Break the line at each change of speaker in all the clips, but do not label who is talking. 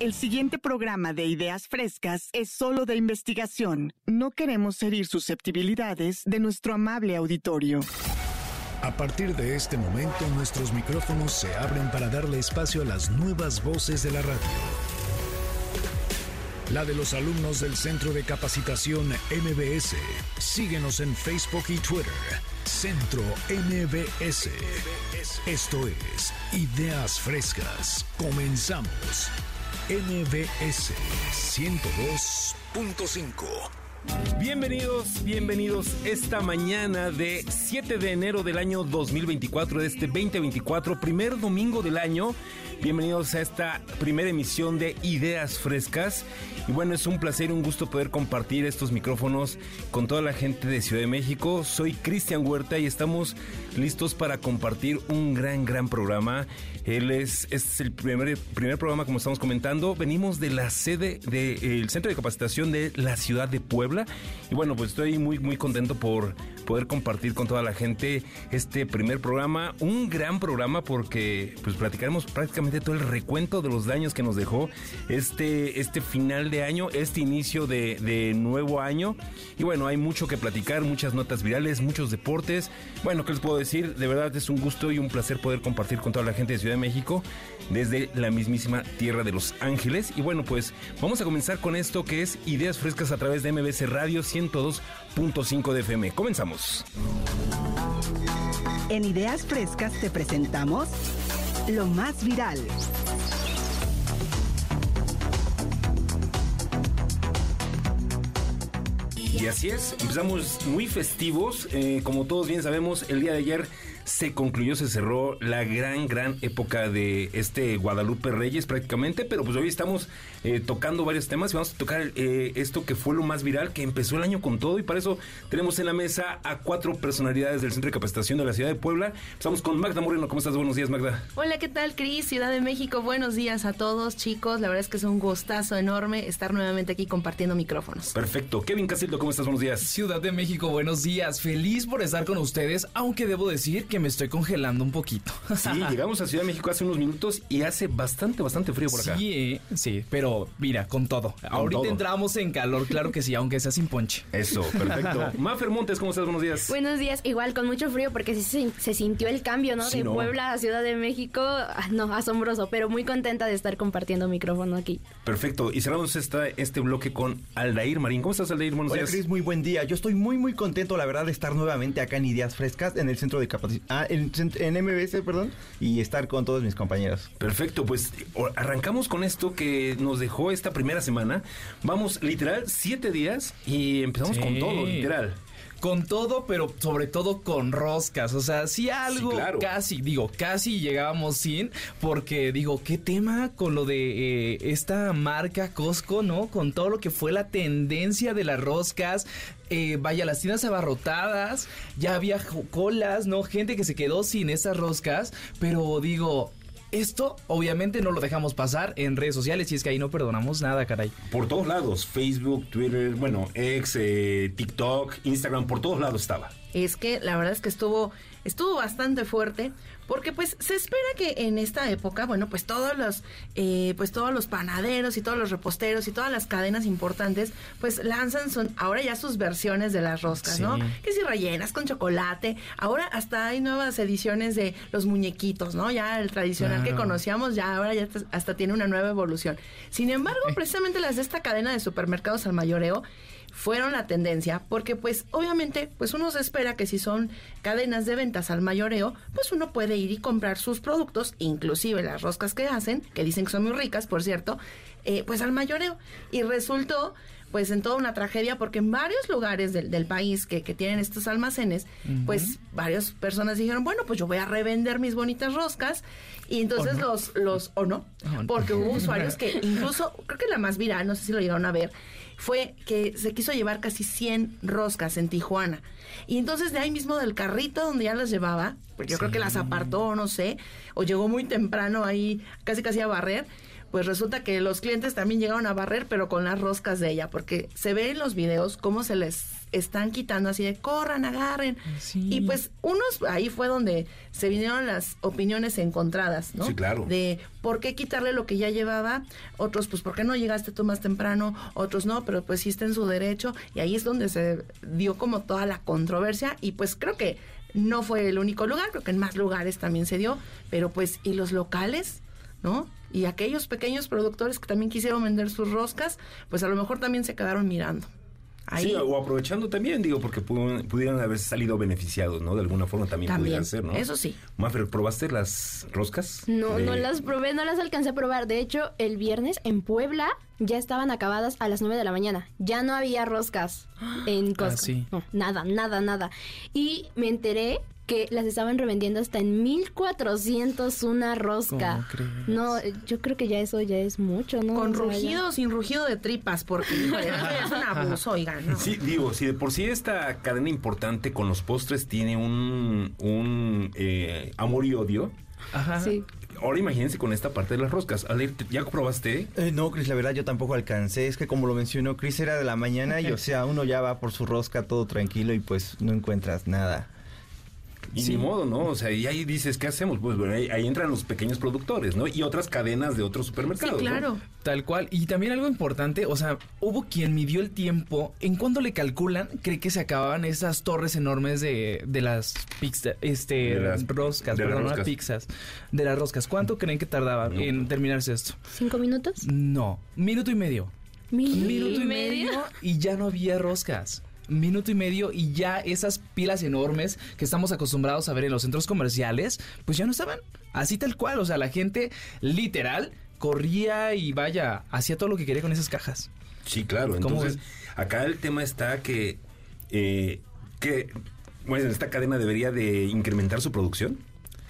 El siguiente programa de Ideas Frescas es solo de investigación. No queremos herir susceptibilidades de nuestro amable auditorio.
A partir de este momento nuestros micrófonos se abren para darle espacio a las nuevas voces de la radio. La de los alumnos del Centro de Capacitación MBS. Síguenos en Facebook y Twitter. Centro MBS. Esto es Ideas Frescas. Comenzamos. MBS 102.5.
Bienvenidos, bienvenidos esta mañana de 7 de enero del año 2024, de este 2024, primer domingo del año. Bienvenidos a esta primera emisión de Ideas Frescas. Y bueno, es un placer y un gusto poder compartir estos micrófonos con toda la gente de Ciudad de México. Soy Cristian Huerta y estamos listos para compartir un gran, gran programa. Él es, este es el primer, primer programa, como estamos comentando. Venimos de la sede del Centro de Capacitación de la ciudad de Puebla. Y bueno, pues estoy muy, muy contento por poder compartir con toda la gente este primer programa. Un gran programa porque pues platicaremos prácticamente todo el recuento de los daños que nos dejó este, este final de año, este inicio de, de nuevo año. Y bueno, hay mucho que platicar, muchas notas virales, muchos deportes. Bueno, ¿qué les puedo decir? De verdad es un gusto y un placer poder compartir con toda la gente de Ciudad de México desde la mismísima tierra de Los Ángeles. Y bueno, pues vamos a comenzar con esto que es Ideas Frescas a través de MBC Radio 102.5 de FM. Comenzamos.
En Ideas Frescas te presentamos lo más viral.
Y así es, empezamos muy festivos. Eh, como todos bien sabemos, el día de ayer se concluyó, se cerró la gran, gran época de este Guadalupe Reyes prácticamente, pero pues hoy estamos eh, tocando varios temas y vamos a tocar eh, esto que fue lo más viral, que empezó el año con todo y para eso tenemos en la mesa a cuatro personalidades del Centro de Capacitación de la Ciudad de Puebla. Estamos con Magda Moreno, ¿cómo estás? Buenos días, Magda.
Hola, ¿qué tal, Cris? Ciudad de México, buenos días a todos, chicos. La verdad es que es un gustazo enorme estar nuevamente aquí compartiendo micrófonos.
Perfecto. Kevin Casildo, ¿cómo estás? Buenos días.
Ciudad de México, buenos días. Feliz por estar con ustedes, aunque debo decir que me estoy congelando un poquito.
Sí, llegamos a Ciudad de México hace unos minutos y hace bastante, bastante frío por acá.
Sí, eh, sí, pero mira, con todo. Ahorita
todo.
entramos en calor, claro que sí, aunque sea sin ponche.
Eso, perfecto. Mafer Montes, ¿cómo estás? Buenos días.
Buenos días, igual con mucho frío porque sí se, se sintió el cambio, ¿no?
Sí,
de
¿no?
Puebla a Ciudad de México. Ah, No, asombroso, pero muy contenta de estar compartiendo micrófono aquí.
Perfecto. Y cerramos esta, este bloque con Aldair Marín. ¿Cómo estás, Aldair? Buenos
Hola
días.
Cris, muy buen día. Yo estoy muy muy contento, la verdad, de estar nuevamente acá en Ideas Frescas, en el centro de capacitación, ah, en, en MBS, perdón, y estar con todos mis compañeros.
Perfecto, pues arrancamos con esto que nos dejó esta primera semana. Vamos, literal, siete días y empezamos
Sí.
con todo, literal.
Con todo, pero sobre todo con roscas. O sea, algo
Sí, claro.
casi, digo, casi llegábamos sin, porque digo, ¿qué tema con lo de eh, esta marca Costco, no? Con todo lo que fue la tendencia de las roscas. eh, vaya, las tiendas abarrotadas, ya había colas, ¿no? Gente que se quedó sin esas roscas, pero digo... Esto obviamente no lo dejamos pasar en redes sociales y es que ahí no perdonamos nada, caray.
Por todos lados, Facebook, Twitter, bueno, X, eh, TikTok, Instagram, por todos lados estaba.
Es que la verdad es que estuvo, estuvo bastante fuerte, porque pues se espera que en esta época, bueno, pues todos los, eh, pues todos los panaderos y todos los reposteros y todas las cadenas importantes, pues lanzan son, ahora ya sus versiones de las roscas, ¿no? Que si rellenas con chocolate, ahora hasta hay nuevas ediciones de los muñequitos, ¿no? Ya el tradicional que conocíamos, ya ahora ya hasta tiene una nueva evolución. Sin embargo, precisamente las de esta cadena de supermercados al mayoreo fueron la tendencia porque pues obviamente pues uno se espera que si son cadenas de ventas al mayoreo pues uno puede ir y comprar sus productos inclusive las roscas que hacen que dicen que son muy ricas por cierto eh, pues al mayoreo. Y resultó pues en toda una tragedia porque en varios lugares del, del país que, que tienen estos almacenes pues varias personas dijeron bueno pues yo voy a revender mis bonitas roscas y entonces los los o no
O no.
porque hubo usuarios que incluso creo que la más viral no sé si lo llegaron a ver fue que se quiso llevar casi 100 roscas en Tijuana. Y entonces de ahí mismo del carrito donde ya las llevaba, pues yo creo que las apartó, no sé, o llegó muy temprano ahí casi casi a barrer, pues resulta que los clientes también llegaron a barrer, pero con las roscas de ella, porque se ve en los videos cómo se les están quitando así de corran, agarren.
Sí.
Y pues unos, ahí fue donde se vinieron las opiniones encontradas, ¿no?
Sí, claro.
De por qué quitarle lo que ya llevaba, otros pues por qué no llegaste tú más temprano, otros no, pero pues sí está en su derecho. Y ahí es donde se dio como toda la controversia y pues creo que no fue el único lugar, creo que en más lugares también se dio, pero pues ¿y los locales? ¿No? Y aquellos pequeños productores que también quisieron vender sus roscas, pues a lo mejor también se quedaron mirando. Ahí
Sí, o aprovechando también, digo, porque pu- pudieran haber salido beneficiados, ¿no? De alguna forma también,
También,
pudieran ser, ¿no?
eso sí.
Mafer, ¿probaste las roscas?
No,
De-
no las probé, no las alcancé a probar. De hecho, el viernes en Puebla ya estaban acabadas a las 9 de la mañana. Ya no había roscas en Costco.
sí.
No, nada, nada, nada. Y me enteré que las estaban revendiendo hasta en 1400 una rosca.
¿Cómo crees?
No, yo creo que ya eso ya es mucho, ¿no?
Con rugido o sin rugido de tripas, porque híjole, es un abuso, oigan. ¿no?
Sí, digo, si de por sí esta cadena importante con los postres tiene un, un eh, amor y odio,
Ajá.
Sí.
ahora imagínense con esta parte de las roscas. Ale, ¿te- ¿ya probaste?
Eh, no, Cris, la verdad yo tampoco alcancé. Es que como lo mencionó Cris, era de la mañana y o sea, uno ya va por su rosca todo tranquilo y pues no encuentras nada.
Y
Sí.
ni modo, ¿no? O sea, y ahí dices, ¿qué hacemos? Pues bueno, ahí, ahí entran los pequeños productores, ¿no? Y otras cadenas de otros
Sí,
supermercados. ¿no?
claro.
Tal cual. Y también algo importante, o sea, hubo quien midió el tiempo. ¿En cuándo le calculan? Cree que se acababan esas torres enormes de, de las pizzas, este,
De las-
roscas,
de las
perdón, no
roscas.
pizzas. De las roscas. ¿Cuánto creen que tardaba
No.
en terminarse esto?
¿Cinco minutos?
No, minuto y medio.
¿Mil
Minuto y medio y ya no había roscas. Minuto y medio y ya esas pilas enormes que estamos acostumbrados a ver en los centros comerciales, pues ya no estaban. Así tal cual, o sea, la gente literal corría y vaya, hacía todo lo que quería con esas cajas.
Sí, claro.
¿Cómo
Entonces, acá el tema está que, eh, que bueno, esta cadena debería de incrementar su producción.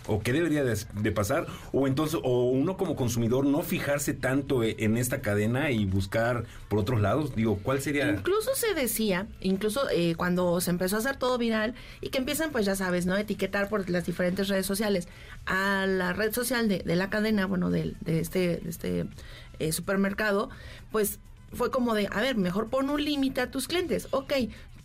¿O qué debería de, de pasar? O entonces, o uno como consumidor no fijarse tanto e- en esta cadena y buscar por otros lados. Digo, ¿cuál sería?
Incluso se decía, incluso eh, cuando se empezó a hacer todo viral y que empiezan, pues ya sabes, ¿no? Etiquetar por las diferentes redes sociales a la red social de, de la cadena, bueno, del- de, este, de este eh, supermercado, pues fue como de, a ver, mejor pon un límite a tus clientes. Ok,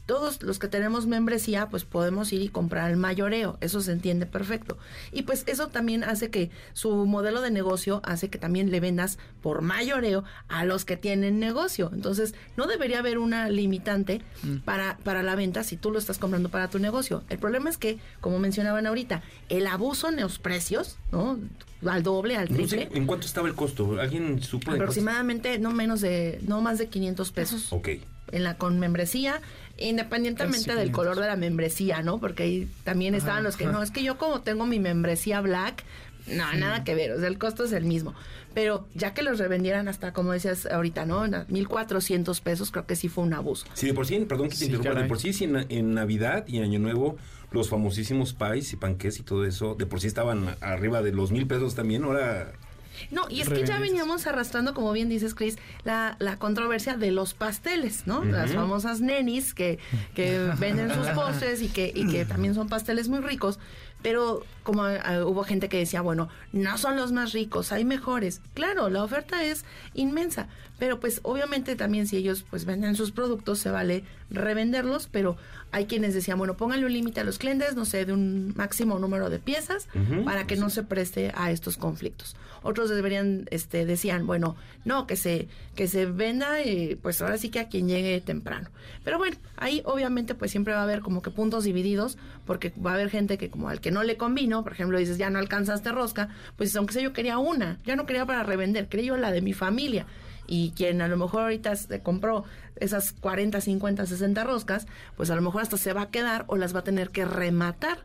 todos los que tenemos membresía, pues podemos ir y comprar el mayoreo. Eso se entiende perfecto. Y pues eso también hace que su modelo de negocio hace que también le vendas por mayoreo a los que tienen negocio. Entonces, no debería haber una limitante para, para la venta si tú lo estás comprando para tu negocio. El problema es que, como mencionaban ahorita, el abuso en los precios, ¿no? Al doble, al
No
triple.
sé, ¿en cuánto estaba el costo? ¿Alguien supo?
Aproximadamente no menos de, no más de 500 pesos
Ok.
en la con membresía, independientemente del
500.
color de la membresía, ¿no? Porque ahí también estaban los que no, es que yo como tengo mi membresía black, no, nada que ver, o sea, el costo es el mismo. Pero ya que los revendieran hasta, como decías ahorita, ¿no? En a 1.400 pesos, creo que sí fue un abuso.
Sí, de por sí, perdón que te
Sí,
interrumpa, de por sí, sí, en, en Navidad y Año Nuevo, los famosísimos pies y panqués y todo eso, de por sí estaban arriba de los mil pesos también, ahora...
No, y es que ya veníamos arrastrando, como bien dices, Chris, la, la controversia de los pasteles, ¿no? Las famosas nenis que, que venden sus postres y que, y que también son pasteles muy ricos. Pero como ah, hubo gente que decía, bueno, no son los más ricos, hay mejores. Claro, la oferta es inmensa, pero pues obviamente también si ellos pues venden sus productos se vale revenderlos, pero hay quienes decían, bueno, pónganle un límite a los clientes, no sé, de un máximo número de piezas para que no se preste a estos conflictos. Otros deberían, este, decían, bueno, no, que se, que se venda, eh, pues ahora sí que a quien llegue temprano. Pero bueno, ahí obviamente pues siempre va a haber como que puntos divididos, porque va a haber gente que como al que no le convino, por ejemplo, dices, ya no alcanzaste rosca, pues aunque sea yo quería una, ya no quería para revender, quería yo la de mi familia. Y quien a lo mejor ahorita se compró esas 40, 50, 60 roscas, pues a lo mejor hasta se va a quedar o las va a tener que rematar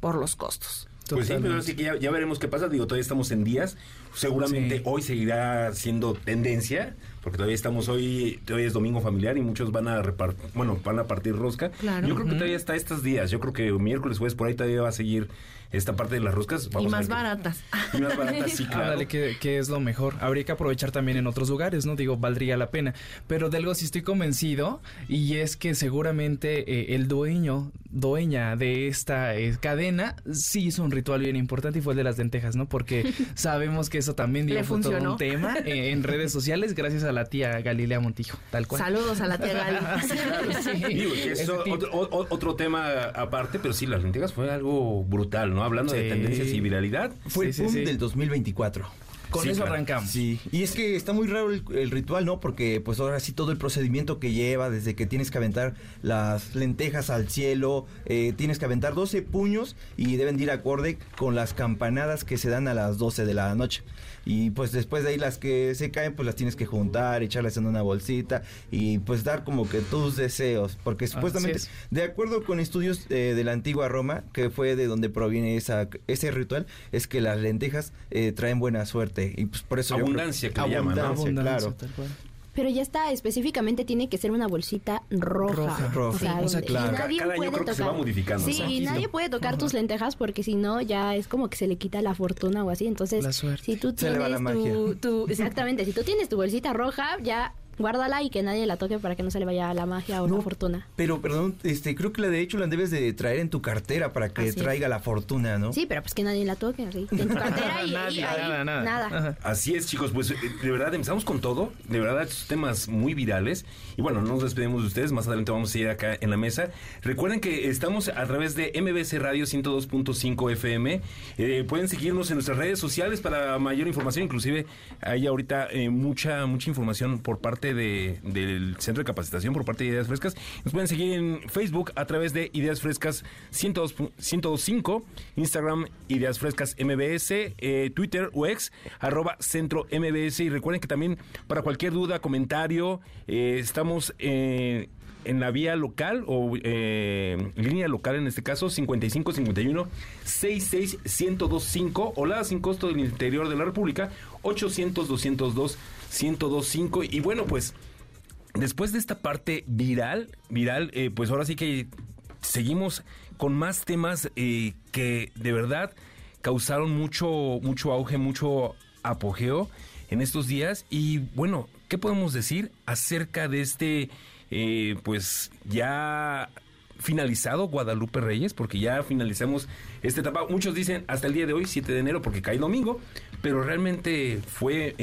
por los costos.
Pues sí, pero así que ya, ya veremos qué pasa. Digo, todavía estamos en días. Seguramente
Sí.
hoy seguirá siendo tendencia porque todavía estamos hoy, hoy es domingo familiar y muchos van a repartir, bueno, van a partir rosca.
Claro.
Yo creo que todavía está estos días, yo creo que miércoles, jueves, por ahí todavía va a seguir esta parte de las roscas.
y
Vamos
más baratas.
Y más baratas, sí, claro.
Ándale, que, que es lo mejor. Habría que aprovechar también en otros lugares, ¿no? Digo, valdría la pena. Pero de algo sí estoy convencido y es que seguramente eh, el dueño, dueña de esta eh, cadena, sí hizo un ritual bien importante y fue el de las lentejas, ¿no? Porque sabemos que eso también dio todo un tema eh, en redes sociales gracias a la tía Galilea Montijo, tal cual.
Saludos a la tía Gali.
Sí.
Digo, que otro, o- otro tema aparte, pero sí, las lentejas fue algo brutal, ¿no? Hablando de
Sí.
tendencias y viralidad.
Fue el boom
sí.
del 2024.
Con
Sí,
eso
claro.
arrancamos.
Sí, y es que está muy raro el, el ritual, ¿no? Porque pues ahora sí todo el procedimiento que lleva, desde que tienes que aventar las lentejas al cielo, eh, tienes que aventar 12 puños y deben de ir acorde con las campanadas que se dan a las 12 de la noche. Y pues después de ahí las que se caen, pues las tienes que juntar, echarlas en una bolsita y pues dar como que tus deseos. Porque supuestamente,
es.
de acuerdo con estudios eh, de la antigua Roma, que fue de donde proviene esa, ese ritual, es que las lentejas eh, traen buena suerte. Y pues por eso yo creo-
Abundancia, que le llaman, ¿no?
Abundancia, claro.
tal cual.
Pero ya está, específicamente tiene que ser una bolsita roja.
Roja,
roja.
O sea,
O sea,
donde-
claro.
nadie
Cada año creo que se va modificando,
Sí, nadie puede tocar tus lentejas porque si no ya es como que se le quita la fortuna o así. Entonces,
La
si tú
Se le va
tienes tu- exactamente, si tú tienes tu bolsita roja, ya guárdala y que nadie la toque para que no se le vaya la magia o
No,
la fortuna.
Pero, perdón, este, creo que la de hecho la debes de traer en tu cartera para que
Así es.
traiga la fortuna, ¿no?
Sí, pero pues que nadie la toque así. En tu cartera y, y
Nadie,
ahí,
nada, nada.
Así es, chicos, pues eh, de verdad empezamos con todo, de verdad estos temas muy virales y bueno, no nos despedimos de ustedes, más adelante vamos a seguir acá en la mesa. Recuerden que estamos a través de MBC Radio 102.5 FM, Eh, pueden seguirnos en nuestras redes sociales para mayor información, inclusive hay ahorita eh, mucha mucha información por parte de, del Centro de Capacitación, por parte de Ideas Frescas. Nos pueden seguir en Facebook a través de Ideas Frescas 102 pu- 102.5, Instagram Ideas Frescas MBS, eh, Twitter o ex, arroba Centro MBS. Y recuerden que también para cualquier duda, comentario, eh, estamos eh, en la vía local o línea local en este caso 55 51 66 1025 o la sin costo del interior de la República 800 202 1025 y bueno pues después de esta parte viral, viral, eh, pues ahora sí que seguimos con más temas eh, que de verdad causaron mucho, mucho auge, mucho apogeo en estos días. Y bueno, ¿qué podemos decir acerca de este, eh, pues ya finalizado Guadalupe Reyes? Porque ya finalizamos esta etapa. Muchos dicen hasta el día de hoy, 7 de enero, porque cae domingo, pero realmente fue...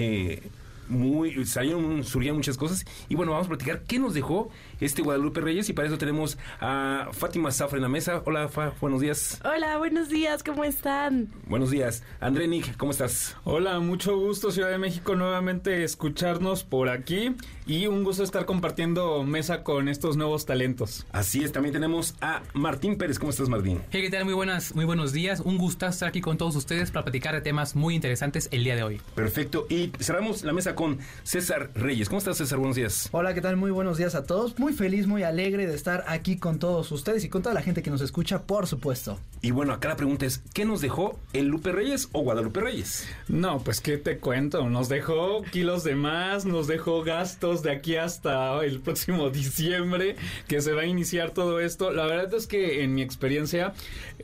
muy salieron surgieron muchas cosas. Y bueno vamos a platicar qué nos dejó este Guadalupe Reyes y para eso tenemos a Fátima Zafra en la mesa. Hola Fa buenos días.
Hola, buenos días, ¿cómo están?
buenos días. André Nick cómo estás
Hola, mucho gusto Ciudad de México nuevamente escucharnos por aquí y un gusto estar compartiendo mesa con estos nuevos talentos.
así es también tenemos a Martín Pérez cómo estás Martín
Hey, ¿qué tal? Muy buenas, muy buenos días. Un gusto estar aquí con todos ustedes para platicar de temas muy interesantes el día de hoy.
perfecto y cerramos la mesa con César Reyes cómo estás César buenos días
Hola, ¿qué tal? Muy buenos días a todos. Muy feliz, muy alegre de estar aquí con todos ustedes y con toda la gente que nos escucha, por supuesto.
y bueno acá la pregunta es ¿qué nos dejó el Lupe Reyes o Guadalupe Reyes?
No, pues qué te cuento, nos dejó kilos de más, nos dejó gastos de aquí hasta el próximo diciembre que se va a iniciar todo esto. La verdad es que en mi experiencia,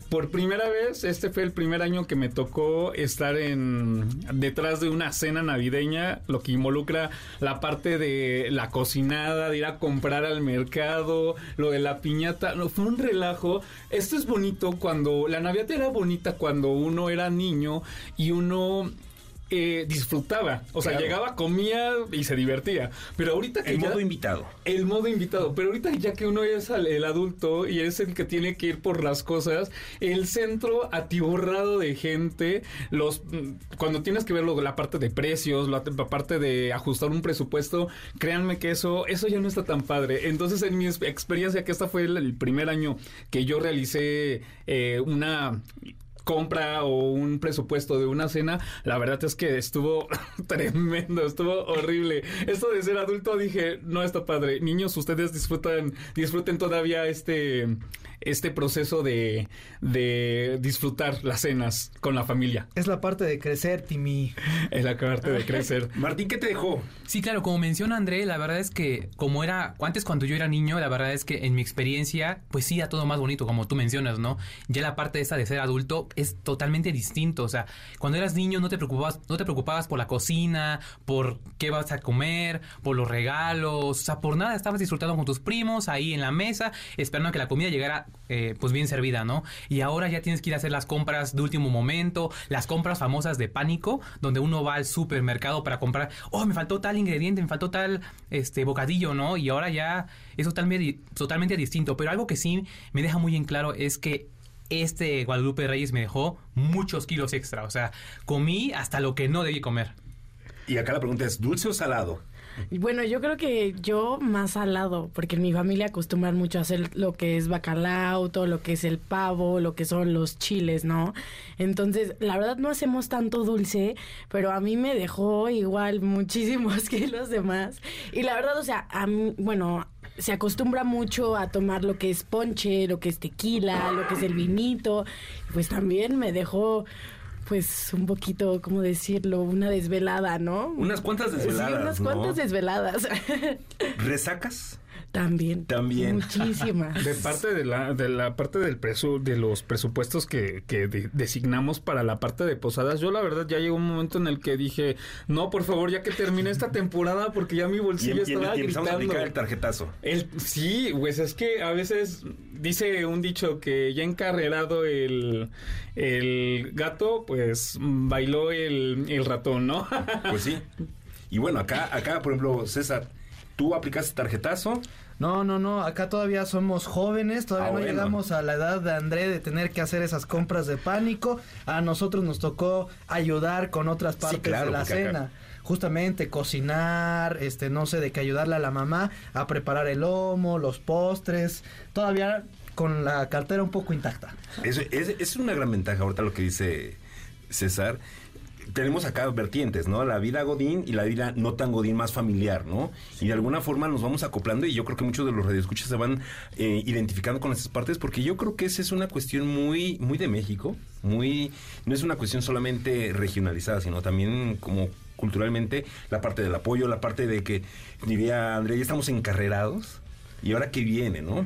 por primera vez, este fue el primer año que me tocó estar en detrás de una cena navideña, lo que involucra la parte de la cocinada, de ir a comprar al mercado, lo de la piñata, fue un relajo. Esto es bonito cuando la Navidad era bonita cuando uno era niño y uno eh, disfrutaba. O sea,
Claro.
llegaba, comía y se divertía. Pero ahorita que
el
ya-
modo invitado
el modo invitado, pero ahorita ya que uno es el adulto y es el que tiene que ir por las cosas, el centro atiborrado de gente, los mm, cuando tienes que ver lo- la parte de precios, la, la parte de ajustar un presupuesto, créanme que eso eso ya no está tan padre. Entonces, en mi ex- experiencia que esta fue el, el primer año que yo realicé eh, una compra o un presupuesto de una cena, la verdad es que estuvo tremendo, estuvo horrible. Esto de ser adulto dije, no está padre. Niños, ustedes disfrutan, disfruten todavía este este proceso de, de disfrutar las cenas con la familia.
Es la parte de crecer, Timmy.
Es la parte de crecer.
Martín, ¿qué te dejó?
Sí, claro, como menciona André, la verdad es que como era antes cuando yo era niño, la verdad es que en mi experiencia, pues sí, era todo más bonito, como tú mencionas, ¿no? Ya la parte esa de ser adulto es totalmente distinto, o sea, cuando eras niño no te preocupabas, no te preocupabas por la cocina, por qué vas a comer, por los regalos, o sea, por nada, estabas disfrutando con tus primos ahí en la mesa, esperando a que la comida llegara eh, pues bien servida, ¿no? Y ahora ya tienes que ir a hacer las compras de último momento, las compras famosas de pánico, donde uno va al supermercado para comprar, oh, me faltó tal ingrediente, me faltó tal este bocadillo, ¿no? Y ahora ya es totalmente, totalmente distinto. Pero algo que sí me deja muy en claro es que este Guadalupe Reyes me dejó muchos kilos extra. O sea, comí hasta lo que no debí comer.
Y acá la pregunta es, ¿dulce o salado?
Bueno, yo creo que yo más salado, porque en mi familia acostumbran mucho a hacer lo que es bacalao, todo lo que es el pavo, lo que son los chiles, ¿no? Entonces, la verdad no hacemos tanto dulce, pero a mí me dejó igual muchísimos kilos de más. Y la verdad, o sea, a mí, bueno, se acostumbra mucho a tomar lo que es ponche, lo que es tequila, lo que es el vinito. Pues también me dejó pues un poquito, ¿cómo decirlo? Una desvelada, ¿no?
Unas cuantas desveladas.
Sí, unas
¿no?
cuantas desveladas.
¿Resacas?
También.
También.
Muchísimas.
De parte de la, de la parte del presu, de los presupuestos que, que de- designamos para la parte de posadas, yo la verdad ya llegó un momento en el que dije, no, por favor, ya que termine esta temporada, porque ya mi
Y,
bolsillo
y- y
estaba
empezamos a
gritando.
aplicar el tarjetazo.
El, sí, pues es que a veces dice un dicho que ya encarrerado el, el gato, pues bailó el, el ratón, ¿no?
Pues sí. Y bueno, acá, acá, por ejemplo, César, tú aplicaste tarjetazo.
No, no, no, acá todavía somos jóvenes, todavía
Ah,
no
bueno.
llegamos a la edad de André de tener que hacer esas compras de pánico. A nosotros nos tocó ayudar con otras partes
claro,
de la
acá-
cena. Justamente cocinar, este, no sé, de que ayudarle a la mamá a preparar el lomo, los postres, todavía con la cartera un poco intacta.
Es, es, es una gran ventaja ahorita lo que dice César. Tenemos acá vertientes, ¿no? La vida godín y la vida no tan godín, más familiar, ¿no? Y de alguna forma nos vamos acoplando y yo creo que muchos de los radioescuchas se van eh, identificando con esas partes porque yo creo que esa es una cuestión muy, muy de México, muy, no es una cuestión solamente regionalizada, sino también como culturalmente la parte del apoyo, la parte de que, diría André, ya estamos encarrerados y ahora qué viene, ¿no?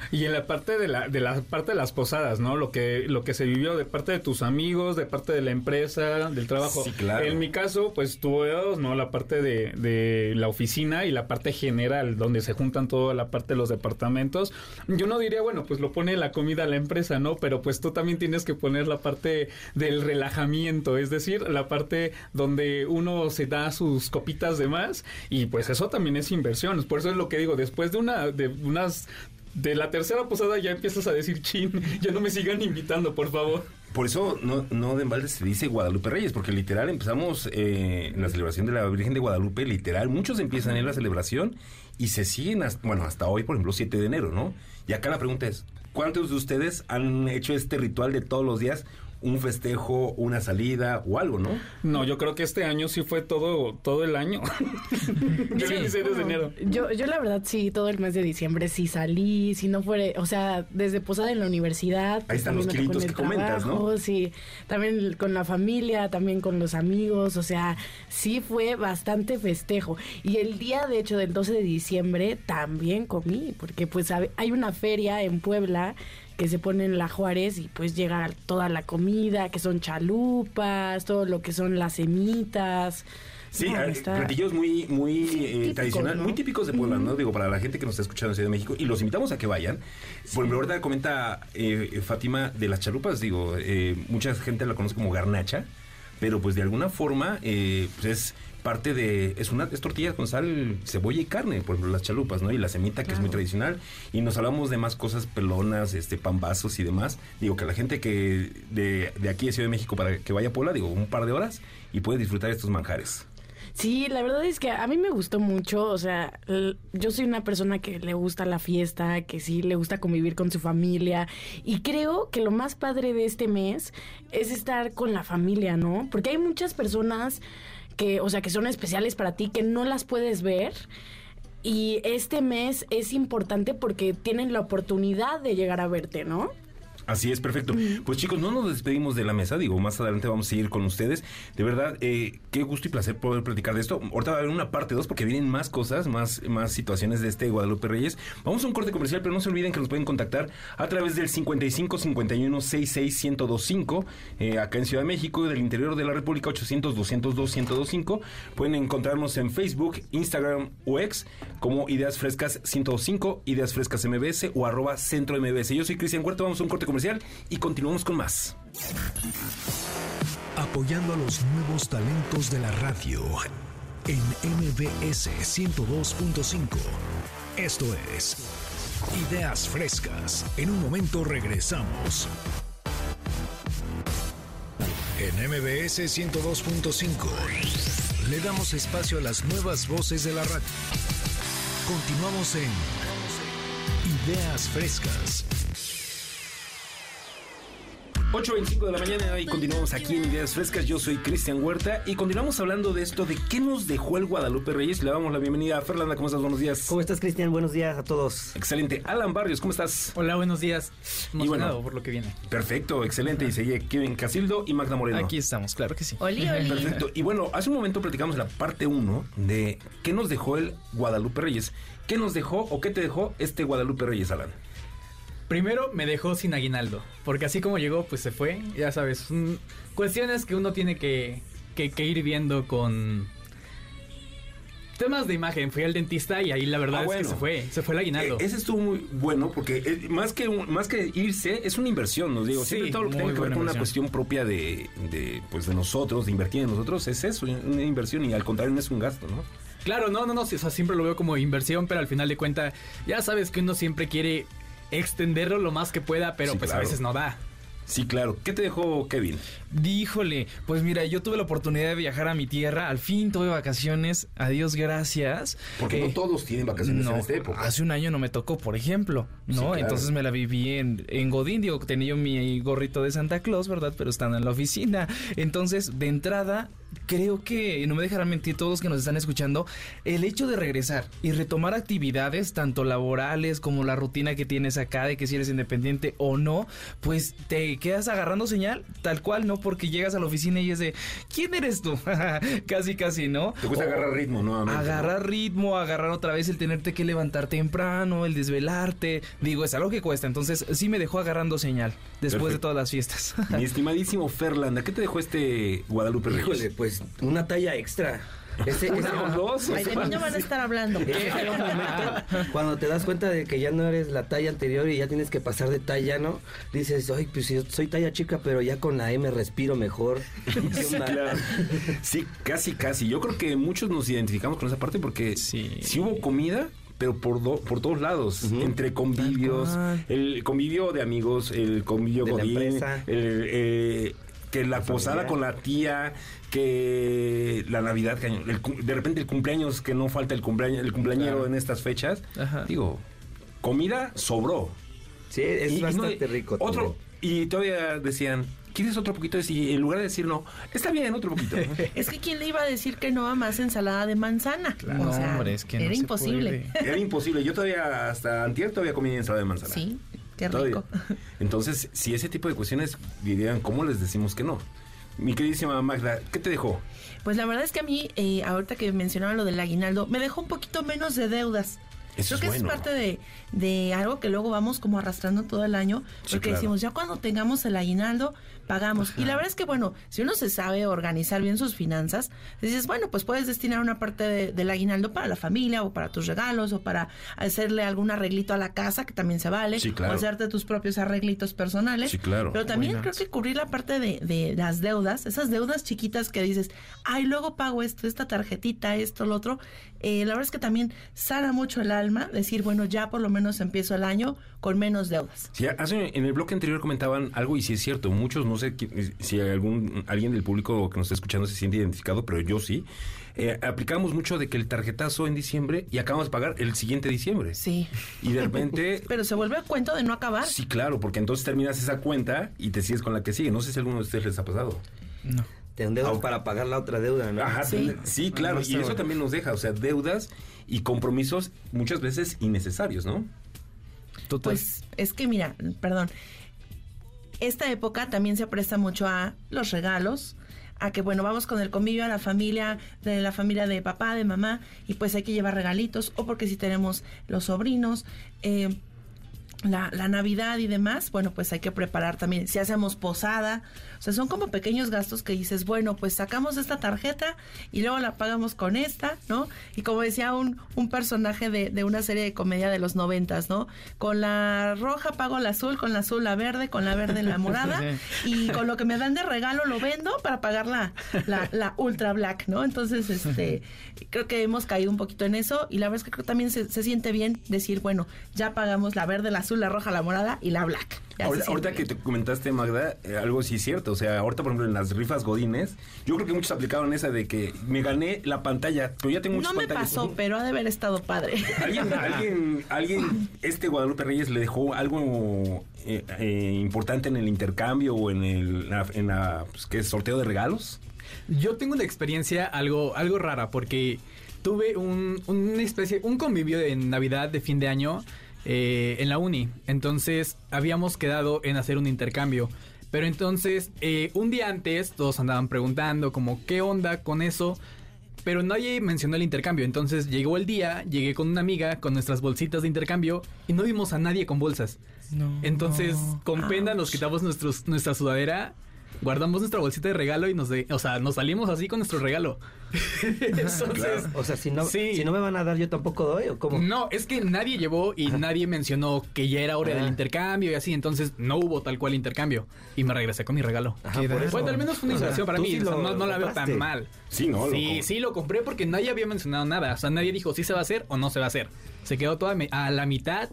Y en la parte de la, de la parte de las posadas, ¿no? Lo que, lo que se vivió de parte de tus amigos, de parte de la empresa, del trabajo.
Sí, claro.
En mi caso, pues tuve dos, ¿no? La parte de, de la oficina y la parte general, donde se juntan toda la parte de los departamentos. Yo no diría, bueno, pues lo pone la comida la empresa, ¿no? Pero pues tú también tienes que poner la parte del relajamiento, es decir, la parte donde uno se da sus copitas de más y pues eso también es inversión. Por eso es lo que digo, después de una, de unas de la tercera posada ya empiezas a decir, chin, ya no me sigan invitando, por favor.
Por eso no, no de embalde se dice Guadalupe Reyes, porque literal empezamos eh, en la celebración de la Virgen de Guadalupe, literal, muchos empiezan en la celebración y se siguen, hasta, bueno, hasta hoy, por ejemplo, 7 de enero, ¿no? Y acá la pregunta es, ¿cuántos de ustedes han hecho este ritual de todos los días? Un festejo, una salida o algo, ¿no?
No, yo creo que este año sí fue todo, todo el año. yo
Sí, bueno,
enero.
Yo, yo la verdad sí, todo el mes de diciembre sí salí, si no fuera, o sea, desde posada en la universidad. pues,
están los kilitos
el
que comentas, ¿no?
trabajo, Sí, también con la familia, también con los amigos, o sea, sí fue bastante festejo. Y el día, de hecho, del 12 de diciembre también comí, porque pues hay una feria en Puebla que se pone en la Juárez y pues llega toda la comida, que son chalupas, todo lo que son las semitas.
Sí,
No,
eh,
está-
platillos muy, muy eh, tradicionales,
¿no?
muy típicos de Puebla, ¿no? Digo, para la gente que nos está escuchando en Ciudad de México, y los invitamos a que vayan. Por ejemplo, ahorita comenta eh, Fátima de las chalupas, digo, eh, mucha gente la conoce como garnacha, pero pues de alguna forma eh, pues es parte de, es una es tortilla con sal, cebolla y carne, por ejemplo, las chalupas, ¿no? Y la semita, que es muy tradicional, y nos hablamos de más cosas pelonas, este, pambazos y demás. Digo, que la gente que de, de aquí de Ciudad de México para que vaya a Puebla, digo, un par de horas y puede disfrutar estos manjares.
Sí, la verdad es que a mí me gustó mucho, o sea, yo soy una persona que le gusta la fiesta, que sí le gusta convivir con su familia y creo que lo más padre de este mes es estar con la familia, ¿no? Porque hay muchas personas que, o sea, que son especiales para ti, que no las puedes ver Y este mes es importante porque tienen la oportunidad de llegar a verte, ¿no?
Así es, perfecto. Pues chicos, no nos despedimos de la mesa, digo, más adelante vamos a seguir con ustedes. De verdad, eh, qué gusto y placer poder platicar de esto. Ahorita va a haber una parte 2 porque vienen más cosas, más, más situaciones de este Guadalupe Reyes. Vamos a un corte comercial, pero no se olviden que nos pueden contactar a través del 55 51 66 1025 eh, acá en Ciudad de México y del interior de la República 800 202 1025. Pueden encontrarnos en Facebook, Instagram o X como Ideas Frescas 105, Ideas Frescas MBS o arroba Centro MBS. Yo soy Cristian Huerta, vamos a un corte comercial y continuamos con más.
Apoyando a los nuevos talentos de la radio en MBS 102.5. Esto es Ideas Frescas. En un momento regresamos. En MBS 102.5 le damos espacio a las nuevas voces de la radio. Continuamos en Ideas Frescas.
8.25 de la mañana y continuamos aquí en Ideas Frescas. Yo soy Cristian Huerta y continuamos hablando de esto, de qué nos dejó el Guadalupe Reyes. Le damos la bienvenida a Fernanda. ¿Cómo estás? Buenos días.
¿Cómo estás, Cristian? Buenos días a todos.
Excelente. Alan Barrios, ¿cómo estás?
Hola, buenos días. Emocionado
bueno,
por lo que viene.
Perfecto, excelente. Y sigue Kevin Casildo y Magda Moreno.
Aquí estamos, claro que sí.
Oli, oli.
Perfecto. Y bueno, hace un momento platicamos la parte 1 de qué nos dejó el Guadalupe Reyes. ¿Qué nos dejó o qué te dejó este Guadalupe Reyes, Alan?
Primero me dejó sin aguinaldo, porque así como llegó, pues se fue, ya sabes, mm, cuestiones que uno tiene que, que, que ir viendo con temas de imagen. Fui al dentista y ahí la verdad
Ah,
es
bueno.
que se fue, se fue el aguinaldo.
Eh, ese estuvo muy bueno porque eh, más que un- más que irse es una inversión, nos digo.
Sí,
Siempre todo lo que tiene que ver con una cuestión propia de, de, pues de nosotros, de invertir en nosotros, es eso, una inversión y al contrario no es un gasto, ¿no?
Claro, no, no, no, o sea, siempre lo veo como inversión, pero al final de cuentas, ya sabes que uno siempre quiere extenderlo lo más que pueda, pero
Sí,
pues
claro.
a veces no da.
Sí, claro. ¿Qué te dejó Kevin?
Díjole, pues mira, yo tuve la oportunidad de viajar a mi tierra, al fin tuve vacaciones, adiós, gracias.
Porque
Eh,
no todos tienen vacaciones
no,
en esta época.
Hace un año no me tocó, por ejemplo,
Sí,
¿no?
claro.
Entonces me la viví en, en Godín, digo, tenía yo mi gorrito de Santa Claus, ¿verdad? Pero están en la oficina. Entonces, de entrada, creo que, no me dejarán mentir todos que nos están escuchando, el hecho de regresar y retomar actividades, tanto laborales como la rutina que tienes acá, de que si eres independiente o no, pues te quedas agarrando señal, tal cual, ¿no? Porque llegas a la oficina y es de, ¿quién eres tú? casi, casi, ¿no?
Te cuesta
O-
agarrar ritmo nuevamente.
Agarrar ritmo, agarrar otra vez el tenerte que levantar temprano, el desvelarte. Digo, es algo que cuesta. Entonces, sí me dejó agarrando señal después de todas las fiestas.
Mi estimadísimo Ferlanda, ¿qué te dejó este Guadalupe?
Híjole, pues una talla extra. Ese, ese-
dos,
Ay, de mí no van a estar hablando.
ese momento cuando te das cuenta de que ya no eres la talla anterior y ya tienes que pasar de talla, ¿no? Dices, ay, pues yo soy talla chica, pero ya con la M respiro mejor. ¿Qué
Sí,
onda?
claro. Sí, casi, casi. Yo creo que muchos nos identificamos con esa parte porque
Sí.
sí, hubo comida, pero por, do- por todos lados. Entre convivios, el convivio de amigos, el convivio
De la
godín,
empresa.
el, eh, que la posada con la tía, que la Navidad, que el cum- de repente el cumpleaños, que no falta el cumpleaños, el cumpleañero
Claro.
en estas fechas.
Ajá.
Digo, comida sobró.
Sí, es
Y- y no-
bastante rico.
Otro,
también.
y todavía decían, ¿quieres otro poquito? Y en lugar de decir no, está bien, otro poquito.
Es que quién le iba a decir que no a más ensalada de manzana.
Claro.
o sea,
No, hombre, es que no
era
se
imposible.
puede.
Era imposible. Yo todavía, hasta antier, todavía comí ensalada de manzana.
Sí, qué
Todavía.
rico.
Entonces, si ese tipo de cuestiones dirían, ¿cómo les decimos que no? Mi queridísima Magda, ¿qué te dejó?
Pues la verdad es que a mí, eh, ahorita que mencionaban lo del aguinaldo, me dejó un poquito menos de deudas.
Eso
Creo
es
que
bueno.
es parte de, de algo que luego vamos como arrastrando todo el año,
Sí,
porque
claro.
decimos, ya cuando tengamos el aguinaldo, pagamos. Y la verdad es que, bueno, si uno se sabe organizar bien sus finanzas, dices, bueno, pues puedes destinar una parte de- del aguinaldo para la familia o para tus regalos o para hacerle algún arreglito a la casa, que también se vale,
Sí, claro.
o hacerte tus propios arreglitos personales.
Sí, claro.
Pero también creo que cubrir la parte de, de las deudas, esas deudas chiquitas que dices, ay, luego pago esto, esta tarjetita, esto, lo otro. eh, la verdad es que también sana mucho el alma decir, bueno, ya por lo menos empiezo el año con menos deudas.
Sí, hace- en el bloque anterior comentaban algo y sí es cierto, muchos, no sé si algún alguien del público que nos está escuchando se siente identificado, pero yo sí. Eh, aplicamos mucho de que el tarjetazo en diciembre y acabamos de pagar el siguiente diciembre.
Sí.
Y de repente
Pero se vuelve a cuento de no acabar.
Sí, claro, porque entonces terminas esa cuenta y te sigues con la que sigue. No sé si a alguno de ustedes les ha pasado.
No.
te endeudas para pagar la otra deuda, ¿no?
Ajá, sí, sí claro, y eso también nos deja, o sea, deudas y compromisos muchas veces innecesarios, ¿no?
Pues es que mira, perdón, esta época también se presta mucho a los regalos, a que bueno, vamos con el convivio a la familia, de la familia de papá, de mamá, y pues hay que llevar regalitos, o porque si tenemos los sobrinos, eh, la, la Navidad y demás, bueno, pues hay que preparar también, si hacemos posada, o sea, son como pequeños gastos que dices, bueno, pues sacamos esta tarjeta y luego la pagamos con esta, ¿no? Y como decía un, un personaje de, de una serie de comedia de los noventas, ¿no? Con la roja pago la azul, con la azul la verde, con la verde la morada, y con lo que me dan de regalo lo vendo para pagar la, la, la ultra black, ¿no? Entonces, este, creo que hemos caído un poquito en eso y la verdad es que creo que también se, se siente bien decir, bueno, ya pagamos la verde, la azul, la roja, la morada y la black.
Ahorita que te comentaste, Magda, eh, algo sí es cierto. O sea, ahorita, por ejemplo, en las rifas Godines, yo creo que muchos aplicaron esa de que me gané la pantalla, pero ya tengo muchas
No me
pantallas.
pasó, pero ha de haber estado padre.
¿Alguien, alguien, alguien, este Guadalupe Reyes le dejó algo eh, eh, importante en el intercambio o en el la- en la, pues, ¿qué es, sorteo de regalos?
Yo tengo una experiencia algo, algo rara porque tuve un, una especie, un convivio de Navidad de fin de año eh, en la uni. Entonces habíamos quedado en hacer un intercambio. Pero entonces, eh, un día antes, todos andaban preguntando como qué onda con eso. Pero nadie mencionó el intercambio. Entonces llegó el día, llegué con una amiga con nuestras bolsitas de intercambio y no vimos a nadie con bolsas. Entonces, con pena nos quitamos nuestros, nuestra sudadera, guardamos nuestra bolsita de regalo y nos de, o sea, nos salimos así con nuestro regalo. Entonces,
O sea, si no,
Sí.
si no me van a dar, yo tampoco doy, ¿o cómo?
no, es que nadie llevó y nadie mencionó que ya era hora del
Ah.
intercambio y así, entonces no hubo tal cual intercambio. Y me regresé con mi regalo.
Ajá, por eso.
Bueno, al menos fue una inversión para mí,
sí
o sea,
lo
no, no la veo tan mal.
Sí, no,
Sí, sí, lo compré porque nadie había mencionado nada. O sea, nadie dijo si se va a hacer o no se va a hacer. Se quedó toda a la mitad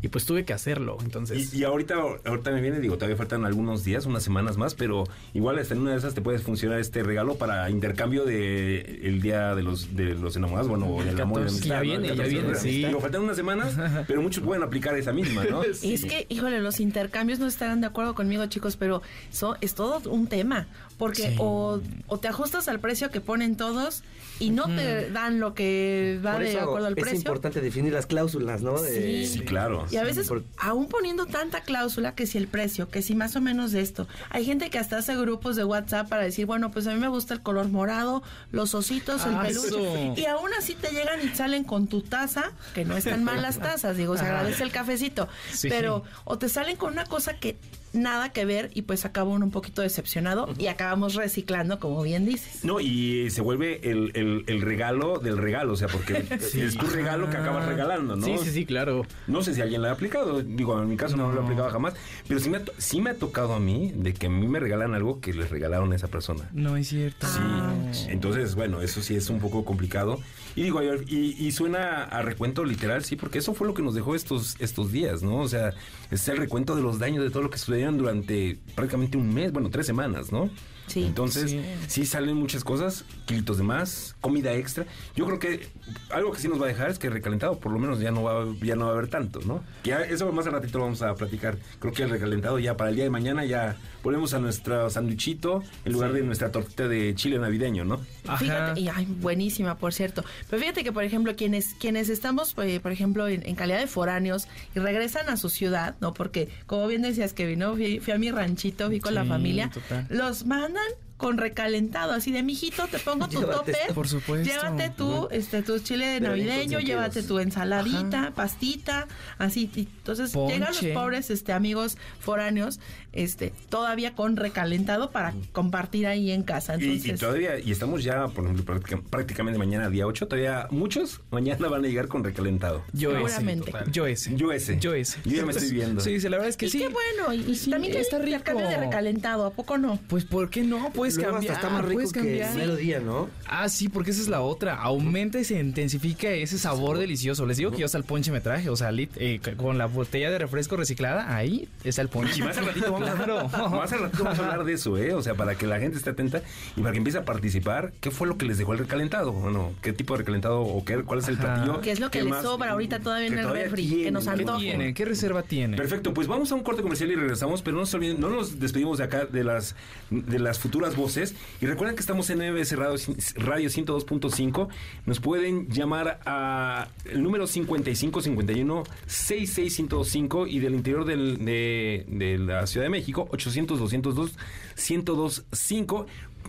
y pues tuve que hacerlo. Entonces,
Y, y ahorita, ahorita me viene, digo, todavía faltan algunos días, unas semanas más, pero igual hasta en una de esas te puede funcionar este regalo para intercambio de el día de los de los enamorados, bueno, o del amor
14.
amistad.
Ya
¿no?
viene,
El
ya
14 de
viene, sí.
Digo, faltan unas semanas, pero muchos pueden aplicar esa misma, ¿no?
Y es que, híjole, los intercambios no estarán de acuerdo conmigo, chicos, pero eso es todo un tema. Porque
Sí.
o, o te ajustas al precio que ponen todos y no te dan lo que va
Por
de
eso
acuerdo al
es
precio.
importante definir las cláusulas, ¿no? De-
Sí.
Sí, claro.
Y a veces,
por-
aún poniendo tanta cláusula, que si el precio, que si más o menos de esto. Hay gente que hasta hace grupos de WhatsApp para decir, bueno, pues a mí me gusta el color morado, los ositos, el
Ah,
peluche.
eso.
Y aún así te llegan y salen con tu taza, que no están mal las tazas, digo, se agradece el cafecito.
Sí.
Pero, o te salen con una cosa que nada que ver y pues acaba uno un poquito decepcionado y acabamos reciclando, como bien dices.
No, y se vuelve el, el- el regalo del regalo, o sea, porque es tu regalo que acabas regalando, ¿no?
sí, sí, sí, claro.
No sé si alguien lo ha aplicado, digo, en mi caso no, lo he aplicado jamás, pero sí me, ha, sí me ha tocado a mí de que a mí me regalan algo que les regalaron a esa persona.
No es cierto.
Sí, entonces, bueno, eso sí es un poco complicado. Y digo, y, y suena a recuento literal, sí, porque eso fue lo que nos dejó estos, estos días, ¿no? O sea, es el recuento de los daños de todo lo que sucedieron durante prácticamente un mes, bueno, tres semanas, ¿no?
Sí.
Entonces,
Sí.
sí. salen muchas cosas, kilitos de más, comida extra. Yo creo que algo que sí nos va a dejar es que recalentado por lo menos ya no va, ya no va a haber tanto, ¿no? Que ya eso más al ratito lo vamos a platicar. Creo que el recalentado ya para el día de mañana ya volvemos a nuestro sandwichito en lugar de nuestra tortita de chile navideño, ¿no?
Fíjate, y ay, buenísima, por cierto. Pero fíjate que, por ejemplo, quienes quienes estamos, eh, por ejemplo, en, en calidad de foráneos y regresan a su ciudad, ¿no? Porque, como bien decías, Kevin, ¿no? Fui, fui a mi ranchito, fui con la
Sí,
familia.
total.
Los mandan London con recalentado, así de mijito, te pongo tu
Llévate
tope.
esto.
Por supuesto.
Llévate tú, este, tu chile
bien
navideño, llévate tu ensaladita, pastita, así. y Entonces llegan los
Ponche.
pobres este, amigos foráneos, este, todavía con recalentado para compartir ahí en casa.
Y, y
Entonces,
todavía, y estamos ya, por ejemplo, práctica- prácticamente mañana, día 8, todavía muchos mañana van a llegar con recalentado.
Yo ese.
Seguramente.
Yo ese.
Yo ese.
Yo ese.
Yo ya me estoy viendo.
Sí, sí, la verdad es que
y
sí.
qué bueno, y, y
Sí,
también
está rico.
de recalentado, ¿a poco no?
Pues, ¿por qué no? Puedes
Luego hasta
cambiar.
está más rico
puedes
que el mero día, ¿no?
Ah, sí, porque esa es la otra. Aumenta y se intensifica ese sabor delicioso. Les digo que yo hasta el ponche me traje, o sea, lit- eh, con la botella de refresco reciclada, ahí está el ponche.
Y más al ratito vamos,
Claro.
a, más al ratito vamos a hablar de eso, ¿eh? O sea, para que la gente esté atenta y para que empiece a participar, ¿qué fue lo que les dejó el recalentado? Bueno, ¿qué tipo de recalentado o qué, cuál es el
Ajá.
platillo?
¿Qué es lo que le
más-
sobra ahorita todavía en
que
el
todavía
refri?
tiene,
Que nos
¿no?
antoje.
tiene? ¿Qué reserva tiene?
Perfecto, pues vamos a un corte comercial y regresamos, pero no nos olviden, no nos despedimos de acá de las de las futuras voces y recuerden que estamos en MBS Radio, Radio 102.5, nos pueden llamar a el número 55 51 66 1025 y del interior del- de, la Ciudad de México 800 202 1025.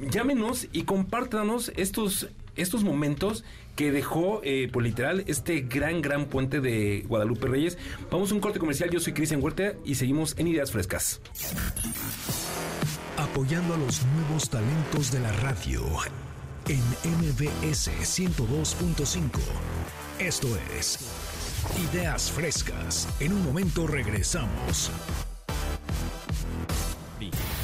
Llámenos y compártanos estos estos momentos que dejó, eh, pues literal, este gran, gran puente de Guadalupe Reyes. Vamos a un corte comercial. Yo soy Cristian Huerta y seguimos en Ideas Frescas.
Apoyando a los nuevos talentos de la radio en MBS 102.5. Esto es Ideas Frescas. En un momento regresamos.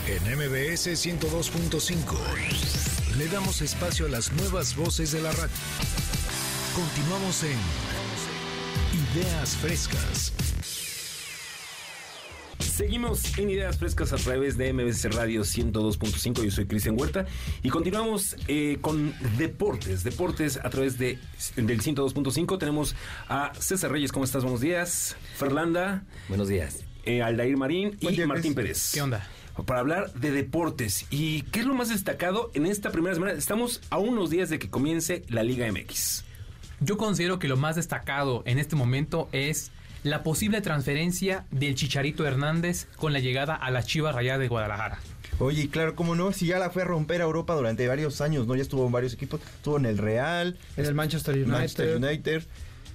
En MBS 102.5 le damos espacio a las nuevas voces de la radio. Continuamos en Ideas Frescas.
Seguimos en Ideas Frescas a través de MBC Radio 102.5. Yo soy Cristian Huerta y continuamos eh, con deportes. Deportes a través de, del 102.5. Tenemos a César Reyes. ¿Cómo estás? Buenos días. Fernanda.
Buenos días.
eh, Aldair Marín y
día,
Martín. Pérez.
¿Qué onda?
Para hablar de deportes. ¿Y qué es lo más destacado en esta primera semana? Estamos a unos días de que comience la Liga MX.
Yo considero que lo más destacado en este momento es la posible transferencia del Chicharito Hernández con la llegada a las Chivas Rayadas de Guadalajara.
Oye, y claro, cómo no, si ya la fue a romper a Europa durante varios años, ¿no? Ya estuvo en varios equipos, estuvo en el Real,
En el Manchester United.
Manchester United.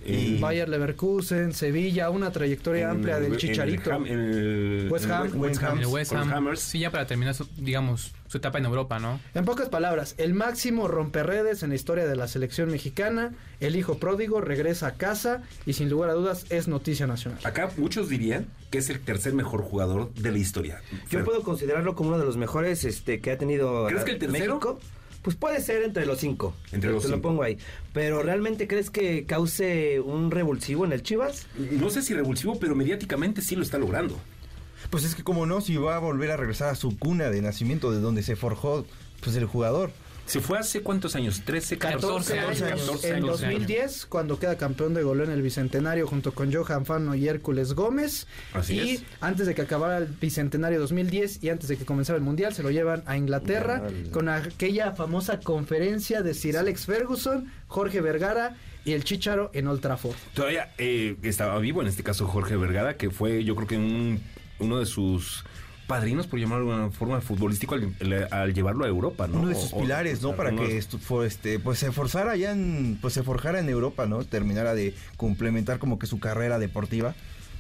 Y
Bayer Leverkusen, Sevilla, una trayectoria amplia
En-
del Chicharito.
En el-
West Ham.
West Ham.
En el West Ham.
Hammers.
Sí, ya para terminar, su, digamos, su etapa en Europa, ¿no?
En pocas palabras, el máximo romperredes en la historia de la selección mexicana, el hijo pródigo regresa a casa y sin lugar a dudas es noticia nacional.
Acá muchos dirían que es el tercer mejor jugador de la historia.
Yo
Fer,
puedo considerarlo como uno de los mejores este, que ha tenido
¿Crees que el tercero?
México. Pues puede ser entre los cinco.
Entre
Te
los
lo
cinco.
pongo ahí. Pero ¿realmente crees que cause un revulsivo en el Chivas?
No sé si revulsivo, pero mediáticamente sí lo está logrando.
Pues es que como no, si va a volver a regresar a su cuna de nacimiento, de donde se forjó pues el jugador.
Se fue hace cuántos años? 13, 14,
14
14,
años.
14
En
años.
2010, cuando queda campeón de goleo en el Bicentenario junto con Johan Fano y Hércules Gómez.
Así
y
es.
antes de que acabara el Bicentenario 2010 y antes de que comenzara el Mundial, se lo llevan a Inglaterra
Dale.
con aquella famosa conferencia de Sir Alex Ferguson, Jorge Vergara y el Chicharo en Old Trafford.
Todavía eh, estaba vivo, en este caso Jorge Vergara, que fue yo creo que un- uno de sus padrinos, por llamarlo de una forma futbolístico, al, al llevarlo a Europa, ¿no?
Uno de sus
o-
pilares, ¿no? Para que este, pues se forzara ya en, pues se forjara en Europa, ¿no? Terminara de complementar como que su carrera deportiva.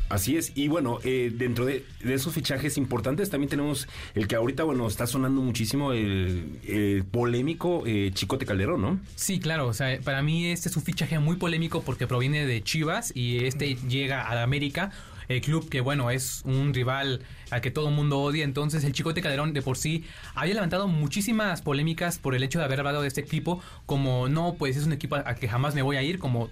Así es, y bueno, eh, dentro de, de esos fichajes importantes también tenemos el que ahorita, bueno, está sonando muchísimo, el, el polémico eh, Chicote Calderón, ¿no?
Sí, claro, o sea, para mí este es un fichaje muy polémico porque proviene de Chivas y este llega a la América, el club que bueno, es un rival al que todo el mundo odia, entonces el Chicote Calderón de por sí había levantado muchísimas polémicas por el hecho de haber hablado de este equipo como no, pues es un equipo al que jamás me voy a ir, como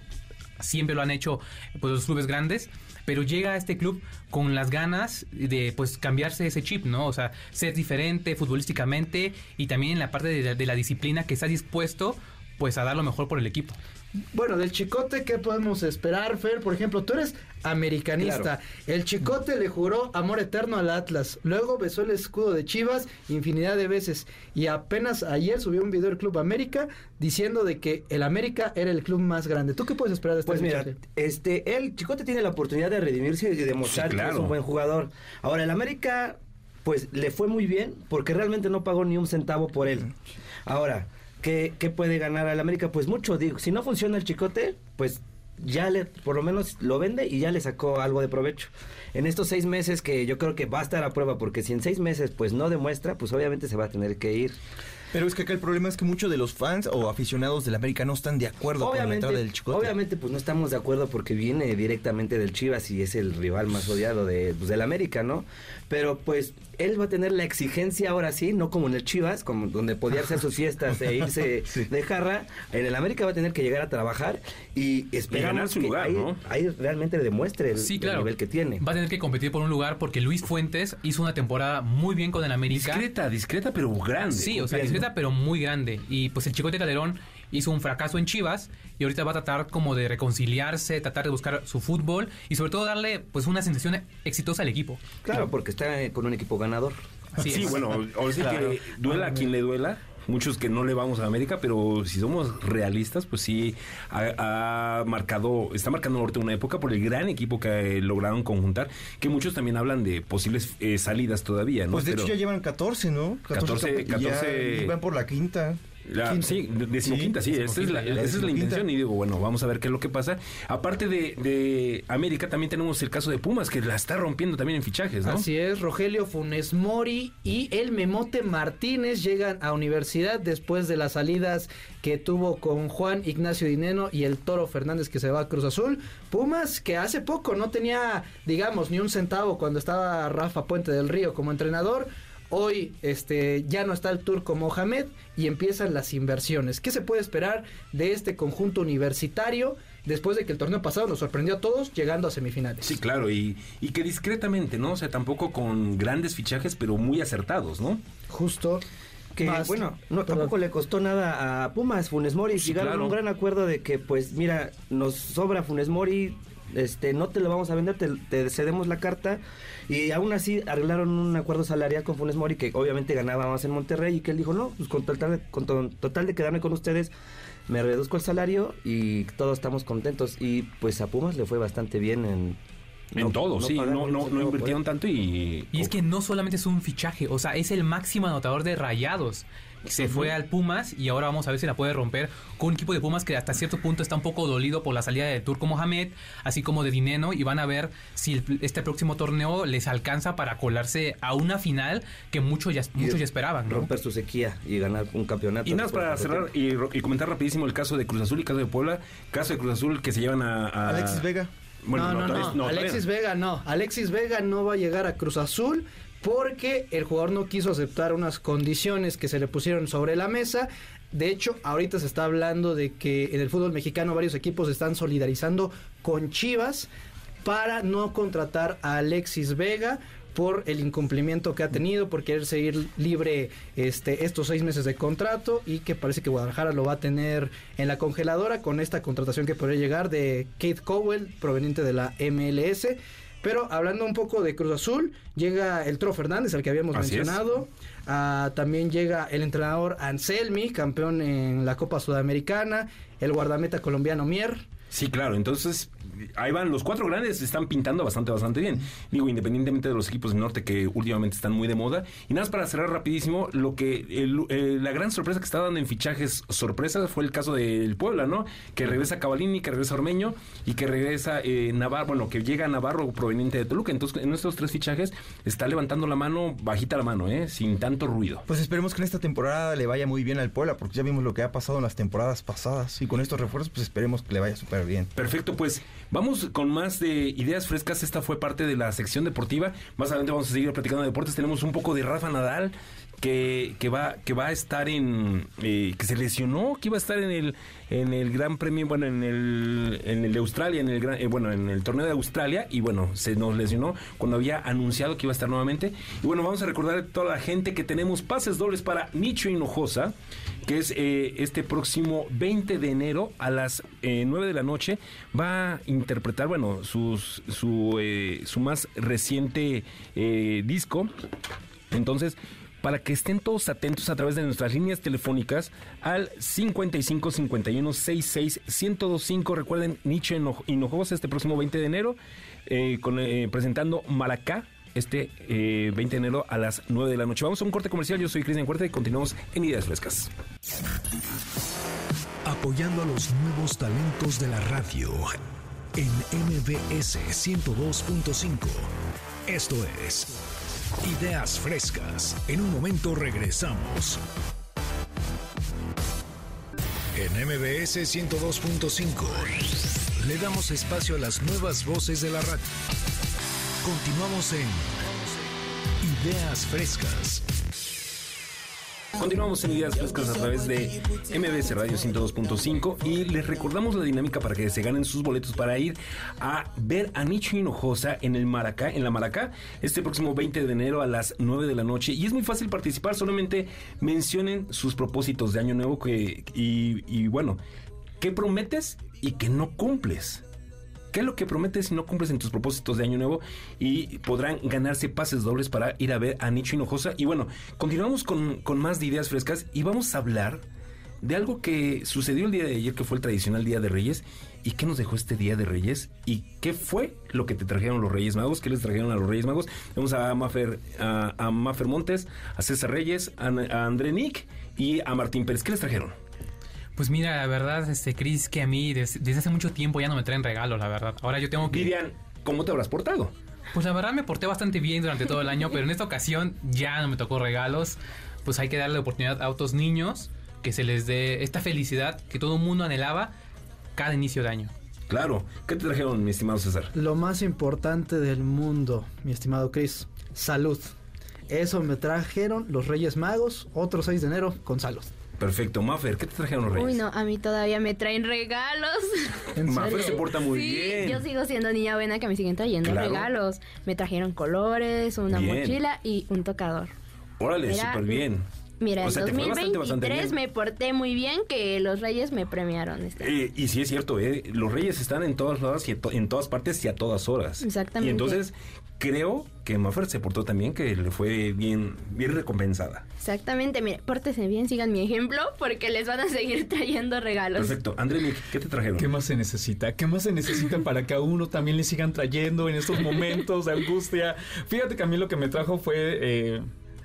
siempre lo han hecho pues los clubes grandes pero llega a este club con las ganas de pues cambiarse ese chip, ¿no? O sea, ser diferente futbolísticamente y también en la parte de la, de la disciplina que está dispuesto pues a dar lo mejor por el equipo.
Bueno, del Chicote, ¿qué podemos esperar, Fer? Por ejemplo, tú eres americanista.
Claro.
El Chicote le juró amor eterno al Atlas. Luego besó el escudo de Chivas infinidad de veces. Y apenas ayer subió un video del Club América diciendo de que el América era el club más grande. ¿Tú qué puedes esperar de este
Pues mira, este, el Chicote tiene la oportunidad de redimirse y de demostrar
Sí,
que es un buen jugador. Ahora, el América, pues le fue muy bien porque realmente no pagó ni un centavo por él. Ahora, ¿qué, qué puede ganar al América? Pues mucho, digo, si no funciona el Chicote, pues ya le, por lo menos lo vende y ya le sacó algo de provecho. En estos seis meses que yo creo que va a estar a prueba, porque si en seis meses pues no demuestra, pues obviamente se va a tener que ir.
Pero es que acá el problema es que muchos de los fans o aficionados del América no están de acuerdo con la
Obviamente,
entrada del Chicote.
obviamente, pues no estamos de acuerdo porque viene directamente del Chivas y es el rival más odiado de, pues, del América, ¿no? Pero pues él va a tener la exigencia ahora sí, no como en el Chivas, como donde podía hacer sus fiestas e irse de jarra. En el América va a tener que llegar a trabajar y esperamos
ganar su
que
lugar,
ahí,
¿no?
ahí realmente demuestre el,
Sí,
el
claro.
nivel que tiene.
Va a tener que competir por un lugar porque Luis Fuentes hizo una temporada muy bien con el América.
Discreta, discreta, pero grande.
Sí, o sea. Pero muy grande. Y pues el Chicote Calderón hizo un fracaso en Chivas y ahorita va a tratar como de reconciliarse, tratar de buscar su fútbol y sobre todo darle pues una sensación exitosa al equipo.
Claro, porque está con un equipo ganador.
Así
sí,
es.
bueno, ahora sí
Claro.
que duela a quien le duela. Muchos que no le vamos a América, pero si somos realistas, pues sí ha, ha marcado, está marcando ahorita una época por el gran equipo que eh, lograron conjuntar, que muchos también hablan de posibles eh, salidas todavía, ¿no?
Pues de
Pero-
hecho ya llevan 14, ¿no?
14,
y ya
14.
van por la quinta.
La- sí, de- decimoquinta, sí, esa es la, esa es la
decimoquinta.
intención y digo, bueno, vamos a ver qué es lo que pasa. Aparte de, de América, también tenemos el caso de Pumas, que la está rompiendo también en fichajes, ¿no?
Así es, Rogelio Funes Mori y el Memote Martínez llegan a universidad después de las salidas que tuvo con Juan Ignacio Dineno y el Toro Fernández que se va a Cruz Azul. Pumas que hace poco no tenía, digamos, ni un centavo cuando estaba Rafa Puente del Río como entrenador. Hoy este, ya no está el turco Mohamed y empiezan las inversiones. ¿Qué se puede esperar de este conjunto universitario después de que el torneo pasado nos sorprendió a todos llegando a semifinales?
Sí, claro, y, y que discretamente, ¿no? O sea, tampoco con grandes fichajes, pero muy acertados, ¿no?
Justo.
Que
Más-
bueno, no, tampoco le costó nada a Pumas, Funes Mori.
Sí,
Llegaron a un gran acuerdo de que, pues, mira, nos sobra Funes Mori, este, no te lo vamos a vender, te, te cedemos la carta. Y aún así arreglaron un acuerdo salarial con Funes Mori, que obviamente ganaba más en Monterrey, y que él dijo, no, pues con total, de- con to- total de quedarme con ustedes, me reduzco el salario y todos estamos contentos. Y pues a Pumas le fue bastante bien en...
En
no-
todo,
no
sí, no, no, no invirtieron tanto y...
Y es que no solamente es un fichaje, o sea, es el máximo anotador de rayados. Se fue al Pumas y ahora vamos a ver si la puede romper con un equipo de Pumas que hasta cierto punto está un poco dolido por la salida de Turco Mohamed, así como de Dineno, y van a ver si el- este próximo torneo les alcanza para colarse a una final que muchos ya, muchos ya esperaban. ¿no?
Romper su sequía y ganar un campeonato.
Y nada más para cerrar y, comentar rapidísimo el caso de Cruz Azul y caso de Puebla. Caso de Cruz Azul que se llevan a... a-
Alexis Vega.
Bueno,
no, no, no, Alexis Vega no. Alexis Vega no va a llegar a Cruz Azul porque el jugador no quiso aceptar unas condiciones que se le pusieron sobre la mesa. De hecho, ahorita se está hablando de que en el fútbol mexicano varios equipos están solidarizando con Chivas para no contratar a Alexis Vega por el incumplimiento que ha tenido, por querer seguir libre este, estos seis meses de contrato y que parece que Guadalajara lo va a tener en la congeladora con esta contratación que podría llegar de Kate Cowell proveniente de la MLS. Pero hablando un poco de Cruz Azul, llega el Tro Fernández, al que habíamos
Así
mencionado. Ah, también llega el entrenador Anselmi, campeón en la Copa Sudamericana. El guardameta colombiano Mier.
Sí, claro, entonces ahí van, los cuatro grandes están pintando bastante, bastante bien. Digo, independientemente de los equipos del norte que últimamente están muy de moda. Y nada más para cerrar rapidísimo, lo que el- eh, la gran sorpresa que está dando en fichajes sorpresa fue el caso del Puebla, ¿no? Que regresa Cavalini, que regresa Ormeño y que regresa eh, Navarro, bueno, que llega Navarro proveniente de Toluca. Entonces, en estos tres fichajes está levantando la mano, bajita la mano, ¿eh? Sin tanto ruido.
Pues esperemos que en esta temporada le vaya muy bien al Puebla, porque ya vimos lo que ha pasado en las temporadas pasadas. Y con estos refuerzos, pues esperemos que le vaya súper bien.
Perfecto, pues vamos con más de ideas frescas. Esta fue parte de la sección deportiva. Más adelante vamos a seguir platicando de deportes. Tenemos un poco de Rafa Nadal que, que va que va a estar en eh, que se lesionó, que iba a estar en el en el Gran Premio, bueno, en el en el de Australia, en el gran- eh, bueno, en el torneo de Australia y bueno, se nos lesionó cuando había anunciado que iba a estar nuevamente. Y bueno, vamos a recordar a toda la gente que tenemos pases dobles para Nicho Hinojosa que es eh, este próximo 20 de enero a las eh, 9 de la noche, va a interpretar, bueno, sus, su, su más reciente disco. Entonces, para que estén todos atentos a través de nuestras líneas telefónicas al 55 51 66 1025. Recuerden, Nietzsche Hino- Hinojosa este próximo 20 de enero, eh, con, eh, presentando Maracá. Este eh, 20 de enero a las 9 de la noche. Vamos a un corte comercial. Yo soy Cristian Cuerta y continuamos en Ideas Frescas.
Apoyando a los nuevos talentos de la radio en MBS 102.5. Esto es Ideas frescas. En un momento regresamos. En MBS 102.5 le damos espacio a las nuevas voces de la radio. Continuamos en Ideas frescas.
Continuamos en Ideas Frescas a través de MBS Radio 102.5 y les recordamos la dinámica para que se ganen sus boletos para ir a ver a Nicho Hinojosa en el Maracá, en la Maracá, este próximo 20 de enero a las 9 de la noche. Y es muy fácil participar, solamente mencionen sus propósitos de año nuevo que, y, y bueno, ¿qué prometes y que no cumples? ¿Qué es lo que prometes y no cumples en tus propósitos de año nuevo? Y podrán ganarse pases dobles para ir a ver a Nicho Hinojosa. Y bueno, continuamos con, con más de ideas frescas y vamos a hablar de algo que sucedió el día de ayer, que fue el tradicional Día de Reyes. ¿Y qué nos dejó este Día de Reyes? ¿Y qué fue lo que te trajeron los Reyes Magos? ¿Qué les trajeron a los Reyes Magos? Vamos a Mafer, a, a Montes, a César Reyes, a, a André Nick y a Martín Pérez. ¿Qué les trajeron?
Pues mira, la verdad, este Chris, que a mí des- desde hace mucho tiempo ya no me traen regalos, la verdad. Ahora yo tengo que...
Vivian, ¿cómo te habrás portado?
Pues la verdad me porté bastante bien durante todo el año, pero en esta ocasión ya no me tocó regalos. Pues hay que darle oportunidad a otros niños que se les dé esta felicidad que todo el mundo anhelaba cada inicio de año.
Claro. ¿Qué te trajeron, mi estimado César?
Lo más importante del mundo, mi estimado Chris, salud. Eso me trajeron los Reyes Magos, otro 6 de enero, con salud.
Perfecto. Mafer, ¿qué te trajeron los Reyes?
Uy, no, a mí todavía me traen regalos.
Mafer se porta muy
sí,
bien.
yo sigo siendo niña buena que me siguen trayendo
Claro.
regalos. Me trajeron colores, una
Bien.
mochila y un tocador.
Órale, súper bien.
Mira,
O sea, te
en
fue bastante,
2023
bastante bien.
me porté muy bien que los reyes me premiaron. Este.
Eh, y sí es cierto, eh, los reyes están en todas lados y en to- en todas partes y a todas horas.
Exactamente.
Y entonces creo que Maffer se portó también que le fue bien, bien recompensada.
Exactamente, mire, pórtense bien, sigan mi ejemplo porque les van a seguir trayendo regalos.
Perfecto. André, ¿qué te trajeron?
¿Qué más se necesita? ¿Qué más se necesita para que a uno también le sigan trayendo en estos momentos de angustia? Fíjate que a mí lo que me trajo fue eh,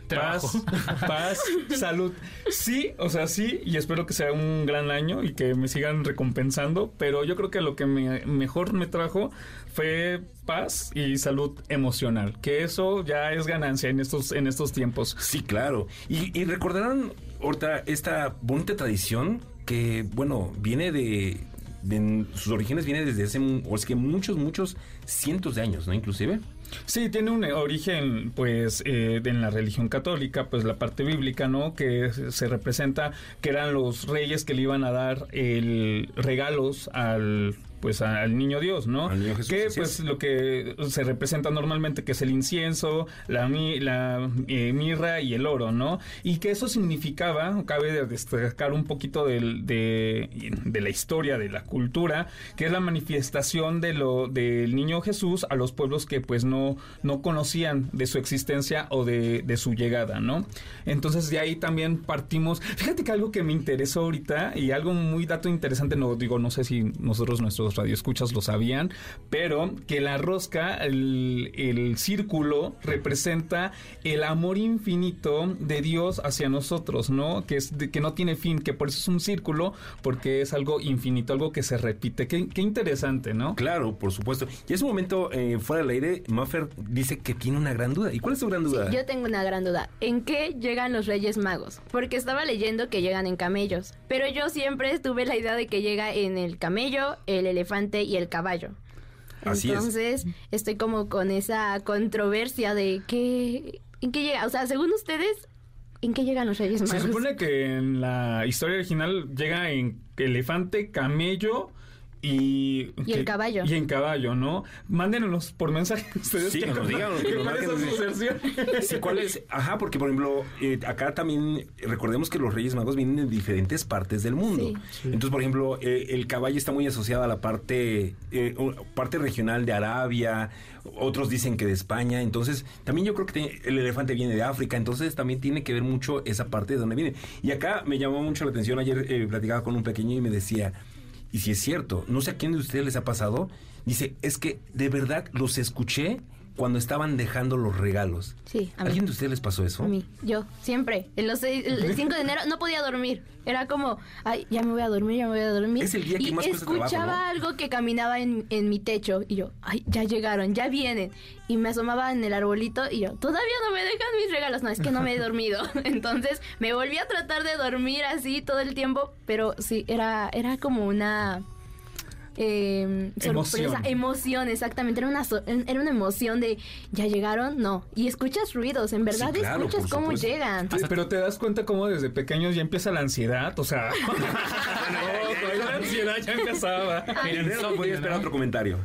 paz, paz, salud. Sí, o sea, sí, y espero que sea un gran año y que me sigan recompensando, pero yo creo que lo que me- mejor me trajo fue paz y salud emocional, que eso ya es ganancia en estos, en estos tiempos.
Sí, claro. Y, y recordarán ahorita esta bonita tradición que, bueno, viene de, de- sus orígenes viene desde hace, o es que muchos, muchos cientos de años, ¿no? Inclusive.
Sí, tiene un origen, pues, eh, en la religión católica, pues la parte bíblica, ¿no? Que se- se representa que eran los reyes que le iban a dar el regalos al pues al niño Dios, ¿no?
Al niño Jesús,
que pues
es.
lo que se representa normalmente que es el incienso, la, la eh, mirra y el oro, ¿no? Y que eso significaba, cabe de destacar un poquito del- de, de la historia, de la cultura, que es la manifestación de lo del niño Jesús a los pueblos que pues no, no conocían de su existencia o de, de su llegada, ¿no? Entonces de ahí también partimos. Fíjate que algo que me interesó ahorita y algo muy dato interesante, no digo, no sé si nosotros nuestros radioescuchas lo sabían, pero que la rosca, el, el círculo representa el amor infinito de Dios hacia nosotros, ¿no? Que es de- que no tiene fin, que por eso es un círculo, porque es algo infinito, algo que se repite. Qué, qué interesante, ¿no?
Claro, por supuesto. Y en ese momento, eh, fuera del aire, Maffer dice que tiene una gran duda. ¿Y cuál es su gran duda?
Yo tengo una gran duda. ¿En qué llegan los Reyes Magos? Porque estaba leyendo que llegan en camellos. Pero yo siempre tuve la idea de que llega en el camello, el elefante y el caballo.
Así es.
Entonces, estoy como con esa controversia de qué. ¿En qué llega? O sea, según ustedes, ¿en qué llegan los Reyes Magos?
Se supone que en la historia original llega en elefante, camello y...
Y el
que-
caballo.
Y en caballo, ¿no? Mándenos por mensaje ustedes.
Sí, que nos digan, que nos
¿Cuál es
marquen.
su versión?
Sí, ¿cuál es? Ajá, porque por ejemplo, eh, acá también recordemos que los Reyes Magos vienen de diferentes partes del mundo. Entonces, por ejemplo, eh, el caballo está muy asociado a la parte, eh, parte regional de Arabia, otros dicen que de España. Entonces, también yo creo que el elefante viene de África, entonces también tiene que ver mucho esa parte de donde viene. Y acá me llamó mucho la atención, ayer eh, platicaba con un pequeño y me decía, y si es cierto, no sé a quién de ustedes les ha pasado, dice, es que de verdad los escuché cuando estaban dejando los regalos.
Sí, a mí.
¿Alguien de ustedes les pasó eso?
A mí, yo, siempre. En los seis- el 5 de enero no podía dormir. Era como, ay, ya me voy a dormir, ya me voy a dormir.
Es el día que
y
más cuesta trabajo,
escuchaba
¿no?
algo que caminaba en, en mi techo. Y yo, ay, ya llegaron, ya vienen. Y me asomaba en el arbolito y yo, todavía no me dejan mis regalos. No, es que no me he dormido. Entonces me volví a tratar de dormir así todo el tiempo. Pero sí, era, era como una... eh, sorpresa,
Emoción.
emoción, exactamente. Era una, so- era una emoción de ya llegaron, no. Y escuchas ruidos, en verdad
Sí, claro,
escuchas cómo
supuesto.
llegan.
Sí, pero te das cuenta cómo desde pequeños ya empieza la ansiedad, o sea, no, la ansiedad ya empezaba.
Miren, no voy a esperar otro comentario.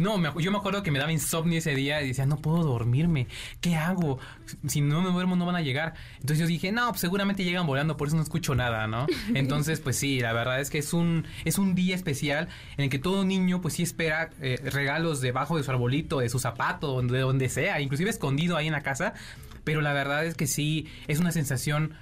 No, me- yo me acuerdo que me daba insomnio ese día y decía, no puedo dormirme. ¿Qué hago? Si no me duermo no van a llegar. Entonces yo dije, no, pues seguramente llegan volando, por eso no escucho nada, ¿no? Entonces, pues sí, la verdad es que es un, es un día especial en el que todo niño, pues sí espera eh, regalos debajo de su arbolito, de su zapato, de donde sea, inclusive escondido ahí en la casa. Pero la verdad es que sí, es una sensación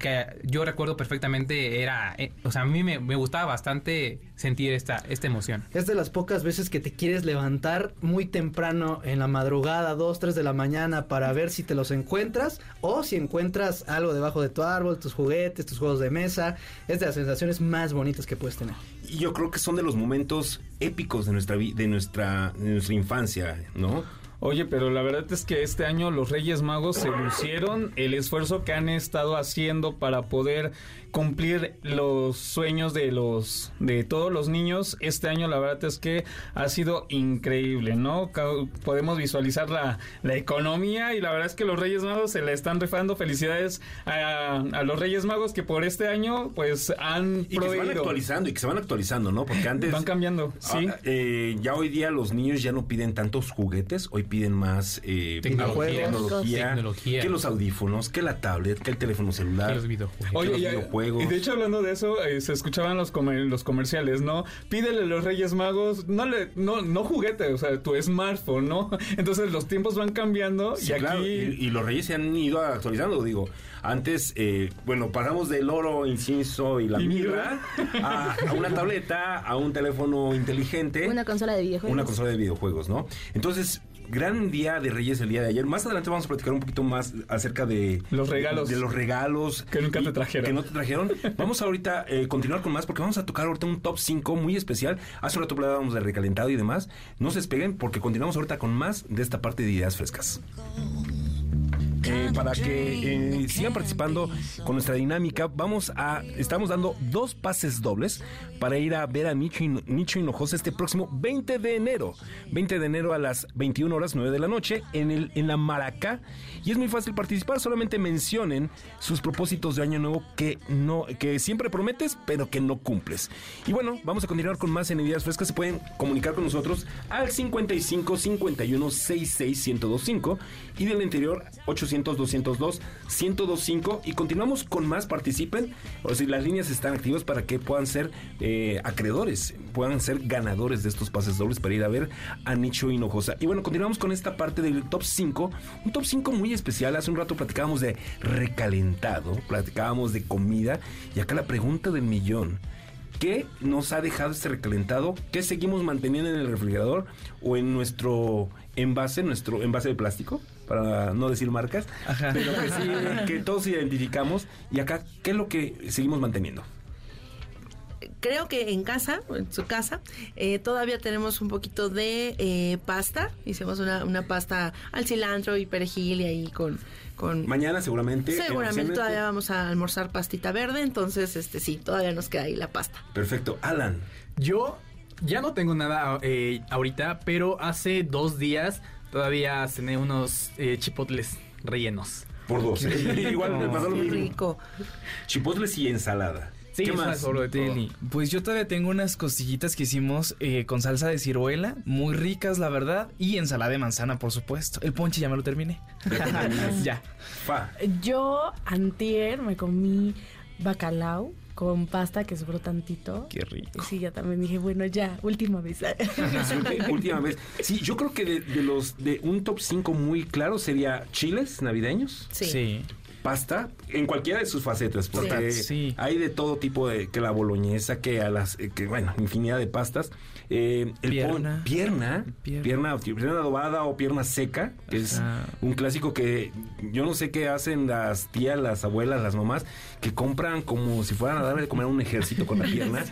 que yo recuerdo perfectamente, era, eh, o sea, a mí me, me gustaba bastante sentir esta, esta emoción.
Es de las pocas veces que te quieres levantar muy temprano en la madrugada, 2, 3 de la mañana, para ver si te los encuentras o si encuentras algo debajo de tu árbol, tus juguetes, tus juegos de mesa. Es de las sensaciones más bonitas que puedes tener.
Y yo creo que son de los momentos épicos de nuestra vi- de nuestra de nuestra infancia, ¿no?
Oye, pero la verdad es que este año los Reyes Magos se lucieron el esfuerzo que han estado haciendo para poder cumplir los sueños de los de todos los niños. Este año la verdad es que ha sido increíble, ¿no? Podemos visualizar la, la economía y la verdad es que los Reyes Magos se le están rifando. Felicidades a, a los Reyes Magos que por este año pues han
Y que se van actualizando y que se van actualizando, ¿no? Porque antes
Van cambiando, sí.
Ah, eh, ya hoy día los niños ya no piden tantos juguetes, hoy piden más eh,
Tecnología.
tecnología,
Tecnología.
que los audífonos, que la tablet, que el teléfono celular,
Que los videojuegos.
que los videojuegos.
y de hecho hablando de eso, eh, se escuchaban los, comer- los comerciales, ¿no? Pídele a los Reyes Magos, no le, no, no juguete, o sea, tu smartphone, ¿no? Entonces los tiempos van cambiando
Sí,
y aquí...
claro, y, y los reyes se han ido actualizando, digo. Antes, eh, bueno, pasamos del oro, incienso y la
Y
mirra a, a una tableta, a un teléfono inteligente.
Una consola de videojuegos.
Una consola de videojuegos, ¿no? Entonces, gran día de Reyes el día de ayer. Más adelante vamos a platicar un poquito más acerca de
Los regalos.
De los regalos.
Que nunca te trajeron.
Que no te trajeron. Vamos ahorita a continuar con más porque vamos a tocar ahorita un top 5 muy especial. Hace un rato hablábamos de recalentado y demás. No se despeguen porque continuamos ahorita con más de esta parte de ideas frescas. Eh, para que eh, sigan participando con nuestra dinámica, vamos a estamos dando dos pases dobles para ir a ver a Nicho, Nicho Hinojosa este próximo 20 de enero. 20 de enero a las 21 horas 9 de la noche en, el, en la Maracá. Y es muy fácil participar, solamente mencionen sus propósitos de año nuevo que, no, que siempre prometes, pero que no cumples. Y bueno, vamos a continuar con más en Ideas Frescas. Se pueden comunicar con nosotros al 55 51 66 1025 y del interior 800 202 1025 y continuamos con más. Participen. O si las líneas están activas para que puedan ser eh, acreedores puedan ser ganadores de estos pases dobles para ir a ver a Nicho Hinojosa. Y bueno continuamos con esta parte del top 5 un top 5 muy especial hace un rato platicábamos de recalentado platicábamos de comida y acá la pregunta del millón ¿Qué nos ha dejado este recalentado? ¿Qué seguimos manteniendo en el refrigerador o en nuestro envase, nuestro envase de plástico? Para no decir marcas. Pero que sí, que todos identificamos. Y acá, ¿qué es lo que seguimos manteniendo?
Creo que en casa, en su casa, eh, todavía tenemos un poquito de eh, pasta. Hicimos una, una pasta al cilantro y perejil y ahí con... con
Mañana seguramente.
Seguramente
oficialmente-
todavía vamos a almorzar pastita verde, entonces este sí, todavía nos queda ahí la pasta.
Perfecto. Alan.
Yo ya no tengo nada eh, ahorita, pero hace dos días todavía cené unos eh, chipotles rellenos.
Por dos. ¿eh? Igual me pasó lo mismo.
rico.
Chipotles y ensalada.
Sí,
¿Qué más?
sobre todo.
Deli. Pues yo todavía tengo unas costillitas que hicimos eh, con salsa de ciruela, muy ricas la verdad, y ensalada de manzana por supuesto. El ponche ya me lo terminé. ya.
Fa.
Yo antier me comí bacalao con pasta que sobró tantito.
Qué rico.
Sí, ya también dije, bueno, ya, última vez.
Última vez. Sí, yo creo que de, de los de un top 5 muy claro sería chiles navideños.
Sí.
Sí.
Pasta en cualquiera de sus facetas, porque
Sí.
hay de todo tipo de que la boloñesa, que a las eh, que bueno, infinidad de pastas. Eh, el
Pierna.
pon- pierna, pierna, pierna adobada o pierna seca, que es un clásico que yo no sé qué hacen las tías, las abuelas, las mamás, que compran como si fueran a darle de comer a un ejército con la pierna.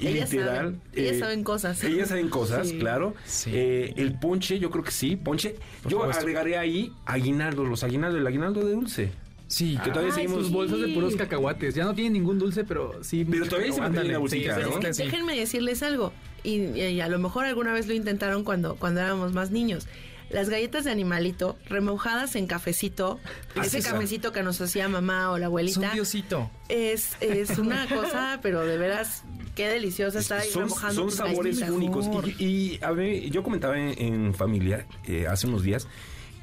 Y
Ellas
literal.
saben, ellas
eh,
saben cosas.
Ellas saben cosas, claro. Eh, el ponche, yo creo que sí, ponche. yo
supuesto.
agregaré ahí aguinaldo, los aguinaldos, el aguinaldo de dulce.
Sí,
que todavía seguimos.
Sus bolsas de puros cacahuates. Ya no tienen ningún dulce, pero sí.
Pero todavía se mantiene la
Ándale,
bolsita,
sí,
¿no?
sí,
Es que
sí.
déjenme decirles algo. Y, y a lo mejor alguna vez lo intentaron cuando, cuando éramos más niños. Las galletas de animalito remojadas en cafecito,
Ah,
ese cafecito que nos hacía mamá o la abuelita,
Son Diosito.
es, es una cosa, pero de veras, qué deliciosa está ahí
Son,
remojando
son sabores únicos. Y, y, a ver, yo comentaba en, en familia eh, hace unos días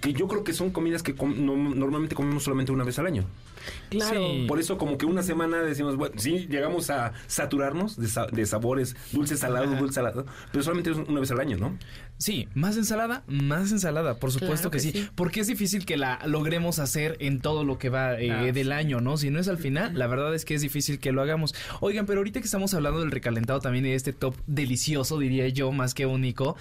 que yo creo que son comidas que com- no- normalmente comemos solamente una vez al año.
Claro.
Sí.
Por eso como que una semana decimos, bueno, sí, llegamos a saturarnos de, sa- de sabores dulce, salado, dulce, salado, pero solamente es una vez al año, ¿no?
Sí, más ensalada, más ensalada, por supuesto
Claro
que,
que
sí,
sí.
porque es difícil que la logremos hacer en todo lo que va eh,
Ah,
del año, ¿no? Si no es al final, la verdad es que es difícil que lo hagamos. Oigan, pero ahorita que estamos hablando del recalentado también y de este top delicioso, diría yo, más que único.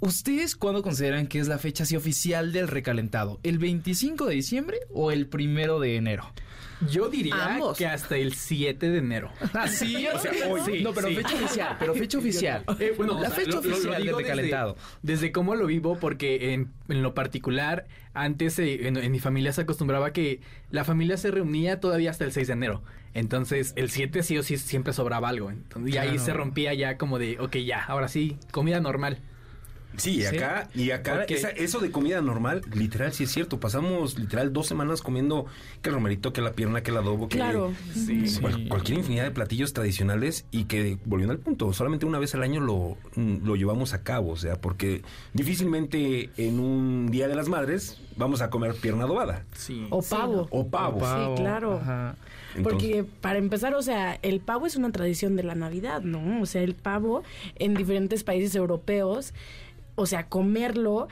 ¿Ustedes cuándo consideran que es la fecha así oficial del recalentado? ¿El 25 de diciembre o el primero de enero?
Yo diría
Ambos.
que hasta el 7 de enero.
Ah, sí, o sea, hoy.
Sí,
no, pero
sí.
fecha oficial, pero fecha oficial.
Eh, bueno,
la
o sea,
fecha
lo- lo- lo
oficial del
desde-
recalentado.
Desde, cómo lo vivo, porque en, en lo particular, antes eh, en, en mi familia se acostumbraba que la familia se reunía todavía hasta el 6 de enero. Entonces, el 7 sí o sí siempre sobraba algo. Entonces, y ahí
Claro.
se rompía ya como de, ok, ya, ahora sí, comida normal.
Sí, y
Sí.
acá, y acá,
Porque-
esa- eso de comida normal, literal, sí es cierto. Pasamos literal dos semanas comiendo que el romerito, que la pierna, que el adobo, que
Claro.
cual- cualquier infinidad de platillos tradicionales y que, volviendo al punto, solamente una vez al año lo, lo llevamos a cabo. O sea, porque difícilmente en un Día de las Madres vamos a comer pierna adobada.
Sí.
O pavo.
O pavo.
Sí, claro.
Ajá.
Porque para empezar, o sea, el pavo es una tradición de la Navidad, ¿no? O sea, el pavo en diferentes países europeos, o sea, comerlo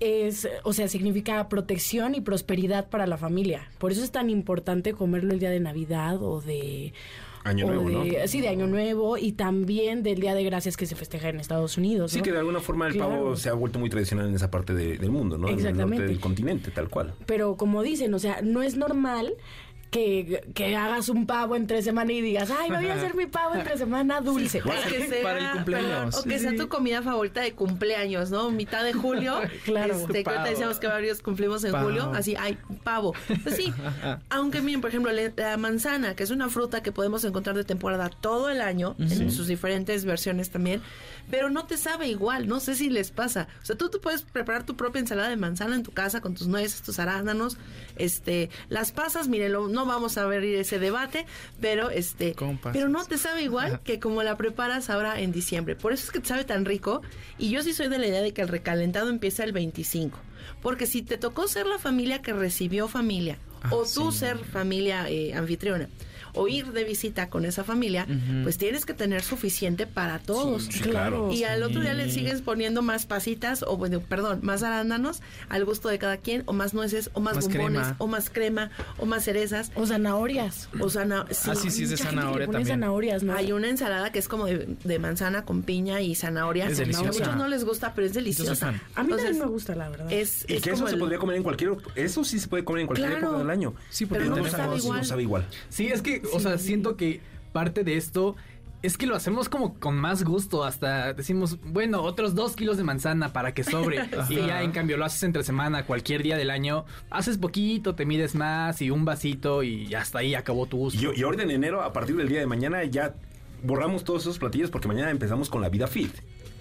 es, o sea, significa protección y prosperidad para la familia. Por eso es tan importante comerlo el día de Navidad o de
Año
o
Nuevo,
de-
¿no?
Sí, de Año Nuevo y también del Día de Gracias que se festeja en Estados Unidos.
Sí,
¿no?
que de alguna forma el
Claro.
pavo se ha vuelto muy tradicional en esa parte de- del mundo, ¿no? En el norte del continente, tal cual.
Pero como dicen, o sea, no es normal que, que hagas un pavo entre semana y digas, ay, voy a hacer mi pavo entre semana dulce.
O que sea,
Para el cumpleaños.
perdón, o que sea tu comida favorita de cumpleaños, ¿no? Mitad de julio.
Claro.
Este, que ahorita
Pavo.
decíamos que varios cumplimos en
Pavo.
julio. Así, ay, pavo. Pues sí. Aunque miren, por ejemplo, la manzana, que es una fruta que podemos encontrar de temporada todo el año, en sus diferentes versiones también, pero no te sabe igual. No sé si les pasa. O sea, tú, tú puedes preparar tu propia ensalada de manzana en tu casa con tus nueces, tus arándanos, este, las pasas, miren, lo- no vamos a abrir ese debate, pero este, pero no te sabe igual que como la preparas ahora en diciembre. Por eso es que te sabe tan rico. Y yo sí soy de la idea de que el recalentado empieza el 25. Porque si te tocó ser la familia que recibió familia, o tú ser familia eh, anfitriona, o ir de visita con esa familia, pues tienes que tener suficiente para todos.
Sí, claro.
Y al otro día le sigues poniendo más pasitas, o bueno, perdón, más arándanos al gusto de cada quien, o más nueces, o más,
Más
bombones,
crema.
o más crema, o más cerezas.
O zanahorias.
O zana-
Ah, sí, sí, es de zanahoria también.
zanahorias, ¿no?
hay una ensalada que es como de, de manzana con piña y zanahoria.
Es
A
deliciosa.
muchos no les gusta, pero es deliciosa.
A mí también me gusta, la verdad.
Es,
Y
es
que eso se podría comer en cualquier... Eso sí se puede comer en cualquier
Claro.
época del año.
Sí, porque
Pero no sabe igual.
No sabe igual.
Sí, es que, o sea, siento que parte de esto es que lo hacemos como con más gusto. Hasta decimos, bueno, otros dos kilos de manzana para que sobre. y ya, en cambio, lo haces entre semana, cualquier día del año. Haces poquito, te mides más y un vasito y hasta ahí acabó tu gusto.
Y, y ahorita en enero, a partir del día de mañana, ya borramos todos esos platillos porque mañana empezamos con la vida fit.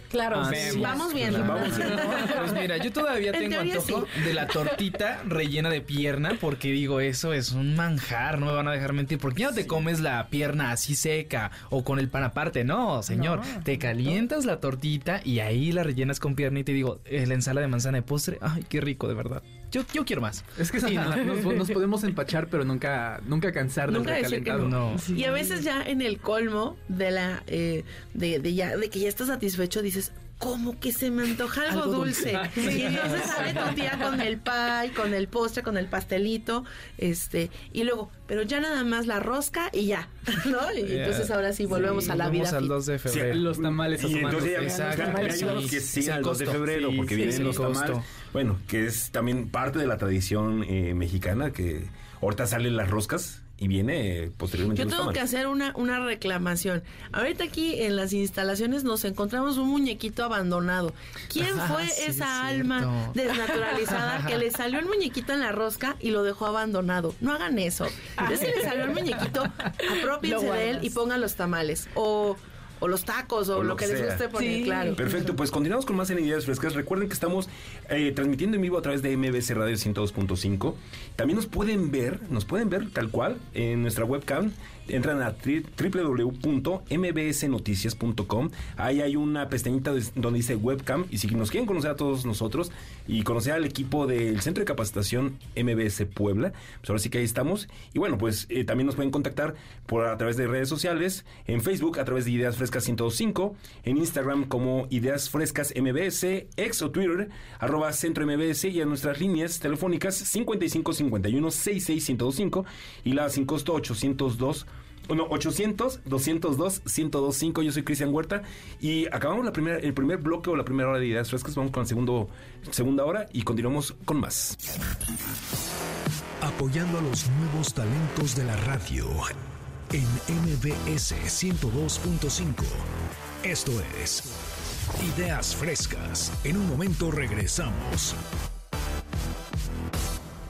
Claro,
Ah.
Vamos viendo.
Vamos viendo.
Pues mira, yo todavía
En
tengo antojo
sí.
de la tortita rellena de pierna porque digo, eso es un manjar, no me van a dejar mentir, porque ya no te comes la pierna así seca o con el pan aparte, no, señor, te calientas la tortita y ahí la rellenas con pierna y te digo, la ensalada de manzana de postre, ay, qué rico, de verdad. Yo, yo quiero más.
Es que sí, nos, nos- nos podemos empachar, pero nunca, nunca cansar del
Nunca decir que
recalentado.
No.
Y a veces ya en el colmo de la eh, de, de ya de que ya estás satisfecho dices como que se me antoja algo,
Algo
dulce.
dulce.
Y entonces sale tu tía con el pie, con el postre, con el pastelito, este, y luego, pero ya nada más la rosca y ya, ¿no? Y entonces ahora sí volvemos a la vida.
al
fit.
2 de febrero.
Sí,
Los tamales
Y ya,
asomándose.
ya-
Exacto.
unos que
Sí,
al 2 de febrero
Sí,
porque
sí,
vienen
sí,
los
costo.
tamales. Bueno, que es también parte de la tradición eh, mexicana que ahorita salen las roscas y viene eh, posteriormente
Yo
los
tengo que hacer una, una reclamación. Ahorita aquí en las instalaciones nos encontramos un muñequito abandonado. ¿Quién
Ah,
fue
sí,
esa
es
alma desnaturalizada que le salió el muñequito en la rosca y lo dejó abandonado? No hagan eso. Ya se le salió el muñequito, apropiense de él y pongan los tamales. O, o los tacos o,
O
lo,
lo
que
que
les
sea.
guste poner,
Sí.
claro.
Perfecto, pues continuamos con más en Ideas Frescas. Recuerden que estamos eh, transmitiendo en vivo a través de MBC Radio 102.5. También nos pueden ver, nos pueden ver tal cual en nuestra webcam. Entran a www.mbsnoticias.com. Ahí hay una pestañita donde dice webcam. Y si nos quieren conocer a todos nosotros y conocer al equipo del Centro de Capacitación MBS Puebla, pues ahora sí que ahí estamos. Y bueno, pues eh, también nos pueden contactar por a través de redes sociales, en Facebook a través de Ideas Frescas 105, en Instagram como Ideas Frescas MBS, ex o Twitter, arroba Centro MBS y en nuestras líneas telefónicas 55 51 66 1025 y la sin costo 802 no, 800 202 1025 Yo soy Cristian Huerta y acabamos la primera, el primer bloque o la primera hora de Ideas Frescas. Vamos con la segundo, segunda hora y continuamos con más.
Apoyando a los nuevos talentos de la radio en MBS 102.5. Esto es Ideas Frescas. En un momento regresamos.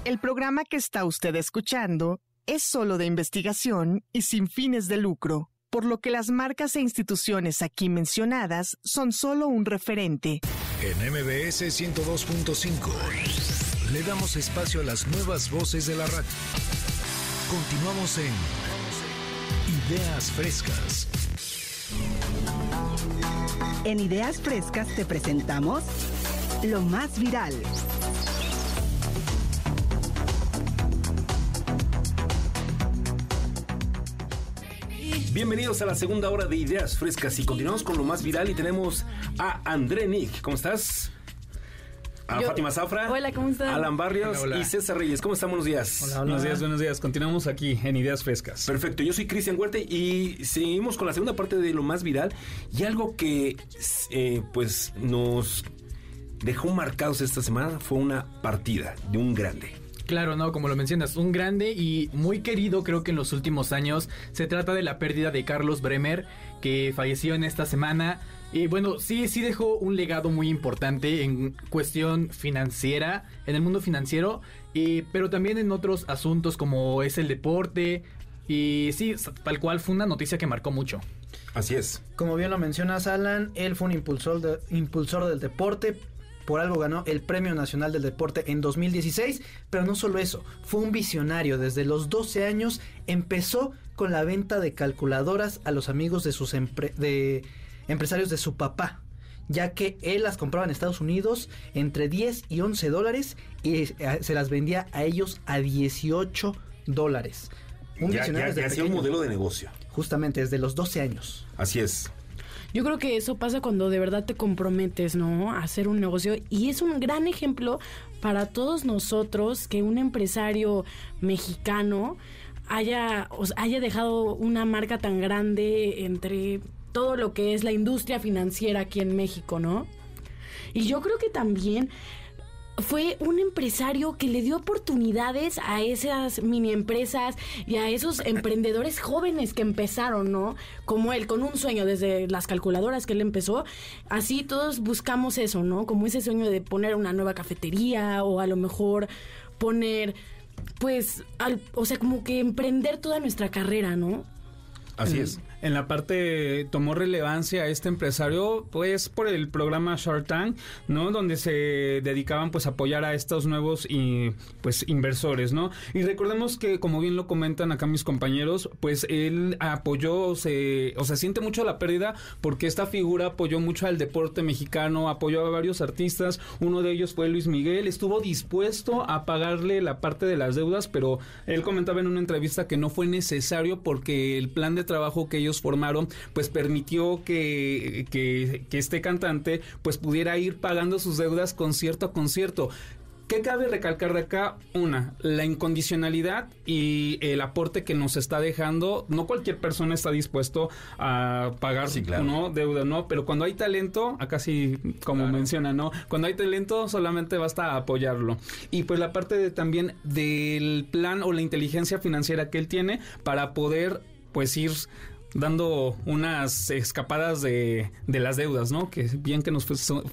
El programa que está usted escuchando es solo de investigación y sin fines de lucro, por lo que las marcas e instituciones aquí mencionadas son solo un referente.
En MBS 102.5 le damos espacio a las nuevas voces de la radio. Continuamos en Ideas Frescas.
En Ideas Frescas te presentamos lo más viral.
Bienvenidos a la segunda hora de Ideas Frescas y continuamos con lo más viral y tenemos a André Nick. ¿Cómo estás? A
Yo-
Fátima Zafra.
Hola, ¿cómo están?
Alan Barrios
Hola, hola.
y César Reyes. ¿Cómo están? Buenos días.
Buenos días, buenos días. Continuamos aquí en Ideas Frescas.
Perfecto, yo soy Cristian Huerta y seguimos con la segunda parte de lo más viral y algo que eh, pues nos dejó marcados esta semana fue una partida de un grande.
Claro, no, como lo mencionas, un grande y muy querido creo que en los últimos años. Se trata de la pérdida de Carlos Bremer, que falleció en esta semana. Y bueno, sí, sí dejó un legado muy importante en cuestión financiera, en el mundo financiero, y, pero también en otros asuntos como es el deporte. Y sí, tal cual fue una noticia que marcó mucho.
Así es.
Como bien lo mencionas, Alan, él fue un impulsor, de- impulsor del deporte. Por algo ganó el Premio Nacional del Deporte en 2016. Pero no solo eso, fue un visionario. Desde los 12 años empezó con la venta de calculadoras a los amigos de sus empre- de empresarios de su papá. Ya que él las compraba en Estados Unidos entre 10 y 11 dólares y eh, se las vendía a ellos a 18 dólares. Un
Ya,
visionario
ya-
desde
hacía un modelo de negocio.
Justamente desde los 12 años.
Así es.
Yo creo que eso pasa cuando de verdad te comprometes, ¿no? A hacer un negocio. Y es un gran ejemplo para todos nosotros que un empresario mexicano haya, o sea, haya dejado una marca tan grande entre todo lo que es la industria financiera aquí en México, ¿no? Y yo creo que también fue un empresario que le dio oportunidades a esas mini empresas y a esos emprendedores jóvenes que empezaron, ¿no? Como él, con un sueño desde las calculadoras que él empezó. Así todos buscamos eso, ¿no? Como ese sueño de poner una nueva cafetería o a lo mejor poner, pues, al- o sea, como que emprender toda nuestra carrera, ¿no?
Así es.
En la parte tomó relevancia este empresario, pues por el programa Shark Tank, ¿no? Donde se dedicaban pues a apoyar a estos nuevos y pues inversores, ¿no? Y recordemos que como bien lo comentan acá mis compañeros, pues él apoyó, se, o sea, siente mucho la pérdida porque esta figura apoyó mucho al deporte mexicano, apoyó a varios artistas, uno de ellos fue Luis Miguel, estuvo dispuesto a pagarle la parte de las deudas, pero él comentaba en una entrevista que no fue necesario porque el plan de trabajo que ellos ellos formaron, pues permitió que, que, que este cantante pues pudiera ir pagando sus deudas concierto a concierto. ¿Qué cabe recalcar de acá? Una, la incondicionalidad y el aporte que nos está dejando. No cualquier persona está dispuesto a pagar ¿no? deuda, ¿no? Pero cuando hay talento, acá sí, como menciona, ¿no? Cuando hay talento, solamente basta apoyarlo. Y pues la parte de, también del plan o la inteligencia financiera que él tiene para poder, pues, ir dando unas escapadas de, de, las deudas, ¿no? Que bien que nos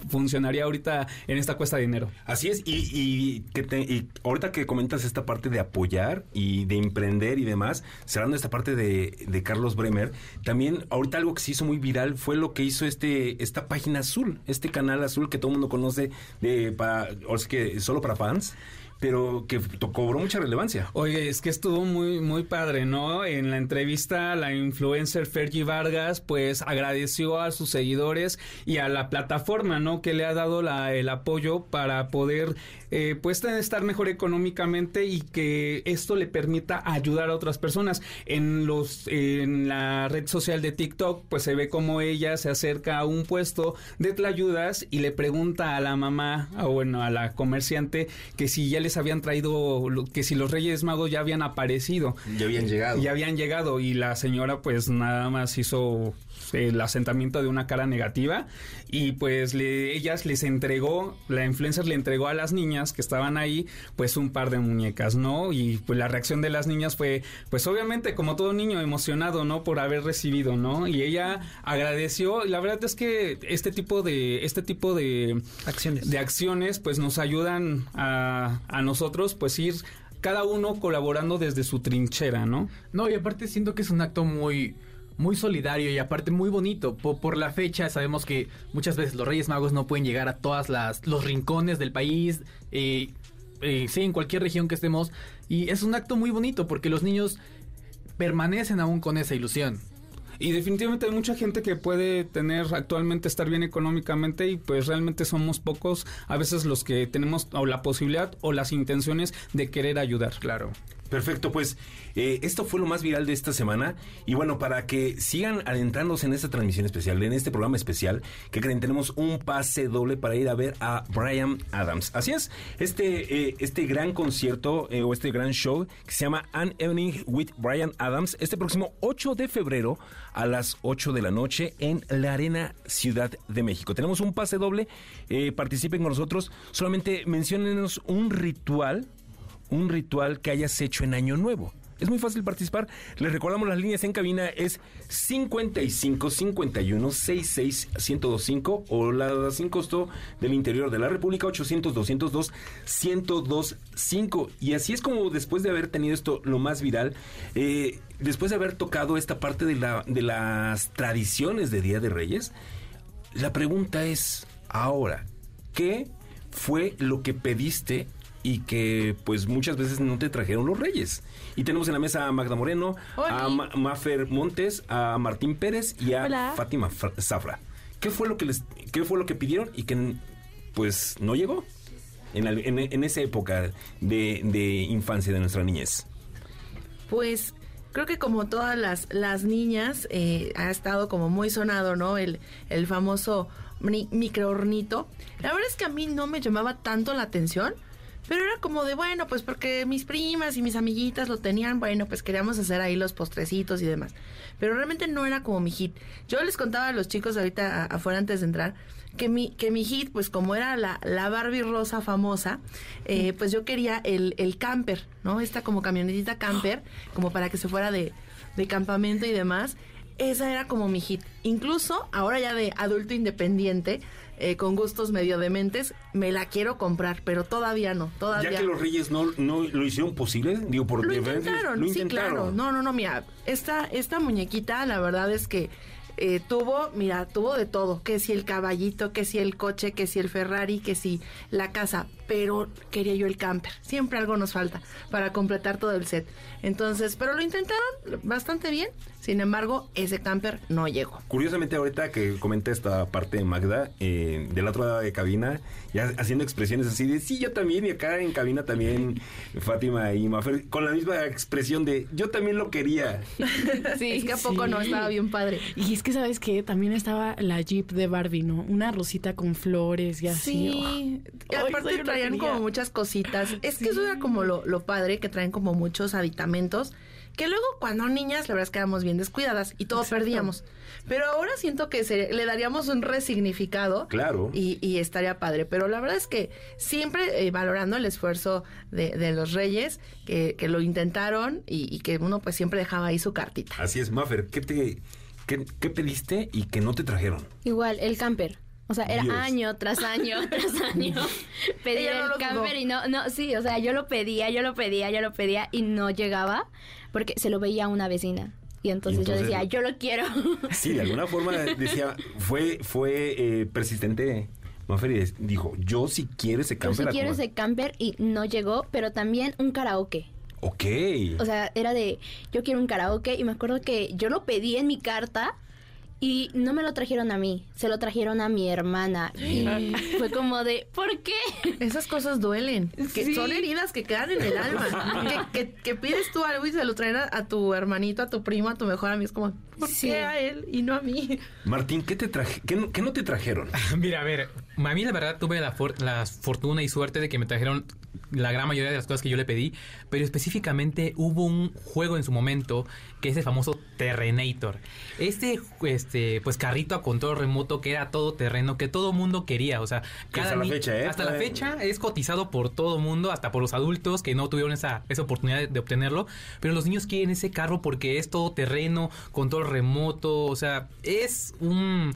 funcionaría ahorita en esta cuesta de dinero.
Así es, y, y, que te, y ahorita que comentas esta parte de apoyar y de emprender y demás, cerrando esta parte de, de, Carlos Bremer, también ahorita algo que se hizo muy viral fue lo que hizo este esta página azul, este canal azul que todo el mundo conoce de para, o es que solo para fans pero que cobró mucha relevancia.
Oye, es que estuvo muy, muy padre, ¿no? En la entrevista, la influencer Fergie Vargas, pues agradeció a sus seguidores y a la plataforma, ¿no? Que le ha dado la, el apoyo para poder, eh, pues, estar mejor económicamente y que esto le permita ayudar a otras personas. En los, en la red social de TikTok, pues se ve como ella se acerca a un puesto de tlayudas y le pregunta a la mamá, o bueno, a la comerciante, que si ya les habían traído, que si los Reyes Magos ya habían aparecido.
Ya habían llegado.
Ya habían llegado y la señora pues nada más hizo el asentamiento de una cara negativa y pues le, ellas les entregó, la influencer le entregó a las niñas que estaban ahí pues un par de muñecas, ¿no? Y pues la reacción de las niñas fue pues obviamente como todo niño emocionado, ¿no? Por haber recibido, ¿no? Y ella agradeció, la verdad es que este tipo de este tipo de
acciones
de acciones pues nos ayudan a, a nosotros pues ir cada uno colaborando desde su trinchera, ¿no?
No, y aparte siento que es un acto muy muy solidario y aparte muy bonito. Por, la fecha sabemos que muchas veces los Reyes Magos no pueden llegar a todas las los rincones del país, eh, eh, sí, en cualquier región que estemos. Y es un acto muy bonito porque los niños permanecen aún con esa ilusión.
Y definitivamente hay mucha gente que puede tener actualmente estar bien económicamente y pues realmente somos pocos a veces los que tenemos o la posibilidad o las intenciones de querer ayudar.
Claro. Perfecto, pues eh, esto fue lo más viral de esta semana y bueno, para que sigan adentrándose en esta transmisión especial, en este programa especial, que creen, tenemos un pase doble para ir a ver a Brian Adams. Así es, este, eh, este gran concierto eh, o este gran show que se llama An Evening with Brian Adams, este próximo 8 de febrero a las 8 de la noche en la Arena Ciudad de México. Tenemos un pase doble, participen con nosotros, solamente menciónenos un ritual un ritual que hayas hecho en Año Nuevo. Es muy fácil participar. Les recordamos las líneas en cabina es 55 51 66 1025 o la sin costo del interior de la República 800 202 1025. Y así es como después de haber tenido esto lo más viral, eh, después de haber tocado esta parte de, la, de las tradiciones de Día de Reyes, la pregunta es ahora, ¿qué fue lo que pediste y que pues muchas veces no te trajeron los reyes. Y tenemos en la mesa a Magda Moreno, a Mafer Montes, a Martín Pérez y a Fátima Zafra. ¿Qué fue lo que les qué fue lo que pidieron y que pues no llegó en, en, esa época de, de, infancia de nuestra niñez?
Pues creo que como todas las, las niñas eh, ha estado como muy sonado, ¿no? El, el famoso microornito. La verdad es que a mí no me llamaba tanto la atención pero era como de, bueno, pues porque mis primas y mis amiguitas lo tenían, bueno, pues queríamos hacer ahí los postrecitos y demás. Pero realmente no era como mi hit. Yo les contaba a los chicos ahorita afuera antes de entrar que mi, que mi hit, pues como era la, la Barbie rosa famosa, eh, pues yo quería el, el camper, ¿no? Esta como camionetita camper, como para que se fuera de, de campamento y demás. Esa era como mi hit. Incluso ahora ya de adulto independiente, eh, con gustos medio dementes, me la quiero comprar, pero todavía no, todavía.
Ya que los Reyes no, no lo hicieron posible, digo, por
lo intentaron, lo intentaron. Sí, claro. No, no, no, mira, esta, esta muñequita, la verdad es que eh, tuvo, mira, tuvo de todo, que si el caballito, que si el coche, que si el Ferrari, que si la casa, pero quería yo el camper. Siempre algo nos falta para completar todo el set. Entonces, pero lo intentaron bastante bien. Sin embargo, ese camper no llegó.
Curiosamente, ahorita que comenté esta parte de Magda, eh, del otro lado de cabina, ya haciendo expresiones así de sí, yo también, y acá en cabina también, Fátima y Mafer, con la misma expresión de yo también lo quería.
Sí, es que a poco no estaba bien padre.
Y es que, ¿sabes qué? También estaba la Jeep de Barbie, ¿no? Una rosita con flores y así.
Sí, y
Ay,
aparte traían como muchas cositas. Es que eso era como lo, lo padre, que traen como muchos aditamentos, que luego cuando niñas, la verdad es que éramos bien descuidadas y todo
Exacto.
perdíamos. Pero ahora siento que se, le daríamos un resignificado.
Claro.
Y, y estaría padre. Pero la verdad es que siempre eh, valorando el esfuerzo de, de los reyes, que, que lo intentaron y, y que uno pues siempre dejaba ahí su cartita.
Así es, Mafer, ¿qué, te, qué, qué pediste y que no te trajeron?
Igual, el camper. O sea, era
Dios.
año tras año tras año pedir
no
el camper
dudó.
y no, no, sí, o sea, yo lo pedía, yo lo pedía, yo lo pedía y no llegaba porque se lo veía a una vecina. Y entonces,
entonces-
yo decía, yo lo quiero.
Sí, de alguna forma decía, fue, fue eh, persistente. Mafer y des- dijo, yo sí quiero ese
Yo
camper.
sí
a
quiero
comer".
ese camper y no llegó, pero también un karaoke.
Ok.
O sea, era de, yo quiero un karaoke y me acuerdo que yo lo pedí en mi carta y no me lo trajeron a mí, se lo trajeron a mi hermana. Y fue como de, ¿por qué?
Esas cosas duelen, que
Sí.
son heridas que quedan en el alma. que, que- que pides tú algo y se lo traen a, a tu hermanito, a tu primo, a tu mejor amigo. Es como, ¿por
Sí.
qué a él y no a mí?
Martín, ¿qué te traje? ¿Qué, no- qué no te trajeron?
Mira, a ver, a mí la verdad tuve la, for- la fortuna y suerte de que me trajeron la gran mayoría de las cosas que yo le pedí, pero específicamente hubo un juego en su momento que es el famoso Terrenator. Este, este, pues carrito a control remoto que era todo terreno, que todo mundo quería, o sea,
Que hasta la
ni-
fecha, ¿eh?
Hasta la fecha es cotizado por todo mundo, hasta por los adultos que no tuvieron esa, esa oportunidad de, de obtenerlo, pero los niños quieren ese carro porque es todo terreno, control remoto, o sea, es un,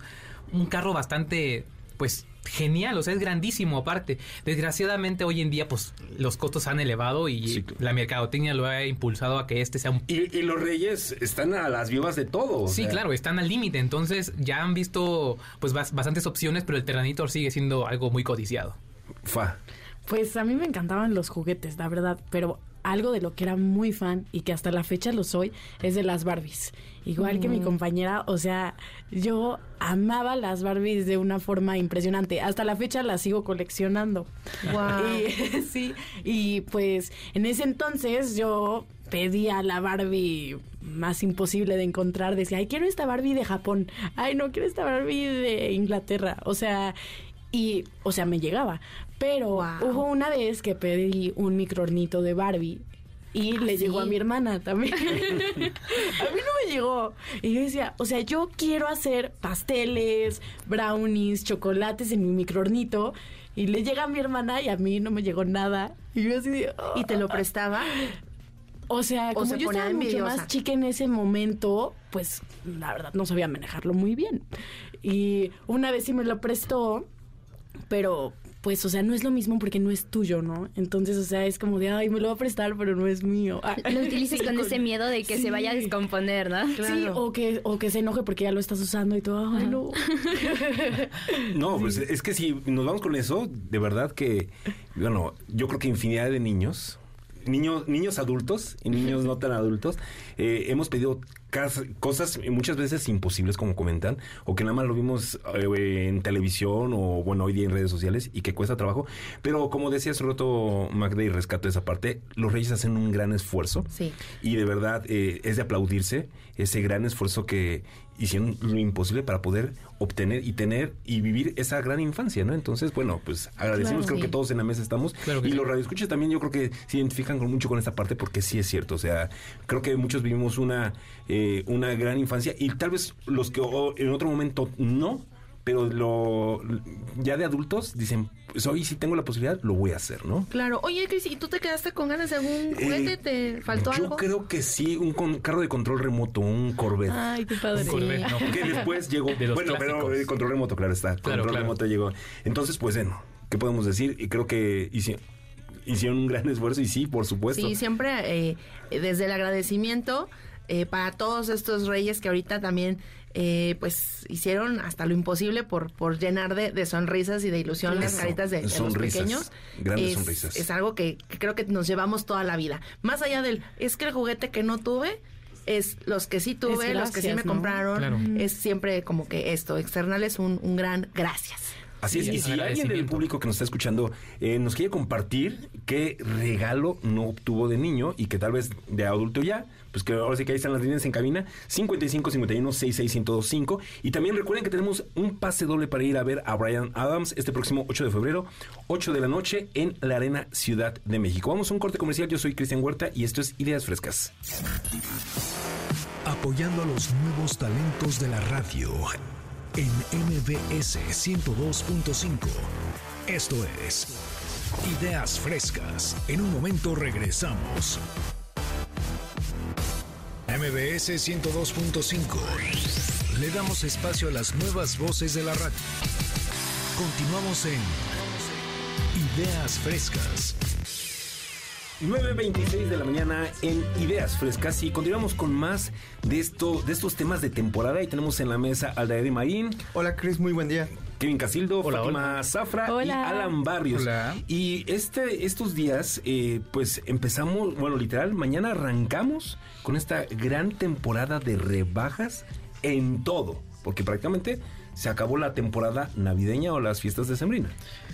un carro bastante, pues, genial, o sea, es grandísimo aparte. Desgraciadamente hoy en día, pues, los costos han elevado y la mercadotecnia lo ha impulsado a que este sea un...
Y, y los reyes están a las vivas de todo.
Sí,
sea,
claro, están al límite, entonces ya han visto pues bas- bastantes opciones, pero el Terranitor sigue siendo algo muy codiciado.
Fa.
Pues a mí me encantaban los juguetes, la verdad, pero algo de lo que era muy fan y que hasta la fecha lo soy es de las Barbies. Igual que mi
Mm.
compañera, o sea, yo amaba las Barbies de una forma impresionante. Hasta la fecha las sigo coleccionando. Y, sí, y pues en ese entonces yo pedía la Barbie más imposible de encontrar. Decía, ay, quiero esta Barbie de Japón. Ay, no, quiero esta Barbie de Inglaterra. O sea, y, o sea, me llegaba. Pero
Wow.
hubo una vez que pedí un microornito de Barbie. Y
¿Ah,
le
sí?
llegó a mi hermana también. a mí no me llegó. Y yo decía, o sea, yo quiero hacer pasteles, brownies, chocolates en mi microornito. Y le llega a mi hermana y a mí no me llegó nada. Y yo así de,
¿Y te lo prestaba?
o sea,
O
como
se
yo estaba mucho más chica en ese momento, pues la verdad no sabía manejarlo muy bien. Y una vez sí me lo prestó, pero pues, o sea, no es lo mismo porque no es tuyo, ¿no? Entonces, o sea, es como de, ay, me lo va a prestar, pero no es mío. Ah,
Lo utilizas
sí,
con ese miedo de que
Sí.
se vaya a descomponer, ¿no?
Sí, o que, o que se enoje porque ya lo estás usando y todo. Ay, no.
No, pues es que si nos vamos con eso, de verdad que, bueno, yo creo que infinidad de niños, niños, niños adultos y niños no tan adultos, eh, hemos pedido cosas muchas veces imposibles, como comentan, o que nada más lo vimos eh, en televisión o, bueno, hoy día en redes sociales y que cuesta trabajo. Pero como decía hace rato Magda y rescato esa parte, los reyes hacen un gran esfuerzo.
Sí.
Y de verdad eh, es de aplaudirse ese gran esfuerzo que hicieron lo imposible para poder obtener y tener y vivir esa gran infancia, ¿no? Entonces, bueno, pues agradecemos,
Claro,
creo
sí.
que todos en la mesa estamos.
Claro
y
sí.
los radioescuchas también yo creo que se identifican con mucho con esta parte porque sí es cierto. O sea, creo que muchos vivimos una, eh, una gran infancia y tal vez los que o- en otro momento no, pero lo ya de adultos dicen, pues hoy si tengo la posibilidad, lo voy a hacer, ¿no?
Claro. Oye, Cris, ¿y tú te quedaste con ganas de algún juguete? ¿Te faltó
Eh, Yo
algo?
creo que sí, un con- carro de control remoto, un Corvette.
Ay, qué padre.
Un Corvette, ¿no?
que después llegó.
De los
bueno, pero el control remoto, claro está.
Claro,
control
claro.
remoto llegó. Entonces, pues bueno, ¿qué podemos decir? Y creo que hici- hicieron un gran esfuerzo y sí, por supuesto.
Sí, siempre eh, desde el agradecimiento eh, para todos estos reyes que ahorita también eh, pues hicieron hasta lo imposible por, por llenar de, de sonrisas y de ilusión las caritas de, de los pequeños.
grandes
es,
sonrisas.
Es algo que, que creo que nos llevamos toda la vida. Más allá del, es que el juguete que no tuve, es los que sí tuve,
Es
los que sí me
¿no?
compraron.
Claro.
Es siempre como que esto, externales un, un gran gracias.
Así es, y si alguien del público que nos está escuchando eh, nos quiere compartir qué regalo no obtuvo de niño y que tal vez de adulto ya, pues ahora sí que ahí están las líneas en cabina, 55 51 66 1025 y también recuerden que tenemos un pase doble para ir a ver a Brian Adams este próximo 8 de febrero, 8 de la noche en la Arena Ciudad de México. Vamos a un corte comercial, yo soy Cristian Huerta y esto es Ideas Frescas.
Apoyando a los nuevos talentos de la radio en MBS 102.5. Esto es Ideas Frescas. En un momento regresamos. MBS 102.5. Le damos espacio a las nuevas voces de la radio. Continuamos en Ideas Frescas.
9.26 de la mañana en Ideas Frescas y continuamos con más de, esto, de estos temas de temporada y tenemos en la mesa a Aldair Marín.
Hola Chris, muy buen día.
Kevin Casildo, Fátima Zafra y
Hola.
Alan Barrios.
Hola.
Y este, estos días, eh, pues empezamos, bueno, literal, mañana arrancamos con esta gran temporada de rebajas en todo, porque prácticamente se acabó la temporada navideña o las fiestas de Sembrina.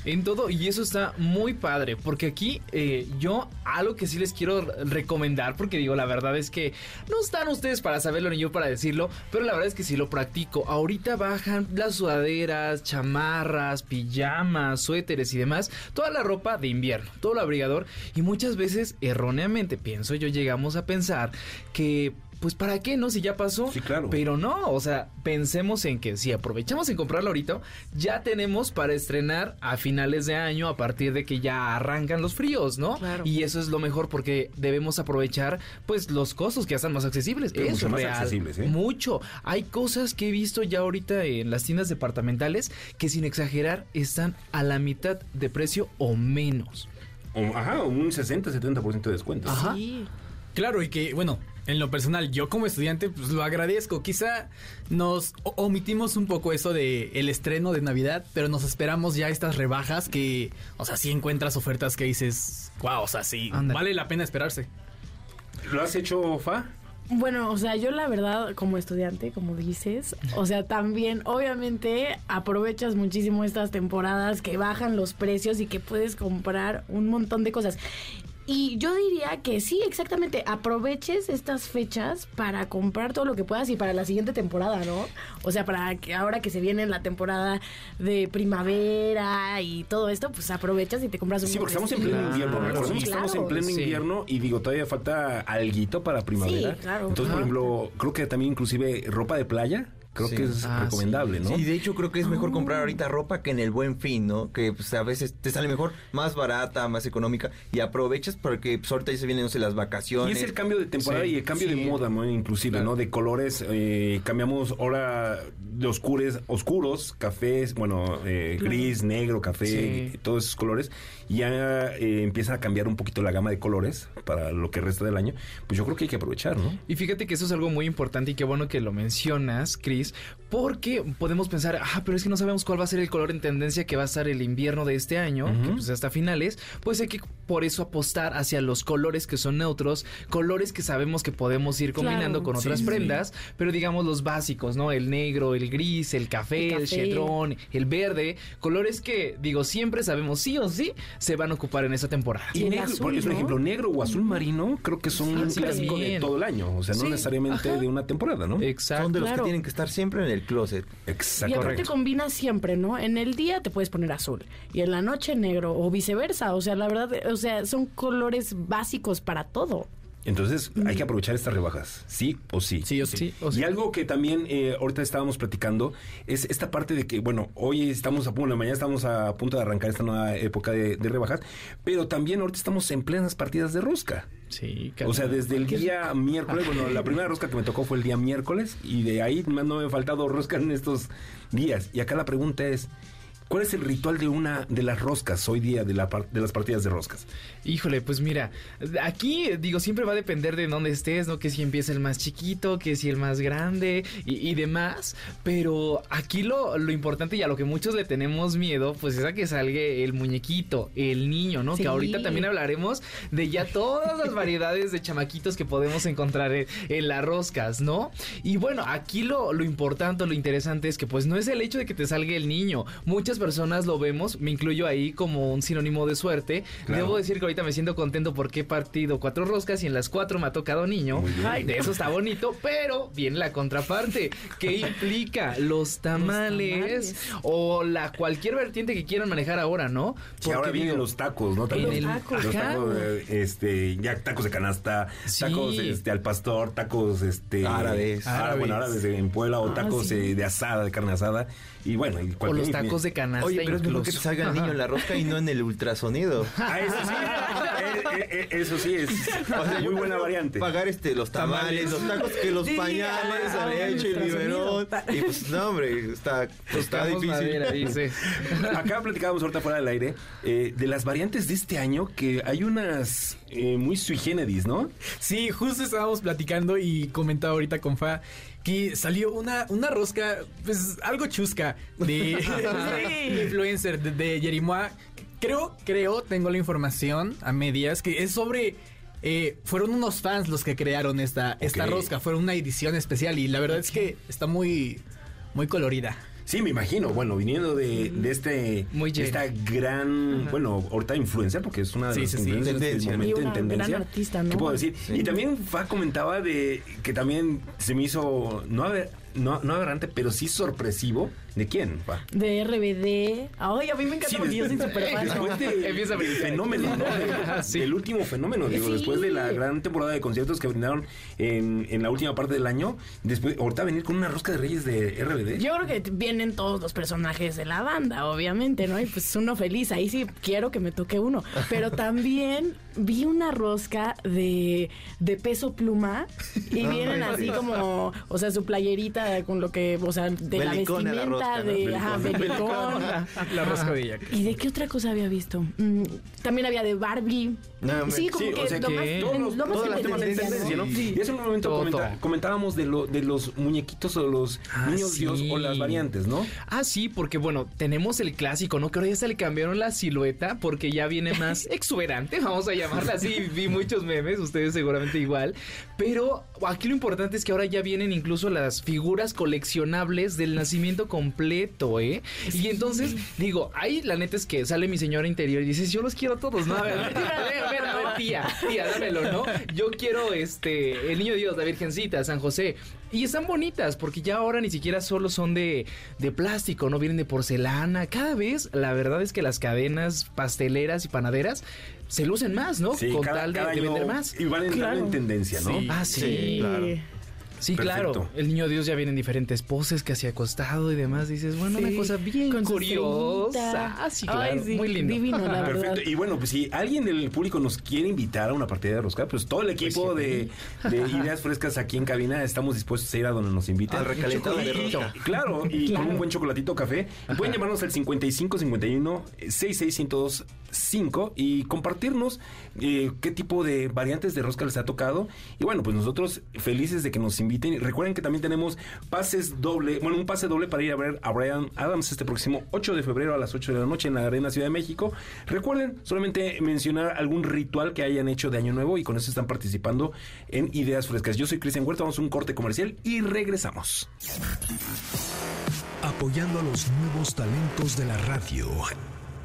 En todo, y eso está muy padre, porque aquí eh, yo algo que sí les quiero recomendar, porque digo, la verdad es que no están ustedes para saberlo ni yo para decirlo, pero la verdad es que sí lo practico. Ahorita bajan las sudaderas, chamarras, pijamas, suéteres y demás, toda la ropa de invierno, todo lo abrigador, y muchas veces erróneamente, pienso yo, llegamos a pensar que... Pues para qué, ¿no? Si ya pasó.
Sí, claro.
Pero no, o sea, pensemos en que si aprovechamos en comprarlo ahorita, ya tenemos para estrenar a finales de año a partir de que ya arrancan los fríos, ¿no?
Claro.
Y eso es lo mejor porque debemos aprovechar pues los costos que ya están más accesibles.
Pero
eso
mucho
es
más
real.
accesibles, ¿eh?
Mucho. Hay cosas que he visto ya ahorita en las tiendas departamentales que sin exagerar están a la mitad de precio o menos.
O- ajá, un 60-70% de descuento.
Ajá.
Claro, y que, bueno, en lo personal, yo como estudiante, pues lo agradezco. Quizá nos omitimos un poco eso de el estreno de Navidad, pero nos esperamos ya estas rebajas que, o sea, sí encuentras ofertas que dices, wow, o sea, sí, vale la pena esperarse.
¿Lo has hecho, Fa?
Bueno, o sea, yo la verdad, como estudiante, como dices, o sea, también, obviamente, aprovechas muchísimo estas temporadas que bajan los precios y que puedes comprar un montón de cosas. Y yo diría que sí, exactamente, aproveches estas fechas para comprar todo lo que puedas y para la siguiente temporada, ¿no? O sea, para que ahora que se viene la temporada de primavera y todo esto, pues aprovechas y te compras un
Sí, porque estamos en pleno invierno.
Claro.
Estamos en pleno
Sí.
invierno y digo, todavía falta alguito para primavera.
Sí, claro.
Entonces, por ejemplo, creo que también inclusive ropa de playa, creo
Sí.
que es
Ah,
recomendable, ¿no?
Sí, de hecho creo que es mejor comprar ahorita ropa que en el buen fin, ¿no? Que pues a veces te sale mejor, más barata, más económica y aprovechas porque pues ahorita ya se vienen, no sé, las
Y
vacaciones.
es el cambio de temporada
Sí,
y el cambio de moda, ¿no? Inclusive,
Claro.
¿no? De colores, eh, cambiamos ahora de oscures, oscuros, cafés, bueno, eh, gris, negro, café,
Sí.
todos esos colores. Y ya eh, empieza a cambiar un poquito la gama de colores para lo que resta del año. Pues yo creo que hay que aprovechar, ¿no?
Y fíjate que eso es algo muy importante y qué bueno que lo mencionas, Chris, porque podemos pensar, ah, pero es que no sabemos cuál va a ser el color en tendencia que va a estar el invierno de este año, que pues hasta finales, pues hay que por eso apostar hacia los colores que son neutros, colores que sabemos que podemos ir combinando
Claro.
con otras
Sí, sí.
prendas, pero digamos los básicos, ¿no? El negro, el gris, el café,
El
el,
café.
chedrón, el verde, colores que, digo, siempre sabemos sí o sí se van a ocupar en esa temporada.
Y
el
negro,
azul,
por ejemplo, negro o azul marino, creo que son
Ah,
un
sí,
clásico de todo el año. O sea, no
Sí,
necesariamente
ajá.
de una temporada, ¿no?
Exacto.
Son de los
Claro.
que tienen que estar siempre en el closet.
Exacto.
Y aparte combina siempre, ¿no? En el día te puedes poner azul y en la noche negro o viceversa. O sea, la verdad, o sea, son colores básicos para todo.
Entonces hay que aprovechar estas rebajas, sí o sí.
Sí o sí.
Sí, o sea,
Y algo que también eh, ahorita estábamos platicando es esta parte de que, bueno, hoy estamos a punto, mañana estamos a punto de arrancar esta nueva época de, de rebajas, pero también ahorita estamos en plenas partidas de rosca.
Sí,
O sea, desde el día miércoles, bueno, la primera rosca que me tocó fue el día miércoles y de ahí no me han faltado roscas en estos días. Y acá la pregunta es, ¿Cuál es el ritual de una de las roscas hoy día de, la par- de las partidas de roscas?
Híjole, pues mira, aquí digo, siempre va a depender de dónde estés, ¿no? Que si empieza el más chiquito, que si el más grande y, y demás. Pero aquí lo, lo importante y a lo que muchos le tenemos miedo, pues es a que salga el muñequito, el niño, ¿no?
Sí.
Que ahorita también hablaremos de ya todas las variedades de chamaquitos que podemos encontrar en, en las roscas, ¿no? Y bueno, aquí lo, lo importante, lo interesante es que pues no es el hecho de que te salga el niño. Muchas personas lo vemos, me incluyo ahí como un sinónimo de suerte.
Claro.
Debo decir que ahorita me siento contento porque he partido cuatro roscas y en las cuatro me ha tocado niño. Ay, de eso está bonito, pero viene la contraparte. ¿Qué implica? Los tamales, o la cualquier vertiente que quieran manejar ahora, ¿no?
Que ahora
Porque
vienen
digo,
los tacos, ¿no?
En el-
los
Ajá.
tacos, eh, este, ya tacos de canasta,
Sí.
tacos este, al pastor, tacos este
Árabes.
ah, bueno, árabes en Puebla o
Ah,
tacos
sí.
eh, de asada, de carne asada y bueno, y
O los tacos de canasta.
Oye, pero es mejor que
incluso.
te salga el niño en la rosca y no en el ultrasonido.
Ah, eso sí. Eh, eh, eso sí es
O sea, yo
muy buena variante.
Pagar este, los tamales, los tacos que los
Sí,
pañales, la leche, el biberón. Y pues, no, hombre, está, pues, está difícil.
madera, dice.
Acá platicábamos ahorita fuera del aire eh, de las variantes de este año que hay unas eh, muy sui generis, ¿no?
Sí, justo estábamos platicando y comentaba ahorita con Fa que salió una, una rosca, pues algo chusca de de influencer de, de Jerimois. Creo, creo, tengo la información a medias que es sobre. eh, fueron unos fans los que crearon esta, esta rosca, fueron una edición especial y la verdad es que está muy, muy colorida.
Sí, me imagino. Bueno, viniendo de, de este
Muy
esta gran, bueno, ahorita influencer, porque es una de
Sí,
las
sí, sí.
del momento en tendencia.
artista, ¿no?
¿Qué puedo decir? Y también Fa comentaba de que también se me hizo no aber- no, no aberrante, pero sí sorpresivo. ¿De quién?
De RBD. Ay, a mí me encanta
Sí,
porque yo soy súper fan.
después de-
Empieza a brincar.
fenómeno, ¿no?
Ah, sí.
Del último fenómeno, digo,
Sí.
después de la gran temporada de conciertos que brindaron en, en la última parte del año, después, ahorita venir con una rosca de reyes de RBD.
Yo creo que vienen todos los personajes de la banda, obviamente, ¿no? Y pues uno feliz, ahí sí quiero que me toque uno. Pero también vi una rosca de, de peso pluma y vienen así como, o sea, su playerita con lo que, o sea, de
Belicona
la vestimenta
¿no?
de, ajá, belicón.
La rosca de ella.
¿Y de qué otra cosa había visto? Mm, también había de Barbie.
No,
sí, como
Sí,
que,
o sea
lo
que
más,
todos los-
lo más
todas las temas de
tendencia,
¿no?
Sí.
Y hace un momento
Todo.
comenta- comentábamos de, lo, de los muñequitos o los
Ah,
niños
sí.
dios o las variantes, ¿no?
Ah, sí, porque bueno, tenemos el clásico, ¿no? Que ahora ya se le cambiaron la silueta porque ya viene más exuberante, vamos a llamarla así. Vi muchos memes, ustedes seguramente igual. Pero aquí lo importante es que ahora ya vienen incluso las figuras coleccionables del nacimiento completo, ¿eh? Y entonces, digo, ahí la neta es que sale mi señora interior y dice, yo los quiero a todos, ¿no? A ver, a ver, a ver, a ver, a ver, tía, tía, dámelo, ¿no? Yo quiero este, el niño Dios, la Virgencita, San José. Y están bonitas, porque ya ahora ni siquiera solo son de, de plástico, no vienen de porcelana. Cada vez, la verdad es que las cadenas pasteleras y panaderas se lucen más, ¿no?
Sí,
Con
cada-
tal de,
cada
de vender más.
Y van entrando en tendencia, ¿no?
Sí. Ah, sí.
Sí, claro.
Sí,
Perfecto.
claro. El niño Dios ya viene en diferentes poses, casi acostado y demás. Dices, bueno, una cosa bien curiosa. Ah, sí,
Ay,
claro.
sí,
Muy lindo.
divino, la verdad.
Perfecto. Y bueno, pues si alguien del público nos quiere invitar a una partida de rosca, pues todo el equipo de, de ideas frescas aquí en cabina estamos dispuestos a ir a donde nos inviten.
Al recalentado de rosca.
Claro, y
Claro.
con un buen chocolatito café. Pueden llamarnos al 55 51 66 102 5 y compartirnos eh, qué tipo de variantes de rosca les ha tocado. Y bueno, pues nosotros felices de que nos inviten. Recuerden que también tenemos pases doble, bueno, un pase doble para ir a ver a Brian Adams este próximo 8 de febrero a las 8 de la noche en la Arena Ciudad de México. Recuerden solamente mencionar algún ritual que hayan hecho de Año Nuevo y con eso están participando en Ideas Frescas. Yo soy Cristian Huerta, vamos a un corte comercial y regresamos.
Apoyando a los nuevos talentos de la radio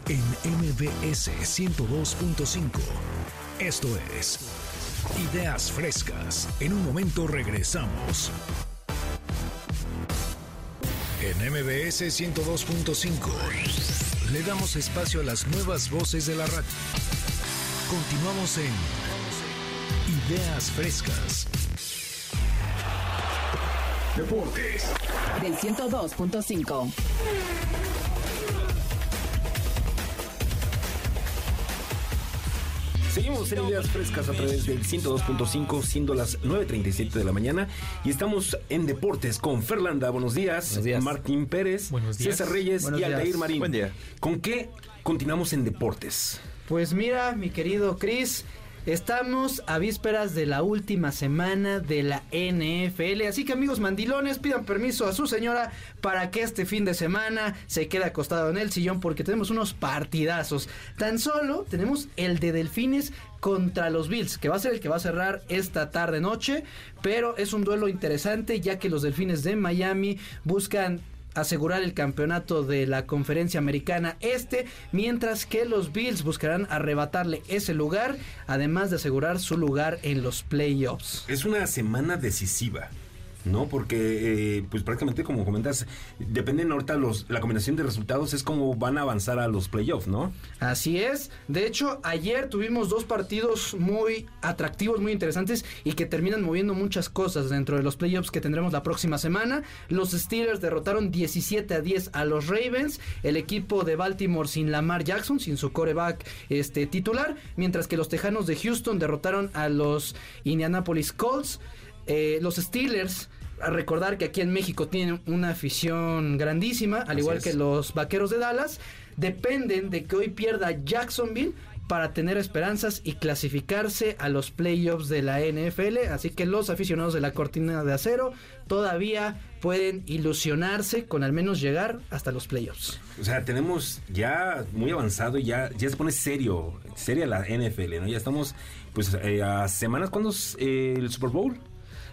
en MBS 102.5. Esto es Ideas Frescas. En un momento regresamos. En MBS 102.5 le damos espacio a las nuevas voces de la radio. Continuamos en Ideas Frescas. Deportes.
Del 102.5.
Seguimos en Ideas Frescas a través del 102.5, siendo las 9.37 de la mañana. Y estamos en Deportes con Ferlanda. Buenos días. Martín Pérez.
Buenos días.
César Reyes
Buenos
y
días.
Aldair Marín.
Buen día.
¿Con qué continuamos en Deportes?
Pues mira, mi querido Chris, estamos a vísperas de la última semana de la NFL, así que amigos mandilones, pidan permiso a su señora para que este fin de semana se quede acostado en el sillón porque tenemos unos partidazos. Tan solo tenemos el de Delfines contra los Bills, que va a ser el que va a cerrar esta tarde noche, pero es un duelo interesante ya que los Delfines de Miami buscan asegurar el campeonato de la conferencia americana este, mientras que los Bills buscarán arrebatarle ese lugar, además de asegurar su lugar en los playoffs.
Es una semana decisiva. ¿No? Porque, eh, pues prácticamente como comentas, dependen ahorita los, la combinación de resultados, es como van a avanzar a los playoffs, ¿no?
Así es. De hecho, ayer tuvimos dos partidos muy atractivos, muy interesantes y que terminan moviendo muchas cosas dentro de los playoffs que tendremos la próxima semana. Los Steelers derrotaron 17 a 10 a los Ravens, el equipo de Baltimore sin Lamar Jackson, sin su coreback este, titular, mientras que los Tejanos de Houston derrotaron a los Indianapolis Colts. Eh, los Steelers, a recordar que aquí en México tienen una afición grandísima, al
Así
igual
es.
que los Vaqueros de Dallas, dependen de que hoy pierda Jacksonville para tener esperanzas y clasificarse a los playoffs de la NFL. Así que los aficionados de la cortina de acero todavía pueden ilusionarse con al menos llegar hasta los playoffs.
O sea, tenemos ya muy avanzado y ya, ya se pone serio, seria la NFL, ¿no? Ya estamos, pues, eh, a semanas, ¿cuándo es eh, el Super Bowl?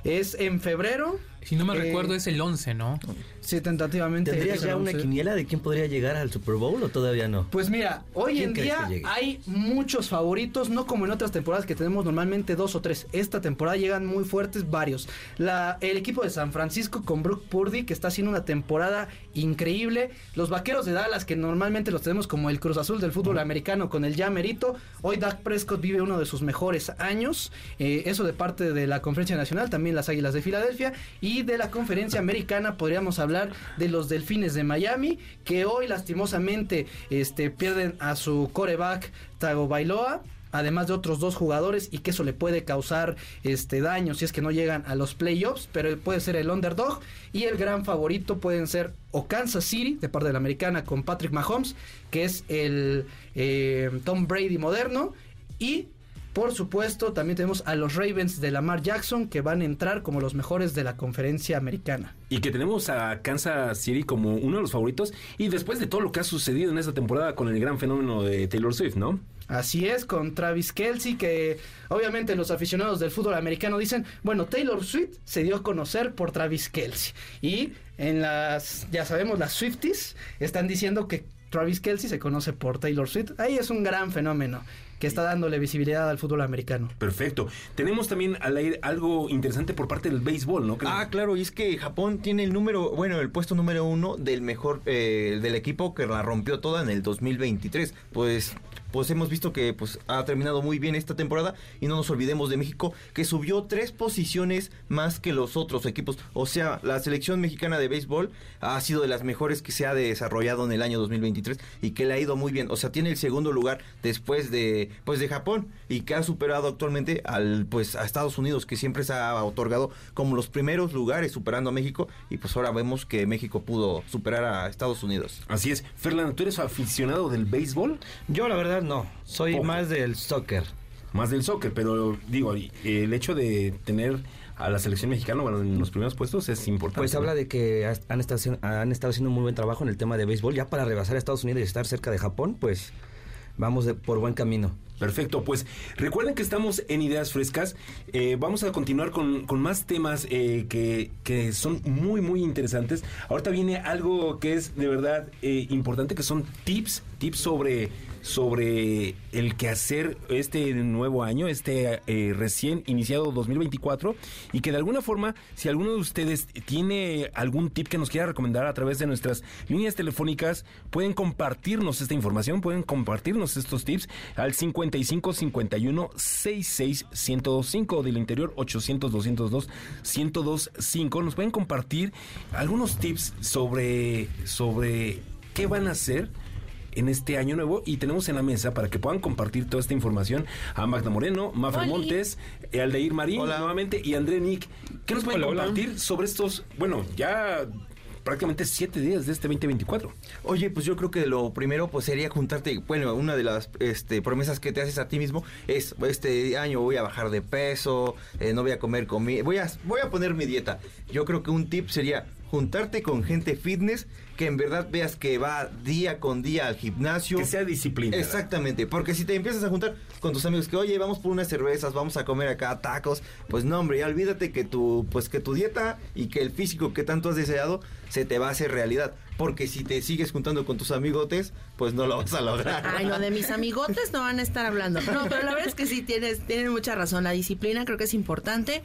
Es en febrero.
Si no me
Eh,
recuerdo, es el 11, ¿no?
Sí, tentativamente.
¿Tendrías ya una
11.
quiniela de quién podría llegar al Super Bowl o todavía no?
Pues mira, hoy
¿Quién
en día hay muchos favoritos, no como en otras temporadas que tenemos normalmente dos o tres. Esta temporada llegan muy fuertes varios. La, el equipo de San Francisco con Brook Purdy, que está haciendo una temporada increíble. Los vaqueros de Dallas, que normalmente los tenemos como el Cruz Azul del fútbol americano con el ya merito. Hoy Dak Prescott vive uno de sus mejores años. Eh, eso de parte de la Conferencia Nacional, también las Águilas de Filadelfia. Y de la Conferencia Americana podríamos hablar de los Delfines de Miami, que hoy lastimosamente este, pierden a su coreback Tago Bailoa. Además de otros dos jugadores y que eso le puede causar este daño si es que no llegan a los playoffs, pero puede ser el underdog y el gran favorito pueden ser o Kansas City de parte de la americana con Patrick Mahomes, que es el eh, Tom Brady moderno y por supuesto, también tenemos a los Ravens de Lamar Jackson que van a entrar como los mejores de la conferencia americana.
Y que tenemos a Kansas City como uno de los favoritos. Y después de todo lo que ha sucedido en esta temporada con el gran fenómeno de Taylor Swift, ¿no?
Así es, con Travis Kelsey, que obviamente los aficionados del fútbol americano dicen, bueno, Taylor Swift se dio a conocer por Travis Kelsey. Y en las, ya sabemos, las Swifties están diciendo que Travis Kelsey se conoce por Taylor Swift. Ahí es un gran fenómeno que está dándole visibilidad al fútbol americano.
Perfecto. Tenemos también al aire algo interesante por parte del béisbol, ¿no?
Ah, claro, y es que Japón tiene el número, bueno, el puesto número uno del mejor, eh, del equipo que la rompió toda en el 2023. Pues, pues hemos visto que pues ha terminado muy bien esta temporada y no nos olvidemos de México que subió tres posiciones más que los otros equipos. O sea, la selección mexicana de béisbol ha sido de las mejores que se ha desarrollado en el año 2023 y que le ha ido muy bien. O sea, tiene el segundo lugar después de, pues de Japón y que ha superado actualmente al, pues a Estados Unidos que siempre se ha otorgado como los primeros lugares superando a México y pues ahora vemos que México pudo superar a Estados Unidos.
Así es. Fernando, ¿tú eres aficionado del béisbol?
Yo la verdad no, soy
Poco.
más del soccer.
Más del soccer, pero digo, el hecho de tener a la selección mexicana bueno, en los primeros puestos es importante.
Pues habla de que han estado, haciendo- han estado haciendo un muy buen trabajo en el tema de béisbol. Ya para rebasar a Estados Unidos y estar cerca de Japón, pues vamos de- por buen camino.
Perfecto, pues recuerden que estamos en Ideas Frescas. Eh, vamos a continuar con, con más temas eh, que, que son muy, muy interesantes. Ahorita viene algo que es de verdad eh, importante, que son tips, tips sobre, sobre el quehacer este nuevo año, este eh, recién iniciado 2024, y que de alguna forma, si alguno de ustedes tiene algún tip que nos quiera recomendar a través de nuestras líneas telefónicas, pueden compartirnos esta información, pueden compartirnos estos tips al 55 51 66 1025 del interior 800 202 1025. Nos pueden compartir algunos tips sobre, sobre qué van a hacer en este año nuevo y tenemos en la mesa para que puedan compartir toda esta información a Magda Moreno, Mafer
Oli.
Montes, eh, Aldeir Marín nuevamente y André Nick. ¿Qué nos pueden
Hola, hola.
compartir sobre estos, bueno, ya prácticamente siete días de este 2024?
Oye, pues yo creo que lo primero pues sería juntarte, bueno, una de las este, promesas que te haces a ti mismo es este año voy a bajar de peso, eh, no voy a comer comida, voy a voy a poner mi dieta. Yo creo que un tip sería juntarte con gente fitness que en verdad veas que va día con día al gimnasio.
Que sea disciplina.
Exactamente, porque si te empiezas a juntar con tus amigos que, oye, vamos por unas cervezas, vamos a comer acá tacos, pues no, hombre, ya olvídate que tu, pues que tu dieta y que el físico que tanto has deseado se te va a hacer realidad. Porque si te sigues juntando con tus amigotes, pues no lo vas a lograr.
Ay, no, de mis amigotes no van a estar hablando. No, pero la verdad es que sí, tienes, tienen mucha razón. La disciplina creo que es importante.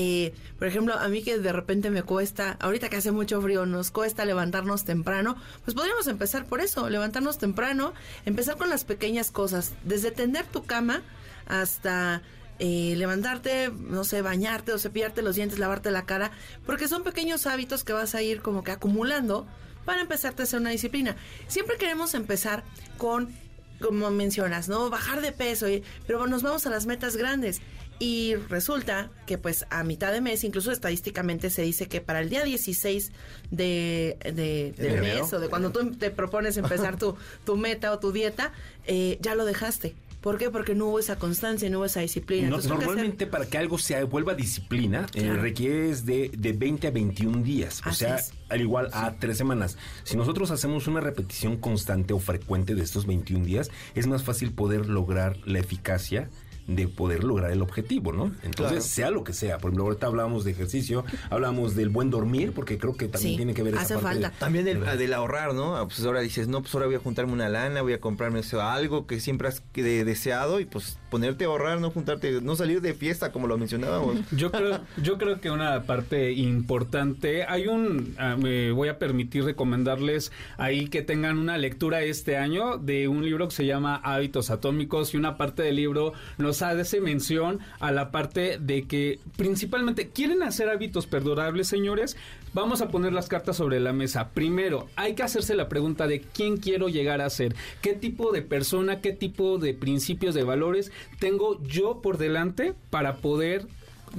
Eh, por ejemplo, a mí que de repente me cuesta, ahorita que hace mucho frío, nos cuesta levantarnos temprano, pues podríamos empezar por eso, levantarnos temprano, empezar con las pequeñas cosas, desde tender tu cama hasta eh, levantarte, no sé, bañarte o cepillarte los dientes, lavarte la cara, porque son pequeños hábitos que vas a ir como que acumulando para empezarte a hacer una disciplina. Siempre queremos empezar con, como mencionas, ¿no? Bajar de peso, y- pero nos vamos a las metas grandes. Y resulta que pues a mitad de mes, incluso estadísticamente se dice que para el día 16 de, de, del mes o de cuando tú te propones empezar tu, tu meta o tu dieta, eh, ya lo dejaste. ¿Por qué? Porque no hubo esa constancia, no hubo esa disciplina.
No-
Entonces, creo que hacer-
normalmente para que algo se vuelva disciplina eh,
Claro.
requieres de, de 20 a 21 días, o sea,
es.
al igual a tres semanas. Si nosotros hacemos una repetición constante o frecuente de estos 21 días, es más fácil poder lograr la eficacia de poder lograr el objetivo, ¿no? Entonces,
Claro.
sea lo que sea. Por ejemplo, ahorita hablábamos de ejercicio, hablamos del buen dormir, porque creo que también
Sí,
tiene que ver esa
hace
parte de-
falta.
También del, del ahorrar, ¿no? Ah, Pues ahora dices, no, pues ahora voy a juntarme una lana, voy a comprarme eso, algo que siempre has deseado y pues ponerte a ahorrar, no juntarte, no salir de fiesta como lo mencionábamos.
Yo creo, yo creo que una parte importante, hay un, ah, me voy a permitir recomendarles ahí que tengan una lectura este año de un libro que se llama Hábitos Atómicos y una parte del libro nos hace mención a la parte de que principalmente quieren hacer hábitos perdurables, señores. Vamos a poner las cartas sobre la mesa. Primero, hay que hacerse la pregunta de quién quiero llegar a ser, qué tipo de persona, qué tipo de principios, de valores tengo yo por delante para poder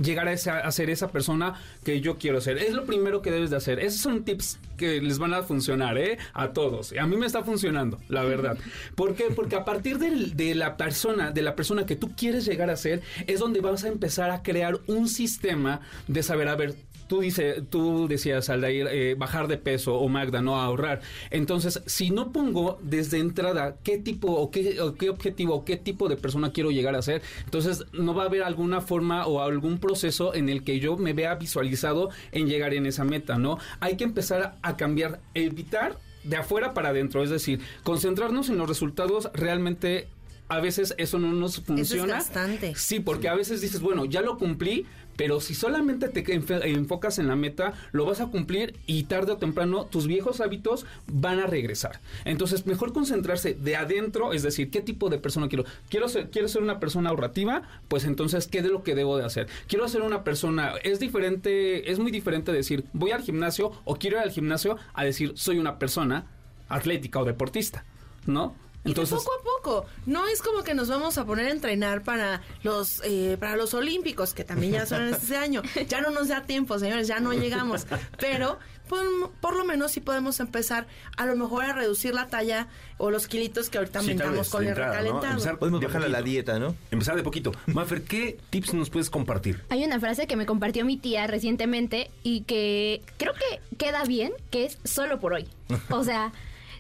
llegar a, ser esa persona que yo quiero ser. Es lo primero que debes de hacer. Esos son tips que les van a funcionar, ¿eh? A todos. A mí me está funcionando, la verdad. ¿Por qué? Porque a partir del- de la persona, de la persona que tú quieres llegar a ser, es donde vas a empezar a crear un sistema de saber, a ver, Tú, dice, tú decías, Aldair, eh, bajar de peso o Magda, no ahorrar. Entonces, si no pongo desde entrada qué tipo o qué, o qué objetivo o qué tipo de persona quiero llegar a ser, entonces no va a haber alguna forma o algún proceso en el que yo me vea visualizado en llegar en esa meta, ¿no? Hay que empezar a cambiar, evitar de afuera para adentro, es decir, concentrarnos en los resultados realmente a veces eso no nos funciona.
desgastante.
Sí, porque a veces dices, bueno, ya lo cumplí, pero si solamente te enf- enfocas en la meta, lo vas a cumplir y tarde o temprano tus viejos hábitos van a regresar. Entonces, mejor concentrarse de adentro, es decir, qué tipo de persona quiero. Quiero ser, quiero ser una persona ahorrativa, pues entonces, ¿qué de lo que debo de hacer? Quiero ser una persona, es diferente, es muy diferente decir, voy al gimnasio o quiero ir al gimnasio a decir, soy una persona atlética o deportista, ¿no?
Y de poco a poco. No es como que nos vamos a poner a entrenar para los eh, para los olímpicos, que también ya son en este año. Ya no nos da tiempo, señores, ya no llegamos. Pero por, por lo menos sí podemos empezar a lo mejor a reducir la talla o los kilitos que ahorita aumentamos con el
entrada, ¿no?
recalentado.
Empezar
Podemos
de
bajarle a la dieta, ¿no?
Empezar de poquito. Mafer, ¿qué tips nos puedes compartir?
Hay una frase que me compartió mi tía recientemente y que creo que queda bien, que es solo por hoy. O sea,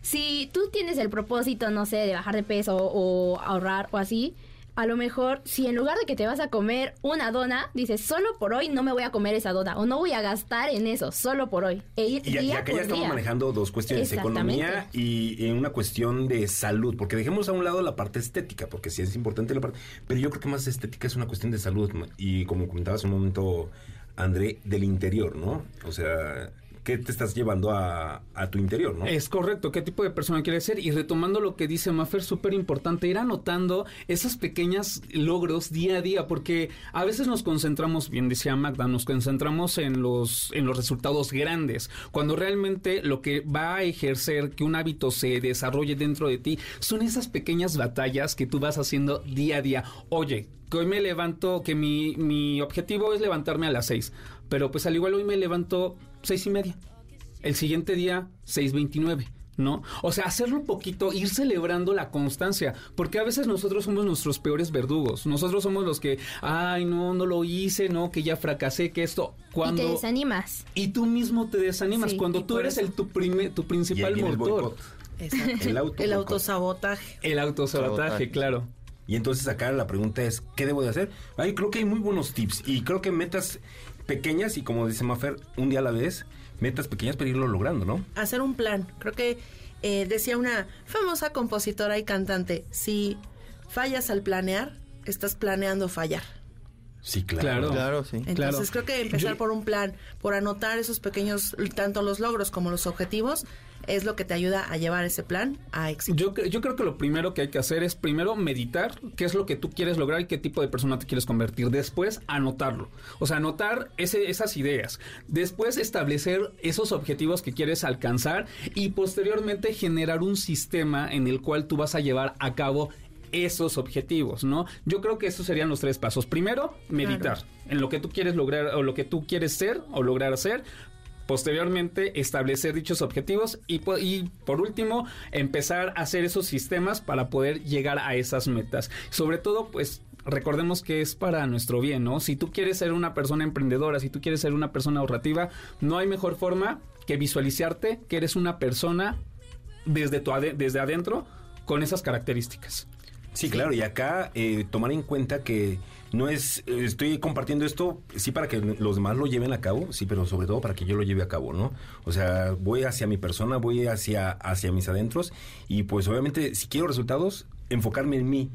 si tú tienes el propósito, no sé, de bajar de peso o ahorrar o así, a lo mejor si en lugar de que te vas a comer una dona, dices, solo por hoy no me voy a comer esa dona o no voy a gastar en eso, solo por hoy. E
Y, y acá ya estamos
día.
manejando dos cuestiones, economía y, y una cuestión de salud, porque dejemos a un lado la parte estética, porque sí es importante la parte, pero yo creo que más estética es una cuestión de salud y como comentabas un momento, André, del interior, ¿no? O sea, qué te estás llevando a, tu interior, ¿no?
Es correcto, qué tipo de persona quieres ser. Y retomando lo que dice Maffer, súper importante, ir anotando esas pequeñas logros día a día, porque a veces nos concentramos, bien decía Magda, nos concentramos en los, en los resultados grandes, cuando realmente lo que va a ejercer que un hábito se desarrolle dentro de ti son esas pequeñas batallas que tú vas haciendo día a día. Oye, que hoy me levanto, que mi, mi objetivo es levantarme a las seis, pero pues al igual hoy me levanto seis y media. El siguiente día, 6.29. ¿no? O sea, hacerlo poquito, ir celebrando la constancia, porque a veces nosotros somos nuestros peores verdugos, nosotros somos los que, ay, no, no lo hice, no, que ya fracasé, que esto, cuando...
Y te desanimas.
Y tú mismo te desanimas,
Sí,
cuando tú eres
eso-
el, tu, prime- tu principal
Y ahí viene el
motor.
El auto-
El autosabotaje.
El autosabotaje, claro.
Y entonces acá la pregunta es, ¿qué debo de hacer? Ay, creo que hay muy buenos tips y creo que metas pequeñas y como dice Mafer, un día a la vez, metas pequeñas para irlo logrando, ¿no?
hacer un plan. Creo que eh, decía una famosa compositora y cantante, si fallas al planear, estás planeando fallar.
Sí,
Claro.
Claro, sí.
Entonces creo que empezar por un plan, por anotar esos pequeños, tanto los logros como los objetivos, es lo que te ayuda a llevar ese plan a éxito.
Yo, yo creo que lo primero que hay que hacer es primero meditar qué es lo que tú quieres lograr y qué tipo de persona te quieres convertir. Después, anotarlo. O sea, anotar ese- esas ideas. Después, establecer esos objetivos que quieres alcanzar y posteriormente generar un sistema en el cual tú vas a llevar a cabo esos objetivos, ¿no? Yo creo que esos serían los tres pasos. Primero, meditar en lo que tú quieres lograr o lo que tú quieres ser o lograr hacer. Posteriormente, establecer dichos objetivos y, po- y por último, empezar a hacer esos sistemas para poder llegar a esas metas. Sobre todo, pues recordemos que es para nuestro bien, ¿no? Si tú quieres ser una persona emprendedora, si tú quieres ser una persona ahorrativa, no hay mejor forma que visualizarte que eres una persona desde, tu desde adentro con esas características.
Sí, claro, y acá eh, tomar en cuenta que no es, estoy compartiendo esto, sí, para que los demás lo lleven a cabo, sí, pero sobre todo para que yo lo lleve a cabo, ¿no? O sea, voy hacia mi persona, voy hacia, hacia mis adentros, y pues obviamente, si quiero resultados, enfocarme en mí,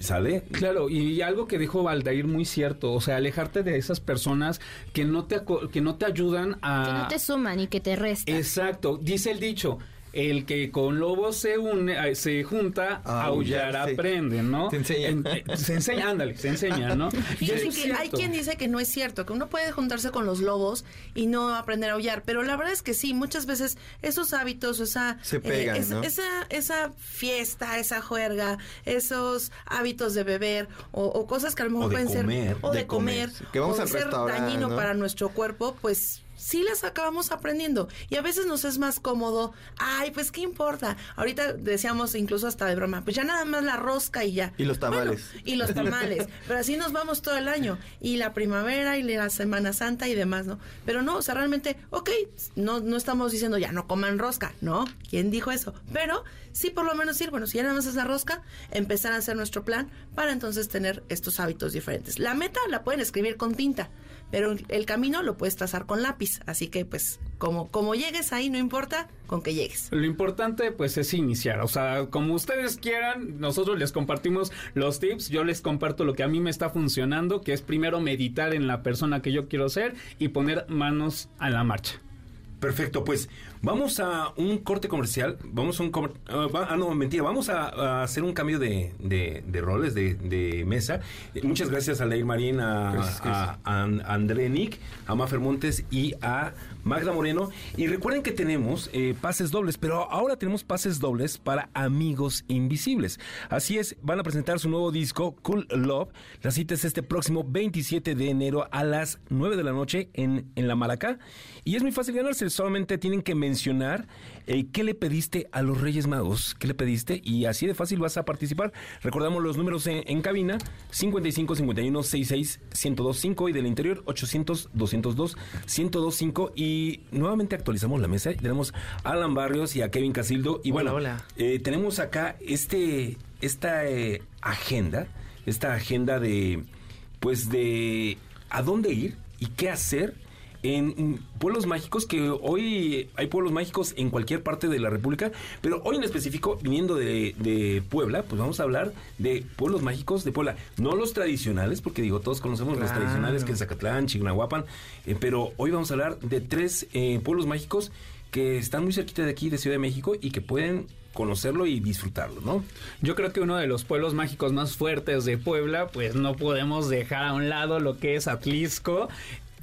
¿sale?
Claro, y algo que dijo Valdair muy cierto, o sea, alejarte de esas personas que no te, aco- que no te ayudan a...
Que no te suman y que te restan.
Exacto, dice el dicho, el que con lobos se une, eh, se junta, a aullar,
aullar,
aprende, ¿no?
Te enseña.
En- eh, se enseña, ándale, se enseña, ¿no?
Fíjense que hay quien dice que no es cierto, que uno puede juntarse con los lobos y no aprender a aullar, pero la verdad es que sí, muchas veces esos hábitos, esa,
Se pegan,
esa,
¿no?
esa, esa fiesta, esa juerga, esos hábitos de beber o, o cosas que a lo mejor
O de
pueden
comer.
ser o de,
De comer,
comer.
Que vamos
o
al
ser dañino
¿no?
para nuestro cuerpo, pues sí las acabamos aprendiendo y a veces nos es más cómodo, ay, pues qué importa. Ahorita decíamos incluso hasta de broma, pues ya nada más la rosca y ya.
Y los tamales.
Bueno, y los tamales, pero así nos vamos todo el año y la primavera y la Semana Santa y demás, ¿no? Pero no, o sea, realmente, ok, no no estamos diciendo ya no coman rosca, ¿no? ¿Quién dijo eso? Pero sí por lo menos decir, bueno, si ya nada más es la rosca, empezar a hacer nuestro plan para entonces tener estos hábitos diferentes. La meta la pueden escribir con tinta, pero el camino lo puedes trazar con lápiz, así que pues como como llegues ahí no importa con que llegues.
Lo importante pues es iniciar, o sea, como ustedes quieran, nosotros les compartimos los tips, yo les comparto lo que a mí me está funcionando, que es primero meditar en la persona que yo quiero ser y poner manos a la marcha.
Perfecto, pues vamos a un corte comercial. Vamos a un. comer- ah, va- ah, no, mentira. Vamos a, a hacer un cambio de, de- de roles, de, de mesa. Eh, muchas gracias a Leir Marín, a,
Gracias,
a- a An- André Nick, a Mafer Montes y a Magda Moreno. Y recuerden que tenemos eh, pases dobles, pero ahora tenemos pases dobles para Amigos Invisibles. Así es, van a presentar su nuevo disco, Cool Love. La cita es este próximo 27 de enero a las 9 de la noche en, en La Maracá. Y es muy fácil ganarse, solamente tienen que mencionar eh, qué le pediste a los Reyes Magos, qué le pediste, y así de fácil vas a participar. Recordamos los números en, en cabina, 55 51 66 1025 y del interior 800 202 1025 y nuevamente actualizamos la mesa. Tenemos a Alan Barrios y a Kevin Casildo. Y bueno,
hola.
eh, tenemos acá este, esta eh, agenda, esta agenda de, pues de a dónde ir y qué hacer en pueblos mágicos, que hoy hay pueblos mágicos en cualquier parte de la República, pero hoy en específico, viniendo de, de Puebla, pues vamos a hablar de pueblos mágicos de Puebla. No los tradicionales, porque digo, todos conocemos los tradicionales que en Zacatlán, Chignahuapan, eh, pero hoy vamos a hablar de tres eh, pueblos mágicos que están muy cerquita de aquí, de Ciudad de México, y que pueden conocerlo y disfrutarlo, ¿no?
Yo creo que uno de los pueblos mágicos más fuertes de Puebla, pues no podemos dejar a un lado lo que es Atlisco.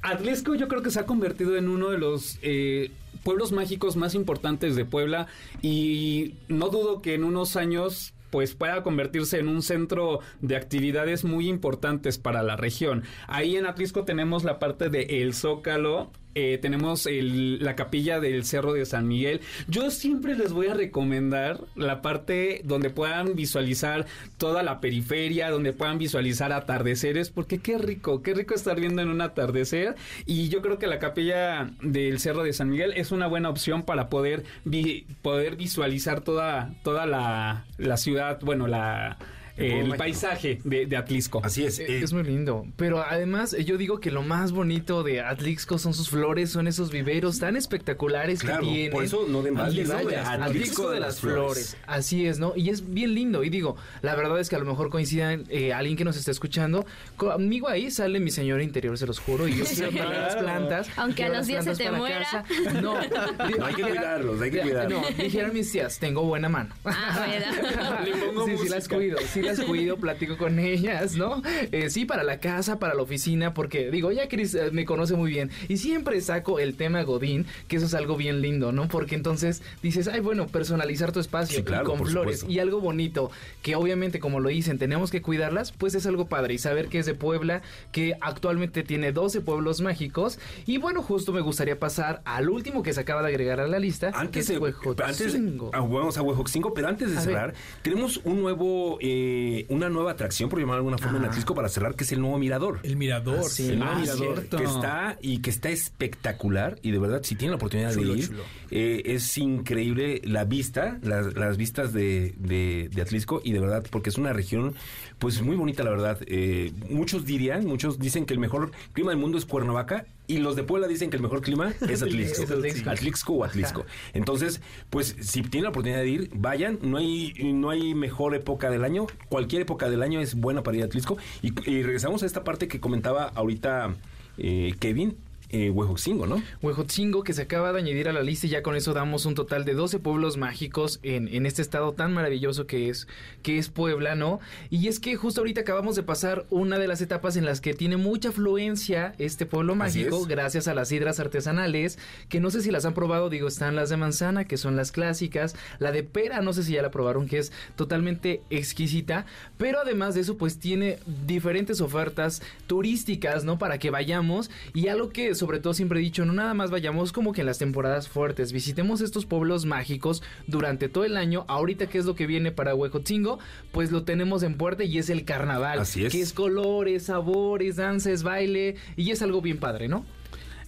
Atlisco yo creo que se ha convertido en uno de los eh, pueblos mágicos más importantes de Puebla y no dudo que en unos años pues pueda convertirse en un centro de actividades muy importantes para la región. Ahí en Atlisco tenemos la parte de El Zócalo, eh, tenemos la capilla del Cerro de San Miguel. Yo siempre les voy a recomendar la parte donde puedan visualizar toda la periferia, donde puedan visualizar atardeceres, porque qué rico, qué rico estar viendo en un atardecer. Y yo creo que la capilla del Cerro de San Miguel es una buena opción para poder, vi- poder visualizar toda, toda la, la ciudad, bueno, la...
El
paisaje de, de Atlisco.
Así es.
Eh, Es muy lindo. Pero además, yo digo que lo más bonito de Atlixco son sus flores, son esos viveros tan espectaculares
Claro,
que tienen.
por eso no de ¿no?
de
De
las-
Atlixco
Atlixco
de
de
las flores.
flores. Así es, ¿no? Y es bien lindo. Y digo, la verdad es que a lo mejor coincidan eh, alguien que nos está escuchando. Conmigo ahí sale mi señor interior, se los juro. Y yo quiero todas las
Claro.
plantas.
Aunque a los días se te muera.
casa. No,
No, hay que cuidarlos, hay que cuidarlos.
No, dijeron mis tías, tengo buena mano.
Ah.
Le pongo
sí, sí las cuido, sí las cuido, platico con ellas, ¿no? Eh, sí, para la casa, para la oficina, porque digo, ya Cris eh, me conoce muy bien y siempre saco el tema Godín, que eso es algo bien lindo, ¿no? Porque entonces dices, ay, bueno, personalizar tu espacio
Sí, claro,
con flores
supuesto.
y algo bonito, que obviamente, como lo dicen, tenemos que cuidarlas, pues es algo padre y saber que es de Puebla, que actualmente tiene 12 pueblos mágicos y bueno, justo me gustaría pasar al último que se acaba de agregar a la lista, que
Antes
es
de, antes de- ah, vamos a Huejotzingo, pero antes de
A ver.
cerrar, tenemos un nuevo, eh, una nueva atracción, por llamar de alguna forma, en. Atlisco para cerrar, que es el nuevo mirador.
El mirador.
Ah, sí.
el nuevo
Ah,
mirador
cierto.
que está y que está espectacular y de verdad si tienen la oportunidad
Chulo,
de ir eh, es increíble la vista las, las vistas de, de, de Atlisco y de verdad porque es una región pues muy bonita la verdad. Eh, muchos dirían muchos dicen que el mejor clima del mundo es Cuernavaca y los de Puebla dicen que el mejor clima es
Atlixco.
Atlixco. O Atlisco entonces pues si tienen la oportunidad de ir vayan. No hay no hay mejor época del año. Cualquier época del año es buena para ir a Atlisco y, y regresamos a esta parte que comentaba ahorita eh, Kevin eh, Huejotzingo, ¿no?
Huejotzingo que se acaba de añadir a la lista y ya con eso damos un total de 12 pueblos mágicos en, en este estado tan maravilloso que es, que es Puebla, ¿no? Y es que justo ahorita acabamos de pasar una de las etapas en las que tiene mucha afluencia este pueblo mágico gracias a las sidras artesanales, que no sé si las han probado, digo, están las de manzana, que son las clásicas, la de pera, no sé si ya la probaron, que es totalmente exquisita, pero además de eso, pues tiene diferentes ofertas turísticas, ¿no? Para que vayamos y algo que sobre todo siempre he dicho, no nada más vayamos como que en las temporadas fuertes, visitemos estos pueblos mágicos durante todo el año, ahorita que es lo que viene para Huejotzingo, pues lo tenemos en puerta y es el carnaval,
Así es.
que es colores, sabores, danzas, baile y es algo bien padre, ¿no?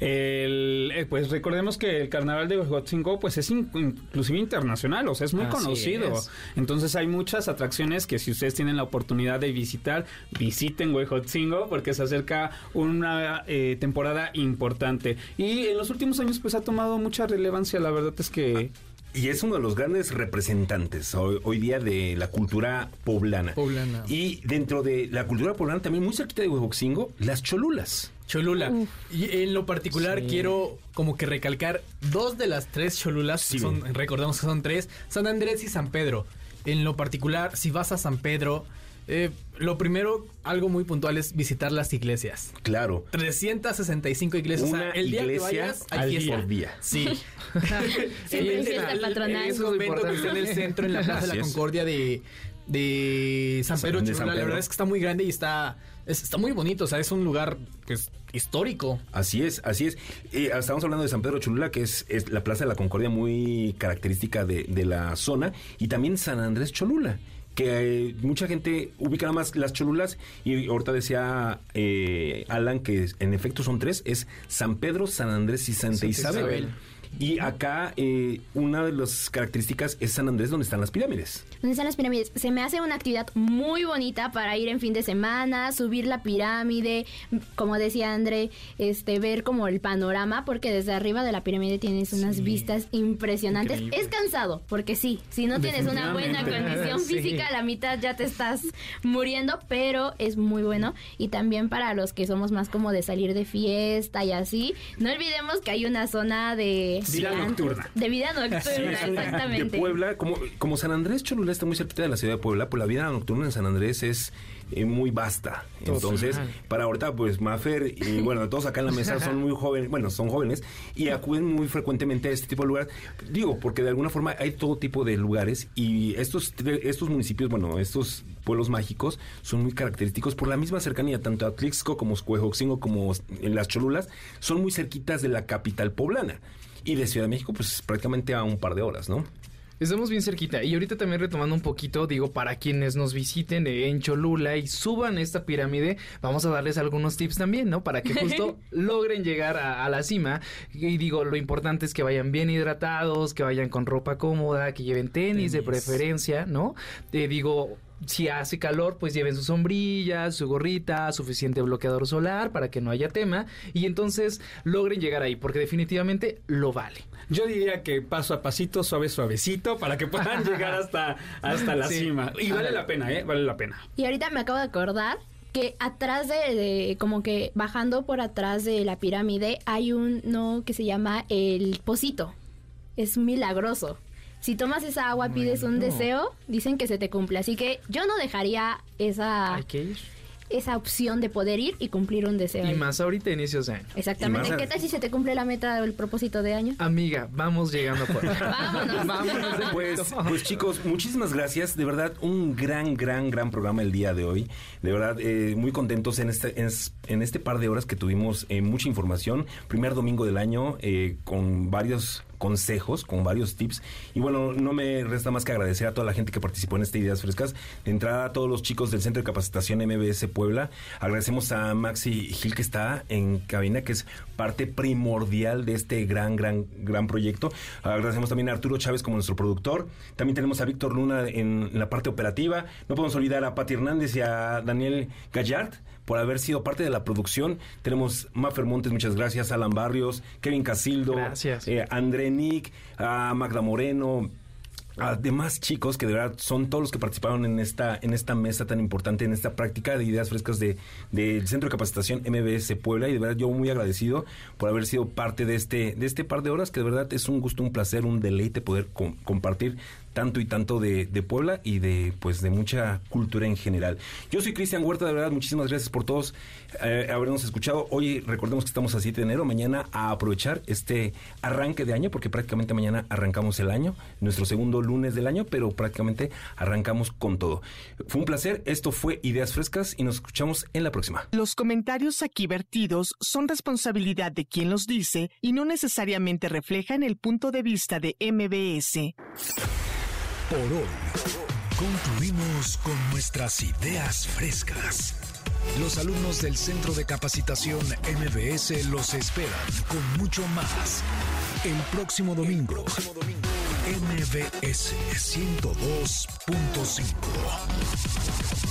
El, eh, pues recordemos que el carnaval de Huejotzingo pues es in- inclusive internacional, o sea, es muy
Así
conocido.
es.
Entonces hay muchas atracciones que si ustedes tienen la oportunidad de visitar, visiten Huejotzingo porque se acerca una eh, temporada importante. Y en los últimos años pues ha tomado mucha relevancia, la verdad es que...
Y es uno de los grandes representantes hoy, hoy día de la cultura poblana.
Poblana.
Y dentro de la cultura poblana, también muy cerquita de Huejotzingo, las cholulas.
Cholula. Y en lo particular
Sí.
quiero como que recalcar dos de las tres cholulas,
Sí,
que son, recordemos que son tres, San Andrés y San Pedro. En lo particular, si vas a San Pedro, eh, lo primero, algo muy puntual es visitar las iglesias.
Claro.
365 iglesias. o sea,
Una
el día que vayas, hay
al
fiesta.
día.
Sí.
Siempre
el-
fiesta patronal.
es
convento que está en el centro, en la Plaza de la
es.
Concordia de, de San Pedro
de San
Cholula. La verdad es que está muy grande y está, es- está muy bonito. O sea, es un lugar pues, histórico.
Así es, así es. Eh, estamos hablando de San Pedro Cholula, que es, es la Plaza de la Concordia muy característica de, de la zona, y también San Andrés Cholula que eh, mucha gente ubica nada más las cholulas y ahorita decía eh, Alan que en efecto son tres, es San Pedro, San Andrés y Santa,
Santa
Isabel.
Isabel.
Y acá eh, una de las características es San Andrés, donde están las pirámides.
¿Dónde están las pirámides? Se me hace una actividad muy bonita para ir en fin de semana, subir la pirámide, como decía André, este, ver como el panorama, porque desde arriba de la pirámide tienes unas vistas impresionantes.
Increíble.
Es cansado, porque sí, si no tienes una buena condición
Sí.
física, a la mitad ya te estás muriendo, pero es muy bueno. Y también para los que somos más como de salir de fiesta y así, no olvidemos que hay una zona de...
Vida nocturna.
De vida nocturna, exactamente.
De Puebla, como, como San Andrés Cholula está muy cerquita de la ciudad de Puebla, pues la vida nocturna en San Andrés es eh, muy vasta. Entonces,
Total.
para ahorita, pues Mafer y bueno, todos acá en la mesa son muy jóvenes, bueno, son jóvenes y acuden muy frecuentemente a este tipo de lugares. Digo, porque de alguna forma hay todo tipo de lugares y estos, tre- estos municipios, bueno, estos pueblos mágicos son muy característicos por la misma cercanía, tanto a Tlixco como Escuejoxingo como en las Cholulas, son muy cerquitas de la capital poblana. Y de Ciudad de México, pues prácticamente a un par de horas, ¿no?
Estamos bien cerquita. Y ahorita también retomando un poquito, digo, para quienes nos visiten en Cholula y suban esta pirámide, vamos a darles algunos tips también, ¿no? Para que justo logren llegar a, a la cima. Y digo, lo importante es que vayan bien hidratados, que vayan con ropa cómoda, que lleven tenis, de preferencia, ¿no? Eh, digo, si hace calor, pues lleven su sombrilla, su gorrita, suficiente bloqueador solar para que no haya tema. Y entonces logren llegar ahí, porque definitivamente lo vale.
Yo diría que paso a pasito, suave, suavecito, para que puedan llegar hasta, hasta la
Sí.
cima. Y vale la pena, ¿eh? Vale la pena.
Y ahorita me acabo de acordar que atrás de, de- como que bajando por atrás de la pirámide hay uno que se llama el Pocito. Es milagroso. Si tomas esa agua, pides un deseo, dicen que se te cumple. Así que yo no dejaría esa,
Hay que ir.
esa opción de poder ir y cumplir un deseo.
Y más ahorita inicios de año.
Exactamente. ¿Qué tal si se te cumple la meta o el propósito de año?
Amiga, vamos llegando por
Vámonos.
Vámonos
Pues, pues chicos, muchísimas gracias. De verdad, un gran, gran, gran programa el día de hoy. De verdad, eh, muy contentos en este, en, en este par de horas que tuvimos eh, mucha información. Primer domingo del año eh, con varios consejos, con varios tips. Y bueno, no me resta más que agradecer a toda la gente que participó en este Ideas Frescas. De entrada a todos los chicos del Centro de Capacitación MBS Puebla. Agradecemos a Maxi Gil que está en cabina, que es parte primordial de este gran, gran, gran proyecto. Agradecemos también a Arturo Chávez como nuestro productor. También tenemos a Víctor Luna en la parte operativa. No podemos olvidar a Pati Hernández y a Daniel Gallard por haber sido parte de la producción. Tenemos Mafer Montes, muchas gracias, Alan Barrios, Kevin Casildo,
Gracias.
eh, André Nick, a Magda Moreno, a demás chicos que de verdad son todos los que participaron en esta en esta mesa tan importante, en esta práctica de ideas frescas de del Centro de Capacitación MBS Puebla y de verdad yo muy agradecido por haber sido parte de este de este par de horas que de verdad es un gusto, un placer, un deleite poder com- compartir tanto y tanto de, de Puebla y de pues de mucha cultura en general. Yo soy Cristian Huerta, de verdad, muchísimas gracias por todos eh, habernos escuchado. Hoy recordemos que estamos a 7 de enero, mañana a aprovechar este arranque de año, porque prácticamente mañana arrancamos el año, nuestro segundo lunes del año, pero prácticamente arrancamos con todo. Fue un placer, esto fue Ideas Frescas y nos escuchamos en la próxima.
Los comentarios aquí vertidos son responsabilidad de quien los dice y no necesariamente reflejan el punto de vista de MBS.
Por hoy, concluimos con nuestras ideas frescas. Los alumnos del Centro de Capacitación MBS los esperan con mucho más el próximo domingo. MBS 102.5.